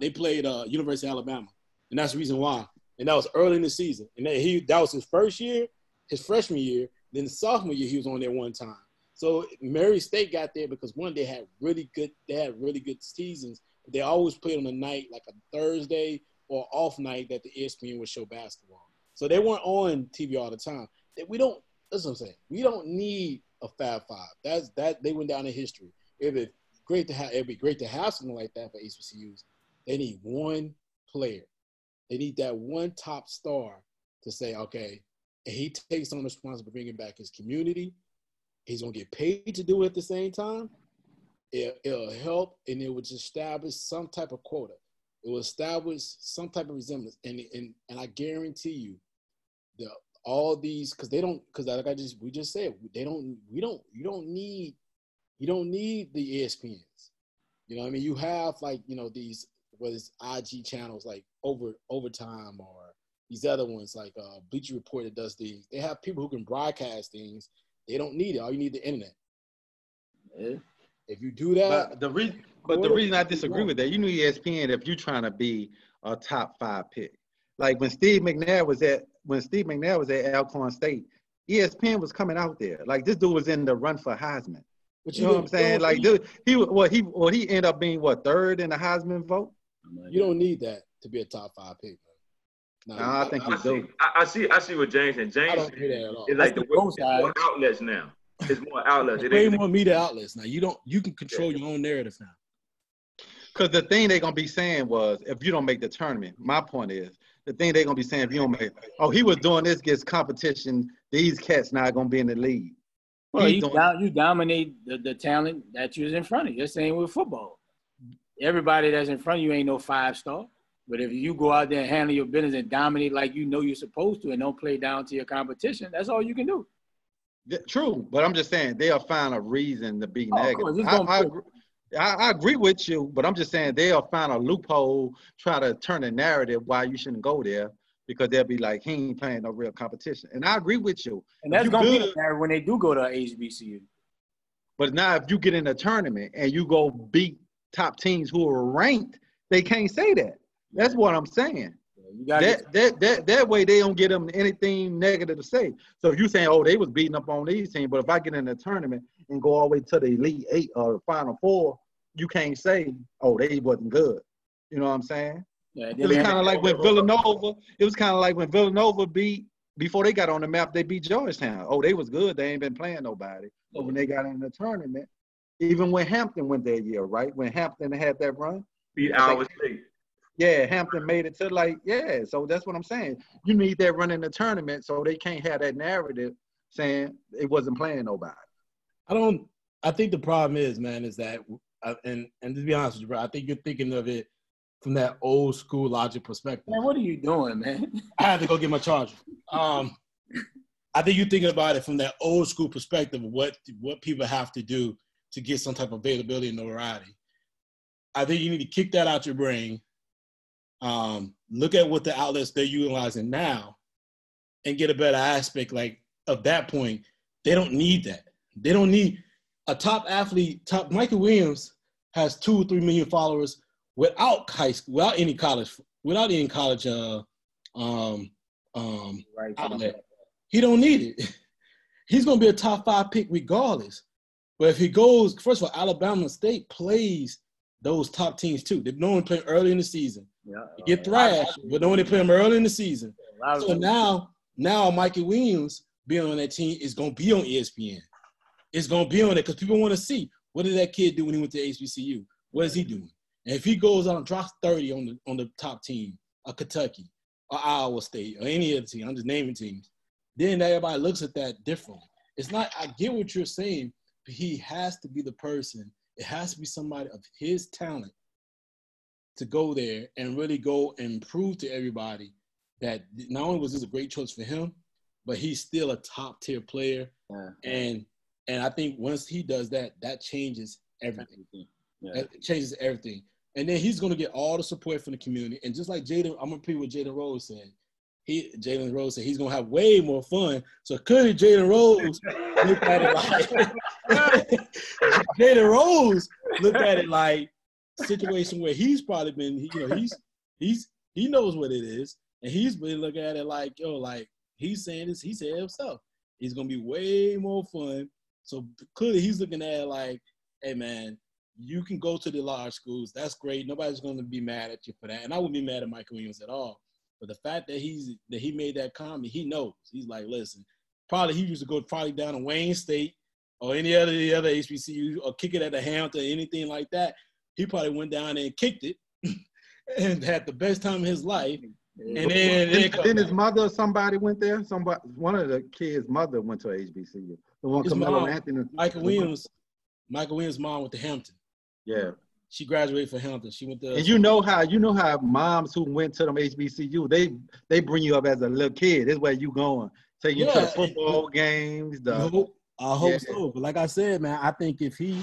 [SPEAKER 1] They played uh, University of Alabama, and that's the reason why. And that was early in the season, and that he that was his first year, his freshman year. Then the sophomore year, he was on there one time. So Murray State got there because one, they had really good. They had really good seasons. But they always played on a night like a Thursday or off night that the ESPN would show basketball. So they weren't on TV all the time. We don't. That's what I'm saying. We don't need a Fab Five. That's that they went down in history. It'd be great to have. It'd be great to have something like that for HBCUs. They need one player. They need that one top star to say, okay, and he takes on the responsibility of bringing back his community. He's gonna get paid to do it at the same time. It, it'll help, and it will just establish some type of quota. It will establish some type of resemblance, and and and I guarantee you, the all these because they don't because like I just we just said they don't we don't you don't need you don't need the ESPNs. You know I mean? You have like you know these whether it's IG channels like over overtime or these other ones like uh, Bleacher Report that does things. They have people who can broadcast things. They don't need it. All you need the internet.
[SPEAKER 4] Yeah.
[SPEAKER 1] If you do that,
[SPEAKER 6] But the reason, but the reason I disagree with that, you knew ESPN if you're trying to be a top five pick. Like when Steve McNair was at when Steve McNair was at Alcorn State, ESPN was coming out there. Like this dude was in the run for Heisman.
[SPEAKER 1] but
[SPEAKER 6] You know what I'm saying? Like dude, he wa- what he what he ended up being what third in the Heisman vote.
[SPEAKER 1] you don't need that to be a top five pick. Man. No,
[SPEAKER 6] Nah, I think
[SPEAKER 5] I
[SPEAKER 6] you
[SPEAKER 5] see,
[SPEAKER 6] do.
[SPEAKER 5] I, I see. I see what James and James.
[SPEAKER 1] I
[SPEAKER 5] James.
[SPEAKER 1] don't hear that at all.
[SPEAKER 5] It's like the
[SPEAKER 4] That's the both
[SPEAKER 5] it's outlets now. It's more outlets. It
[SPEAKER 1] way
[SPEAKER 5] ain't,
[SPEAKER 1] more media outlets now. You don't you can control your own narrative now.
[SPEAKER 6] Because the thing they're gonna be saying was, if you don't make the tournament, my point is, the thing they're gonna be saying, if you don't make, oh, he was doing this against competition. These cats not gonna be in the league.
[SPEAKER 4] Well,
[SPEAKER 6] He's
[SPEAKER 4] you,
[SPEAKER 6] doing-
[SPEAKER 4] dom- you dominate the, the talent that you's in front of you. Same with football. Everybody that's in front of you ain't no five star. But if you go out there and handle your business and dominate like you know you're supposed to and don't play down to your competition, that's all you can do.
[SPEAKER 6] True, but I'm just saying they'll find a reason to be
[SPEAKER 4] Oh,
[SPEAKER 6] negative. I, I, agree, I, I agree with you, but I'm just saying they'll find a loophole, try to turn a narrative why you shouldn't go there because they'll be like, he ain't playing no real competition. And I agree with you.
[SPEAKER 4] And that's be
[SPEAKER 6] good-
[SPEAKER 4] the narrative when they do go to HBCU.
[SPEAKER 6] But now if you get in a tournament and you go beat top teams who are ranked, they can't say that. That's what I'm saying.
[SPEAKER 4] You got
[SPEAKER 6] That, that that that way they don't get them anything negative to say. So if you saying, oh, they was beating up on these teams, but if I get in the tournament and go all the way to the elite eight or the final four, you can't say, oh, they wasn't good. You know what I'm saying?
[SPEAKER 4] Yeah,
[SPEAKER 6] It was kind of like when Villanova. It was kind of like when Villanova beat before they got on the map. They beat Georgetown. Oh, they was good. They ain't been playing nobody. But when they got in the tournament, even when Hampton went that year, right? When Hampton had that run,
[SPEAKER 5] beat Iowa State.
[SPEAKER 6] Yeah, Hampton made it to like, yeah. So that's what I'm saying. You need that run in the tournament so they can't have that narrative saying it wasn't playing nobody.
[SPEAKER 1] I don't. I think the problem is, man, is that, uh, and and to be honest with you, bro, I think you're thinking of it from that old school logic perspective.
[SPEAKER 4] Man, what are you doing, man? [laughs]
[SPEAKER 1] I had to go get my charger. Um, I think you're thinking about it from that old school perspective of what what people have to do to get some type of availability and notoriety. I think you need to kick that out your brain. Um, look at what the outlets they're utilizing now, and get a better aspect. Like of that point, they don't need that. They don't need a top athlete. Top Michael Williams has two or three million followers without high school, without any college, without any college. Uh, um, um,
[SPEAKER 4] Right.
[SPEAKER 1] outlet. He don't need it. [laughs] he's gonna be a top five pick regardless. But if he goes, first of all, Alabama State plays those top teams too. They normally play early in the season.
[SPEAKER 4] Yeah.
[SPEAKER 1] They oh, get thrashed, but normally play them early in the season.
[SPEAKER 4] A lot of
[SPEAKER 1] So now, now Mikey Williams being on that team is gonna be on ESPN. It's gonna be on it because people want to see what did that kid do when he went to HBCU. What is he doing? And if he goes out and drops thirty on the on the top team, a Kentucky, or Iowa State, or any other team, I'm just naming teams. Then everybody looks at that differently. It's not. I get what you're saying, but he has to be the person. It has to be somebody of his talent to go there and really go and prove to everybody that not only was this a great choice for him, but he's still a top tier player.
[SPEAKER 4] Yeah.
[SPEAKER 1] And and I think once he does that, that changes everything.
[SPEAKER 4] Yeah.
[SPEAKER 1] It changes everything. And then he's gonna get all the support from the community. And just like Jalen, I'm gonna repeat what Jalen Rose said. He Jalen Rose said he's gonna have way more fun. So clearly Jalen Rose looked at it like [laughs] Jalen Rose looked at it like situation where he's probably been, you know, he's he's he knows what it is, and he's been looking at it like, yo, like he's saying this, he said himself, he's gonna be way more fun. So clearly he's looking at it like, hey man, you can go to the large schools, that's great. Nobody's gonna be mad at you for that, and I wouldn't be mad at Michael Williams at all. But the fact that he's that he made that comment, he knows. He's like, listen, probably he used to go probably down to Wayne State or any other the other HBCU or kick it at the Hampton, or anything like that. He probably went down there and kicked it [laughs] and had the best time of his life. And then, then
[SPEAKER 6] Didn't, his mother or somebody went there? Somebody, one of the kids' mother went to HBCU. The one
[SPEAKER 1] mom,
[SPEAKER 6] Anthony.
[SPEAKER 1] Michael Williams, Michael Williams' mom went to Hampton.
[SPEAKER 6] Yeah.
[SPEAKER 1] She graduated from Hampton. She went to
[SPEAKER 6] And you know how you know how moms who went to them HBCU they they bring you up as a little kid. This where you going, take you to the football games. The
[SPEAKER 1] I hope, I hope
[SPEAKER 6] Yeah.
[SPEAKER 1] so. But like I said, man, I think if he,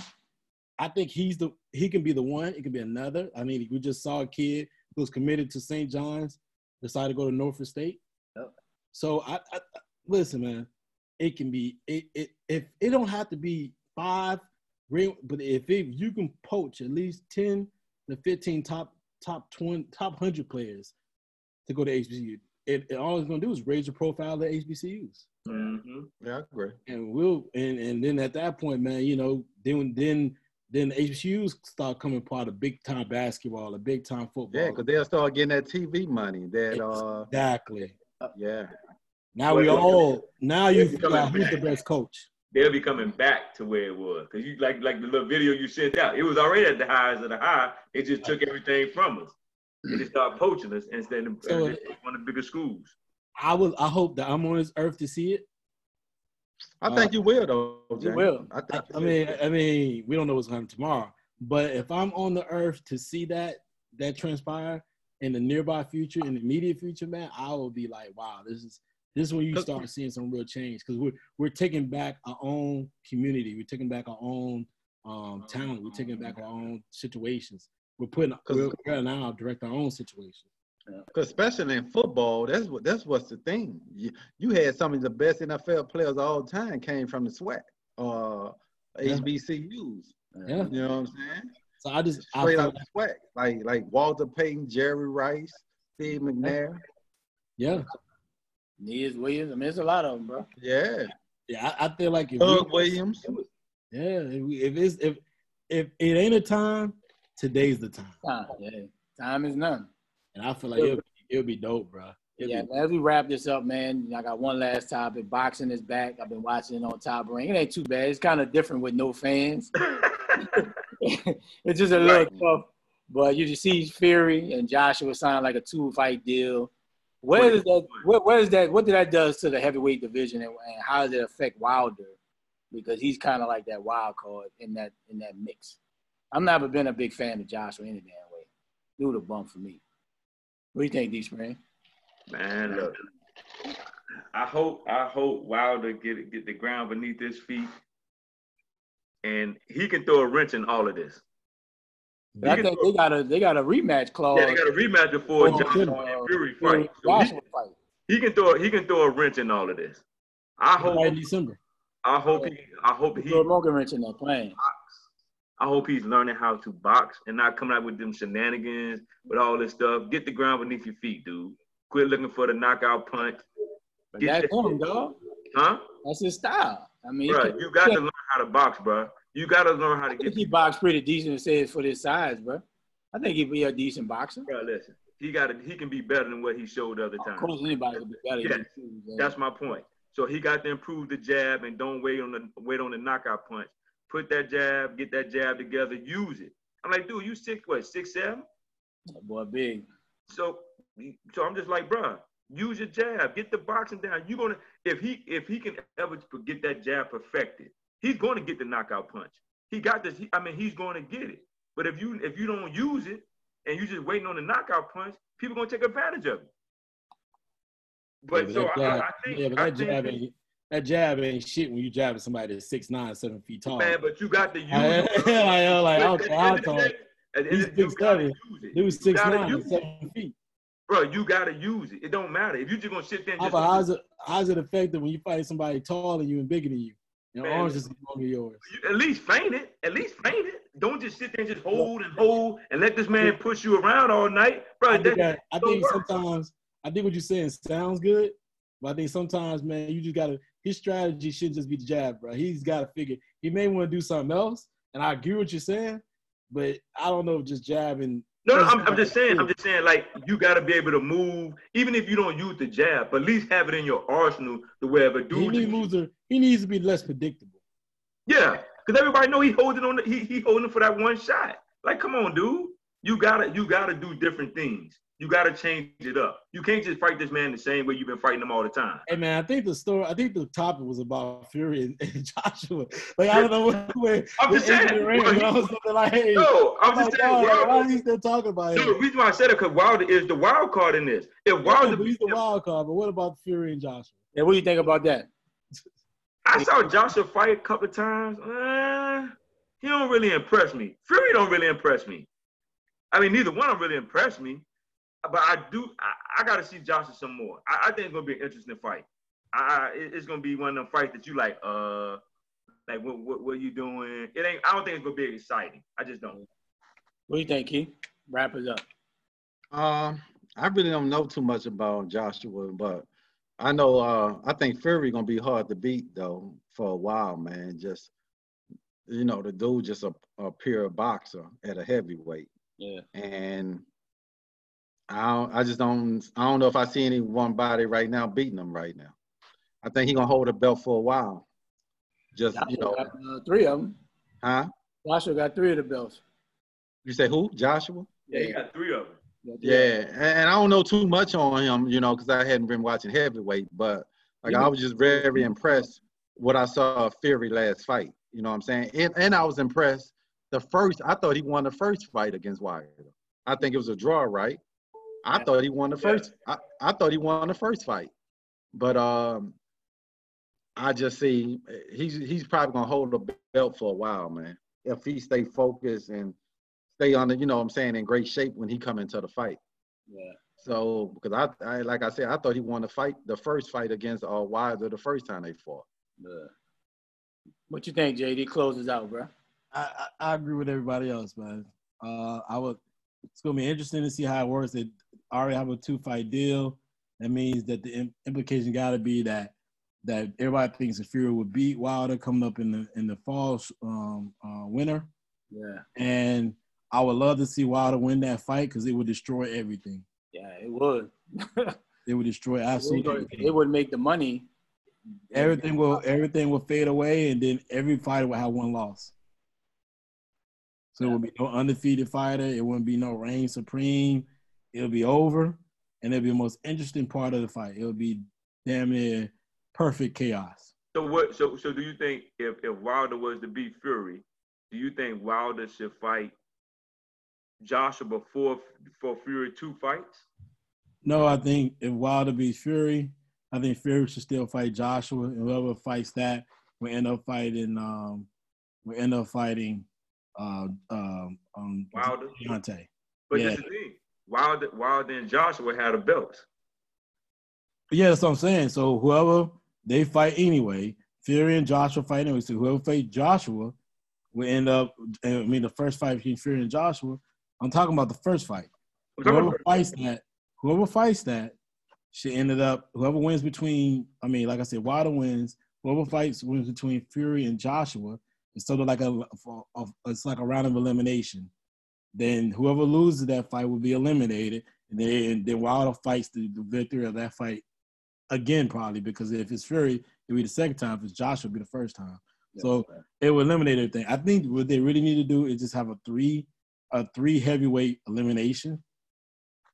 [SPEAKER 1] I think he's the he can be the one. It can be another. I mean, we just saw a kid who was committed to St. John's, decided to go to Norfolk State.
[SPEAKER 4] Yep.
[SPEAKER 1] So I, I I- listen, man. It can be it, it if it don't have to be five, great, but if it, you can poach at least ten to fifteen top top twenty top hundred players to go to HBCU, it, it all it's gonna do is raise the profile of the HBCUs
[SPEAKER 5] Mm-hmm.
[SPEAKER 6] yeah, I agree.
[SPEAKER 1] and we'll and and then at that point, man, you know, then then then the HBCUs start coming part of big time basketball, a big time football.
[SPEAKER 6] Yeah, because they'll start getting that TV money. That uh,
[SPEAKER 1] exactly.
[SPEAKER 6] yeah.
[SPEAKER 1] Now we all now you
[SPEAKER 5] it's
[SPEAKER 1] figure out who's the best coach.
[SPEAKER 5] They'll be coming back to where it was. Cause you like like the little video you sent out. It was already at the highs of the high. It just took everything from us. They just started poaching us instead of
[SPEAKER 1] So-
[SPEAKER 5] one of the bigger schools.
[SPEAKER 1] I will. I hope that I'm on this earth to see it.
[SPEAKER 6] I think uh, you will though.
[SPEAKER 4] You will.
[SPEAKER 6] I
[SPEAKER 1] I,
[SPEAKER 6] think.
[SPEAKER 1] I mean, I mean, we don't know what's going to happen tomorrow, but if I'm on the earth to see that that transpire in the nearby future, in the immediate future, man, I will be like, wow, this is this is when you start seeing some real change because we're we're taking back our own community, we're taking back our own um, talent, we're taking back our own situations. We're putting we're, we're now direct our own situation.
[SPEAKER 6] Cause especially in football, that's what that's what's the thing. You, you had some of the best NFL players all the time came from the SWAC, uh,
[SPEAKER 1] Yeah.
[SPEAKER 6] HBCUs.
[SPEAKER 1] Yeah.
[SPEAKER 6] You know what I'm saying?
[SPEAKER 1] So I just I
[SPEAKER 6] Straight
[SPEAKER 1] feel
[SPEAKER 6] out like like Walter Payton, Jerry Rice, Steve McNair.
[SPEAKER 1] yeah,
[SPEAKER 4] Aeneas Williams. I mean, there's a lot of them, bro.
[SPEAKER 6] Yeah,
[SPEAKER 1] yeah. I, I feel like if
[SPEAKER 6] Doug
[SPEAKER 1] we,
[SPEAKER 6] Williams.
[SPEAKER 1] yeah, if, we, if it's if if it ain't a time, today's the time.
[SPEAKER 4] Time, yeah. Time is none.
[SPEAKER 1] And I feel like it'll, it'll be dope, bro. It'll
[SPEAKER 4] Yeah, as we wrap this up, man, I got one last topic. Boxing is back. I've been watching it on Top Rank. It ain't too bad. It's kind of different with no fans. [laughs] it's just a little tough. But you just see Fury and Joshua sign like a two fight deal. Where does that? Where, where is that? What did that does to the heavyweight division, and, and how does it affect Wilder? Because he's kind of like that wild card in that in that mix. I've never been a big fan of Joshua in any damn way. Dude, a bump for me. What do you think, D Spring?
[SPEAKER 5] Man, look. I hope I hope Wilder get get the ground beneath his feet, and he can throw a wrench in all of this.
[SPEAKER 4] I think they got a they got a rematch clause.
[SPEAKER 5] Yeah, they got a rematch before
[SPEAKER 4] Oh,
[SPEAKER 5] Joshua
[SPEAKER 4] uh,
[SPEAKER 5] and Fury fight. So he,
[SPEAKER 4] fight.
[SPEAKER 5] he can throw he can throw a wrench in all of this. I hope
[SPEAKER 1] in December.
[SPEAKER 5] I hope he I hope he
[SPEAKER 4] Throw a monkey wrench in that plane.
[SPEAKER 5] I hope he's learning how to box and not coming out with them shenanigans with all this stuff. Get the ground beneath your feet, dude. Quit looking for the knockout punch.
[SPEAKER 4] But
[SPEAKER 5] Get
[SPEAKER 4] that's him, dog.
[SPEAKER 5] Huh?
[SPEAKER 4] That's his style. I mean,
[SPEAKER 5] Bro, you got to learn how to box, bro. You got to learn how to
[SPEAKER 4] I
[SPEAKER 5] get.
[SPEAKER 4] think he boxed pretty decent and says for this size, bro. I think he'd be a decent boxer.
[SPEAKER 5] Bro, listen, he got to. He can be better than what he showed the other
[SPEAKER 4] Of course, anybody could be better.
[SPEAKER 5] Yeah,
[SPEAKER 4] man.
[SPEAKER 5] That's my point. So he got to improve the jab and don't wait on the wait on the knockout punch. Put that jab, get that jab together, use it. I'm like, dude, you six what six seven?
[SPEAKER 4] That boy big.
[SPEAKER 5] So so I'm just like, bro, use your jab, get the boxing down. You gonna if he if he can ever get that jab perfected, he's going to get the knockout punch. He got this. He, I mean, he's going to get it. But if you if you don't use it and you're just waiting on the knockout punch, people are gonna take advantage of it. But
[SPEAKER 1] Yeah,
[SPEAKER 5] so
[SPEAKER 1] that
[SPEAKER 5] I, I think,
[SPEAKER 1] yeah, but
[SPEAKER 5] I
[SPEAKER 1] that
[SPEAKER 5] think
[SPEAKER 1] jab ain't that jab ain't shit when you jabbing somebody that's six nine, seven feet tall.
[SPEAKER 5] man, but you got to [laughs] use
[SPEAKER 1] I,
[SPEAKER 5] it.
[SPEAKER 1] like, like, I'll, I'll
[SPEAKER 5] of
[SPEAKER 1] call it.
[SPEAKER 5] at
[SPEAKER 1] He's six seven.
[SPEAKER 5] use it.
[SPEAKER 1] He was
[SPEAKER 5] You
[SPEAKER 1] six nine, seven feet.
[SPEAKER 5] Bro, you gotta use it. It don't matter. If you just gonna sit there and just
[SPEAKER 1] how's it how's it effective when you fight somebody taller than you and bigger than you? Your
[SPEAKER 5] Man.
[SPEAKER 1] arms just longer than yours.
[SPEAKER 5] at least feign it. At least feign it. Don't just sit there and just hold and hold and let this man push you around all night. Bro,
[SPEAKER 1] I think,
[SPEAKER 5] that,
[SPEAKER 1] I think sometimes I think what you're saying sounds good, but I think sometimes, man, you just gotta his strategy shouldn't just be the jab, bro. He's gotta figure he may want to do something else, and I agree what you're saying, but I don't know if just jabbing.
[SPEAKER 5] No, no, I'm, I'm just saying, I'm just saying, like, you gotta be able to move, even if you don't use the jab, but at least have it in your arsenal to wherever
[SPEAKER 1] he
[SPEAKER 5] dude.
[SPEAKER 1] needs moves he needs to be less predictable.
[SPEAKER 5] Yeah, because everybody know he holding on. The, he he holding for that one shot. Like, come on, dude. You gotta you gotta do different things. You gotta change it up. You can't just fight this man the same way you've been fighting him all the time.
[SPEAKER 1] Hey man, I think the story. I think the topic was about Fury and, and [laughs] Joshua. Like I don't know where. where
[SPEAKER 5] I'm just
[SPEAKER 1] where
[SPEAKER 5] saying,
[SPEAKER 1] Adrian ran,
[SPEAKER 5] bro,
[SPEAKER 1] but I was something like, hey,
[SPEAKER 5] No, I'm
[SPEAKER 1] like,
[SPEAKER 5] just saying,
[SPEAKER 1] dog, why are you still talking about
[SPEAKER 5] No,
[SPEAKER 1] him?
[SPEAKER 5] the reason why I said it because Wilder is the wild card in this. If
[SPEAKER 1] Yeah,
[SPEAKER 5] Wilder,
[SPEAKER 1] but he's the wild card. But what about Fury and Joshua?
[SPEAKER 4] Yeah, what do you think about that?
[SPEAKER 5] I saw Joshua fight a couple of times. Uh, he don't really impress me. Fury don't really impress me. I mean, neither one of them really impressed me. But I do. I, I got to see Joshua some more. I, I think it's gonna be an interesting fight. I, it- it's gonna be one of them fights that you like. Uh, like what what, what you doing? It ain't. I don't think it's gonna be exciting. I just don't.
[SPEAKER 4] What do you think, Keith? Wrap it up.
[SPEAKER 6] Um, I really don't know too much about Joshua, but I know uh I think Fury gonna be hard to beat though for a while, man. Just you know, the dude just a, a pure boxer at a heavyweight.
[SPEAKER 4] Yeah.
[SPEAKER 6] And I don't, I just don't I don't know if I see any one body right now beating him right now. I think he gonna hold the belt for a while. Just you know,
[SPEAKER 4] got, uh, three of them.
[SPEAKER 6] huh?
[SPEAKER 4] Joshua got three of the belts.
[SPEAKER 6] You say who? Joshua?
[SPEAKER 5] Yeah, he got three of them.
[SPEAKER 4] Got
[SPEAKER 6] Yeah, and and I don't know too much on him, you know, because I hadn't been watching heavyweight, but like I was just very impressed what I saw of Fury last fight. You know what I'm saying? And and I was impressed. The first, I thought he won the first fight against Wilder. I think it was a draw, right? I thought he won the
[SPEAKER 5] Yeah.
[SPEAKER 6] first. I, I thought he won the first fight, but um, I just see he's he's probably gonna hold the belt for a while, man. If he stay focused and stay on the, you know what I'm saying, in great shape when he come into the fight.
[SPEAKER 4] Yeah.
[SPEAKER 6] So because I, I like I said, I thought he won the fight, the first fight against uh, Wilder the first time they fought.
[SPEAKER 4] Yeah. What you think, JD? Closes out, bro.
[SPEAKER 1] I, I, I agree with everybody else, man. Uh, I would. It's gonna be interesting to see how it works. They already have a two fight deal. That means that the im- implication got to be that that everybody thinks that Fury would beat Wilder coming up in the in the fall um, uh, winter.
[SPEAKER 4] Yeah.
[SPEAKER 1] And I would love to see Wilder win that fight because it would destroy everything.
[SPEAKER 4] Yeah, it would. [laughs]
[SPEAKER 1] It would destroy absolutely
[SPEAKER 4] it, would
[SPEAKER 1] everything.
[SPEAKER 4] it would make the money.
[SPEAKER 1] everything will everything will fade away, and then every fighter will have one loss. So it will be no undefeated fighter. It wouldn't be no reign supreme. It'll be over, and it'll be the most interesting part of the fight. It'll be damn near perfect chaos.
[SPEAKER 5] So what? So so do you think if if Wilder was to beat Fury, do you think Wilder should fight Joshua before for Fury two fights?
[SPEAKER 1] No, I think if Wilder beats Fury, I think Fury should still fight Joshua, and whoever fights that will end up fighting. Um, will end up fighting. Uh, um, um,
[SPEAKER 5] Wilder.
[SPEAKER 1] Deontay.
[SPEAKER 5] But
[SPEAKER 1] Yeah.
[SPEAKER 5] this is the thing. Wilder, Wilder and Joshua had a belt.
[SPEAKER 1] Yeah, that's what I'm saying. So whoever they fight anyway, Fury and Joshua fight anyway. So whoever fight Joshua will end up. I mean, the first fight between Fury and Joshua. I'm talking about the first fight. Whoever fights that, whoever fights that, should ended up whoever wins between. I mean, like I said, Wilder wins. Whoever fights wins between Fury and Joshua. It's sort of like a, a, a it's like a round of elimination. Then whoever loses that fight will be eliminated, and then then Wilder fights the, the victory of that fight again, probably because if it's Fury, it'll be the second time. If it's Joshua, it'll be the first time. So it will eliminate everything. I think what they really need to do is just have a three, a three heavyweight elimination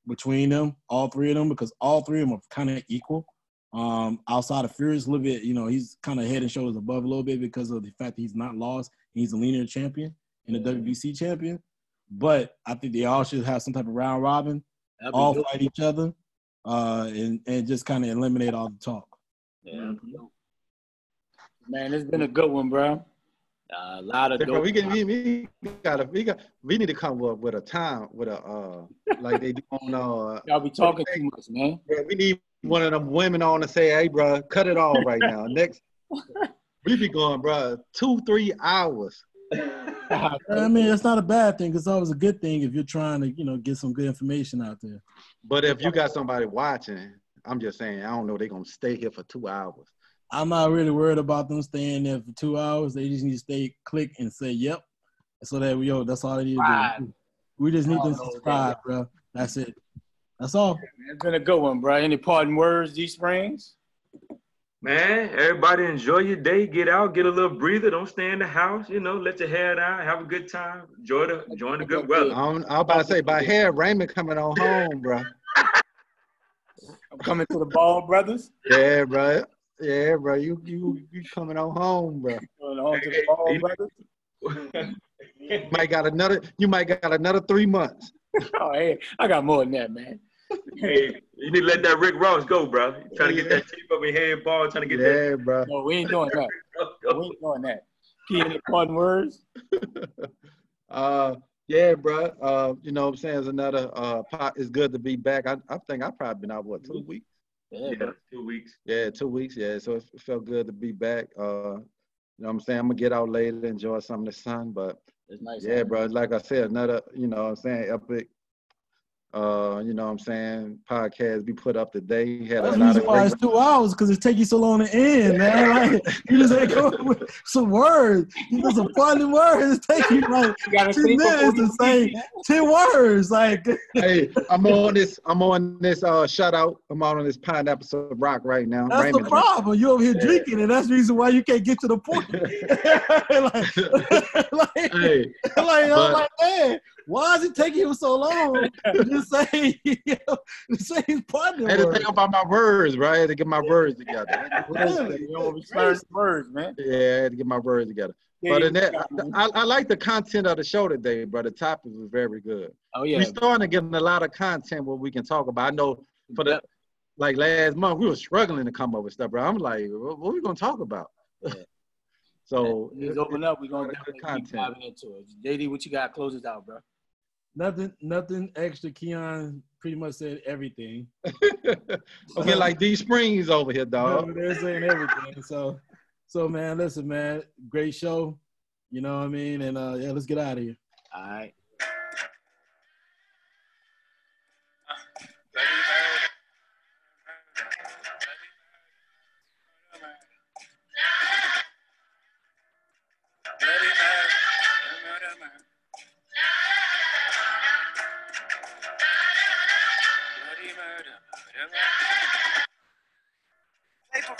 [SPEAKER 1] between them, all three of them, because all three of them are kind of equal. Um, outside of Fury's a little bit, you know, he's kind of head and shoulders above a little bit because of the fact that he's not lost. He's a linear champion and a WBC champion. But I think they all should have some type of round robin,
[SPEAKER 4] That'd
[SPEAKER 1] all
[SPEAKER 4] good.
[SPEAKER 1] fight each other, uh, and and just kind of eliminate all the talk.
[SPEAKER 4] Yeah. Man, it's been a good one, bro. Uh, a lot of
[SPEAKER 6] Hey,
[SPEAKER 4] dope
[SPEAKER 6] we can we, we gotta we got we need to come up with a time with a uh like they do on uh
[SPEAKER 4] Y'all be talking too much, man.
[SPEAKER 6] bro, we need one of them women on to say, hey bro, cut it off right now. Next [laughs] we be going, bro, two, three hours. [laughs]
[SPEAKER 1] I mean, it's not a bad thing. It's always a good thing if you're trying to, you know, get some good information out there.
[SPEAKER 6] But if you got somebody watching, I'm just saying, I don't know, they're gonna stay here for two hours.
[SPEAKER 1] I'm not really worried about them staying there for two hours. They just need to stay, click, and say, "Yep." So that we, yo, that's all they need to do. We just need
[SPEAKER 4] Oh,
[SPEAKER 1] them to
[SPEAKER 4] no,
[SPEAKER 1] subscribe, bro. That's it. That's all.
[SPEAKER 4] It's been a good one, bro. Any parting words, G Springs?
[SPEAKER 5] Man, everybody enjoy your day. Get out, get a little breather. Don't stay in the house. You know, let your hair down. Have a good time. Enjoy the enjoy the good weather.
[SPEAKER 6] I'm, I'm about to say, by hair, Raymond coming on home, bro.
[SPEAKER 4] I'm coming to the Ball Brothers.
[SPEAKER 6] Yeah, bro. Yeah, bro. You you you coming on home, bro.
[SPEAKER 4] Going home to the Ball
[SPEAKER 5] Hey,
[SPEAKER 4] Brothers.
[SPEAKER 6] You might got another. You might got another three months.
[SPEAKER 4] Oh, hey, I got more than that, man.
[SPEAKER 5] Hey, you need to let that Rick Ross go, bro. Trying to get that tape up in head ball, trying to get that.
[SPEAKER 6] Yeah, bro.
[SPEAKER 4] No, we ain't doing that.
[SPEAKER 5] that. [laughs]
[SPEAKER 4] We ain't doing that. Key, any fun words? [laughs]
[SPEAKER 6] Uh, yeah, bro. Uh, you know what I'm saying? It's another uh pot. It's good to be back. I, I think I've probably been out what two weeks.
[SPEAKER 4] Yeah,
[SPEAKER 5] Yeah, two weeks.
[SPEAKER 6] Yeah, two weeks. Yeah, so it felt good to be back. Uh, you know what I'm saying? I'm gonna get out later, enjoy some of the sun. But
[SPEAKER 4] It's nice.
[SPEAKER 6] yeah, bro. Like I said, another. You know what I'm saying? Epic. Uh, you know what I'm saying? Podcast be put up today. Had
[SPEAKER 1] That's the
[SPEAKER 6] lot
[SPEAKER 1] reason
[SPEAKER 6] of
[SPEAKER 1] why it's two hours because it take you so long to end, man. Like you just ain't come with some words. You know, some funny words. It take you like
[SPEAKER 4] You gotta
[SPEAKER 1] ten
[SPEAKER 4] sleep before
[SPEAKER 1] minutes to say ten words. Like
[SPEAKER 6] hey, I'm on this. I'm on this. Uh, shout out. I'm on this pineapple rock right now.
[SPEAKER 1] that's the problem. You over here drinking, and that's the reason why you can't get to the point. [laughs] [laughs] like, [laughs] like,
[SPEAKER 6] Hey,
[SPEAKER 1] like, I'm like, man, why is it taking you so long [laughs] to say, [laughs] you know, to say his partner
[SPEAKER 6] I had to think about my words, bro. I had to get my words together. [laughs]
[SPEAKER 4] You don't words, man.
[SPEAKER 6] Yeah, I had to get my words together. But in that, I, I like the content of the show today, bro. The topic was very good.
[SPEAKER 4] oh yeah,
[SPEAKER 6] We're starting to get a lot of content where we can talk about. I know for the like last month we were struggling to come up with stuff, bro. I'm like, what, what we gonna talk about? so
[SPEAKER 4] Just open up. We're gonna
[SPEAKER 6] Good
[SPEAKER 4] definitely keep
[SPEAKER 6] content.
[SPEAKER 4] diving into it. JD, what you got? Close this out, bro.
[SPEAKER 1] Nothing, nothing extra. Keon pretty much said everything. [laughs]
[SPEAKER 6] okay, like D Springs over here,
[SPEAKER 1] No,
[SPEAKER 6] dog.
[SPEAKER 1] they're saying everything. So, so man, listen, man, great show. You know what I mean? And uh, yeah, let's get out of here.
[SPEAKER 4] All right.
[SPEAKER 8] Paper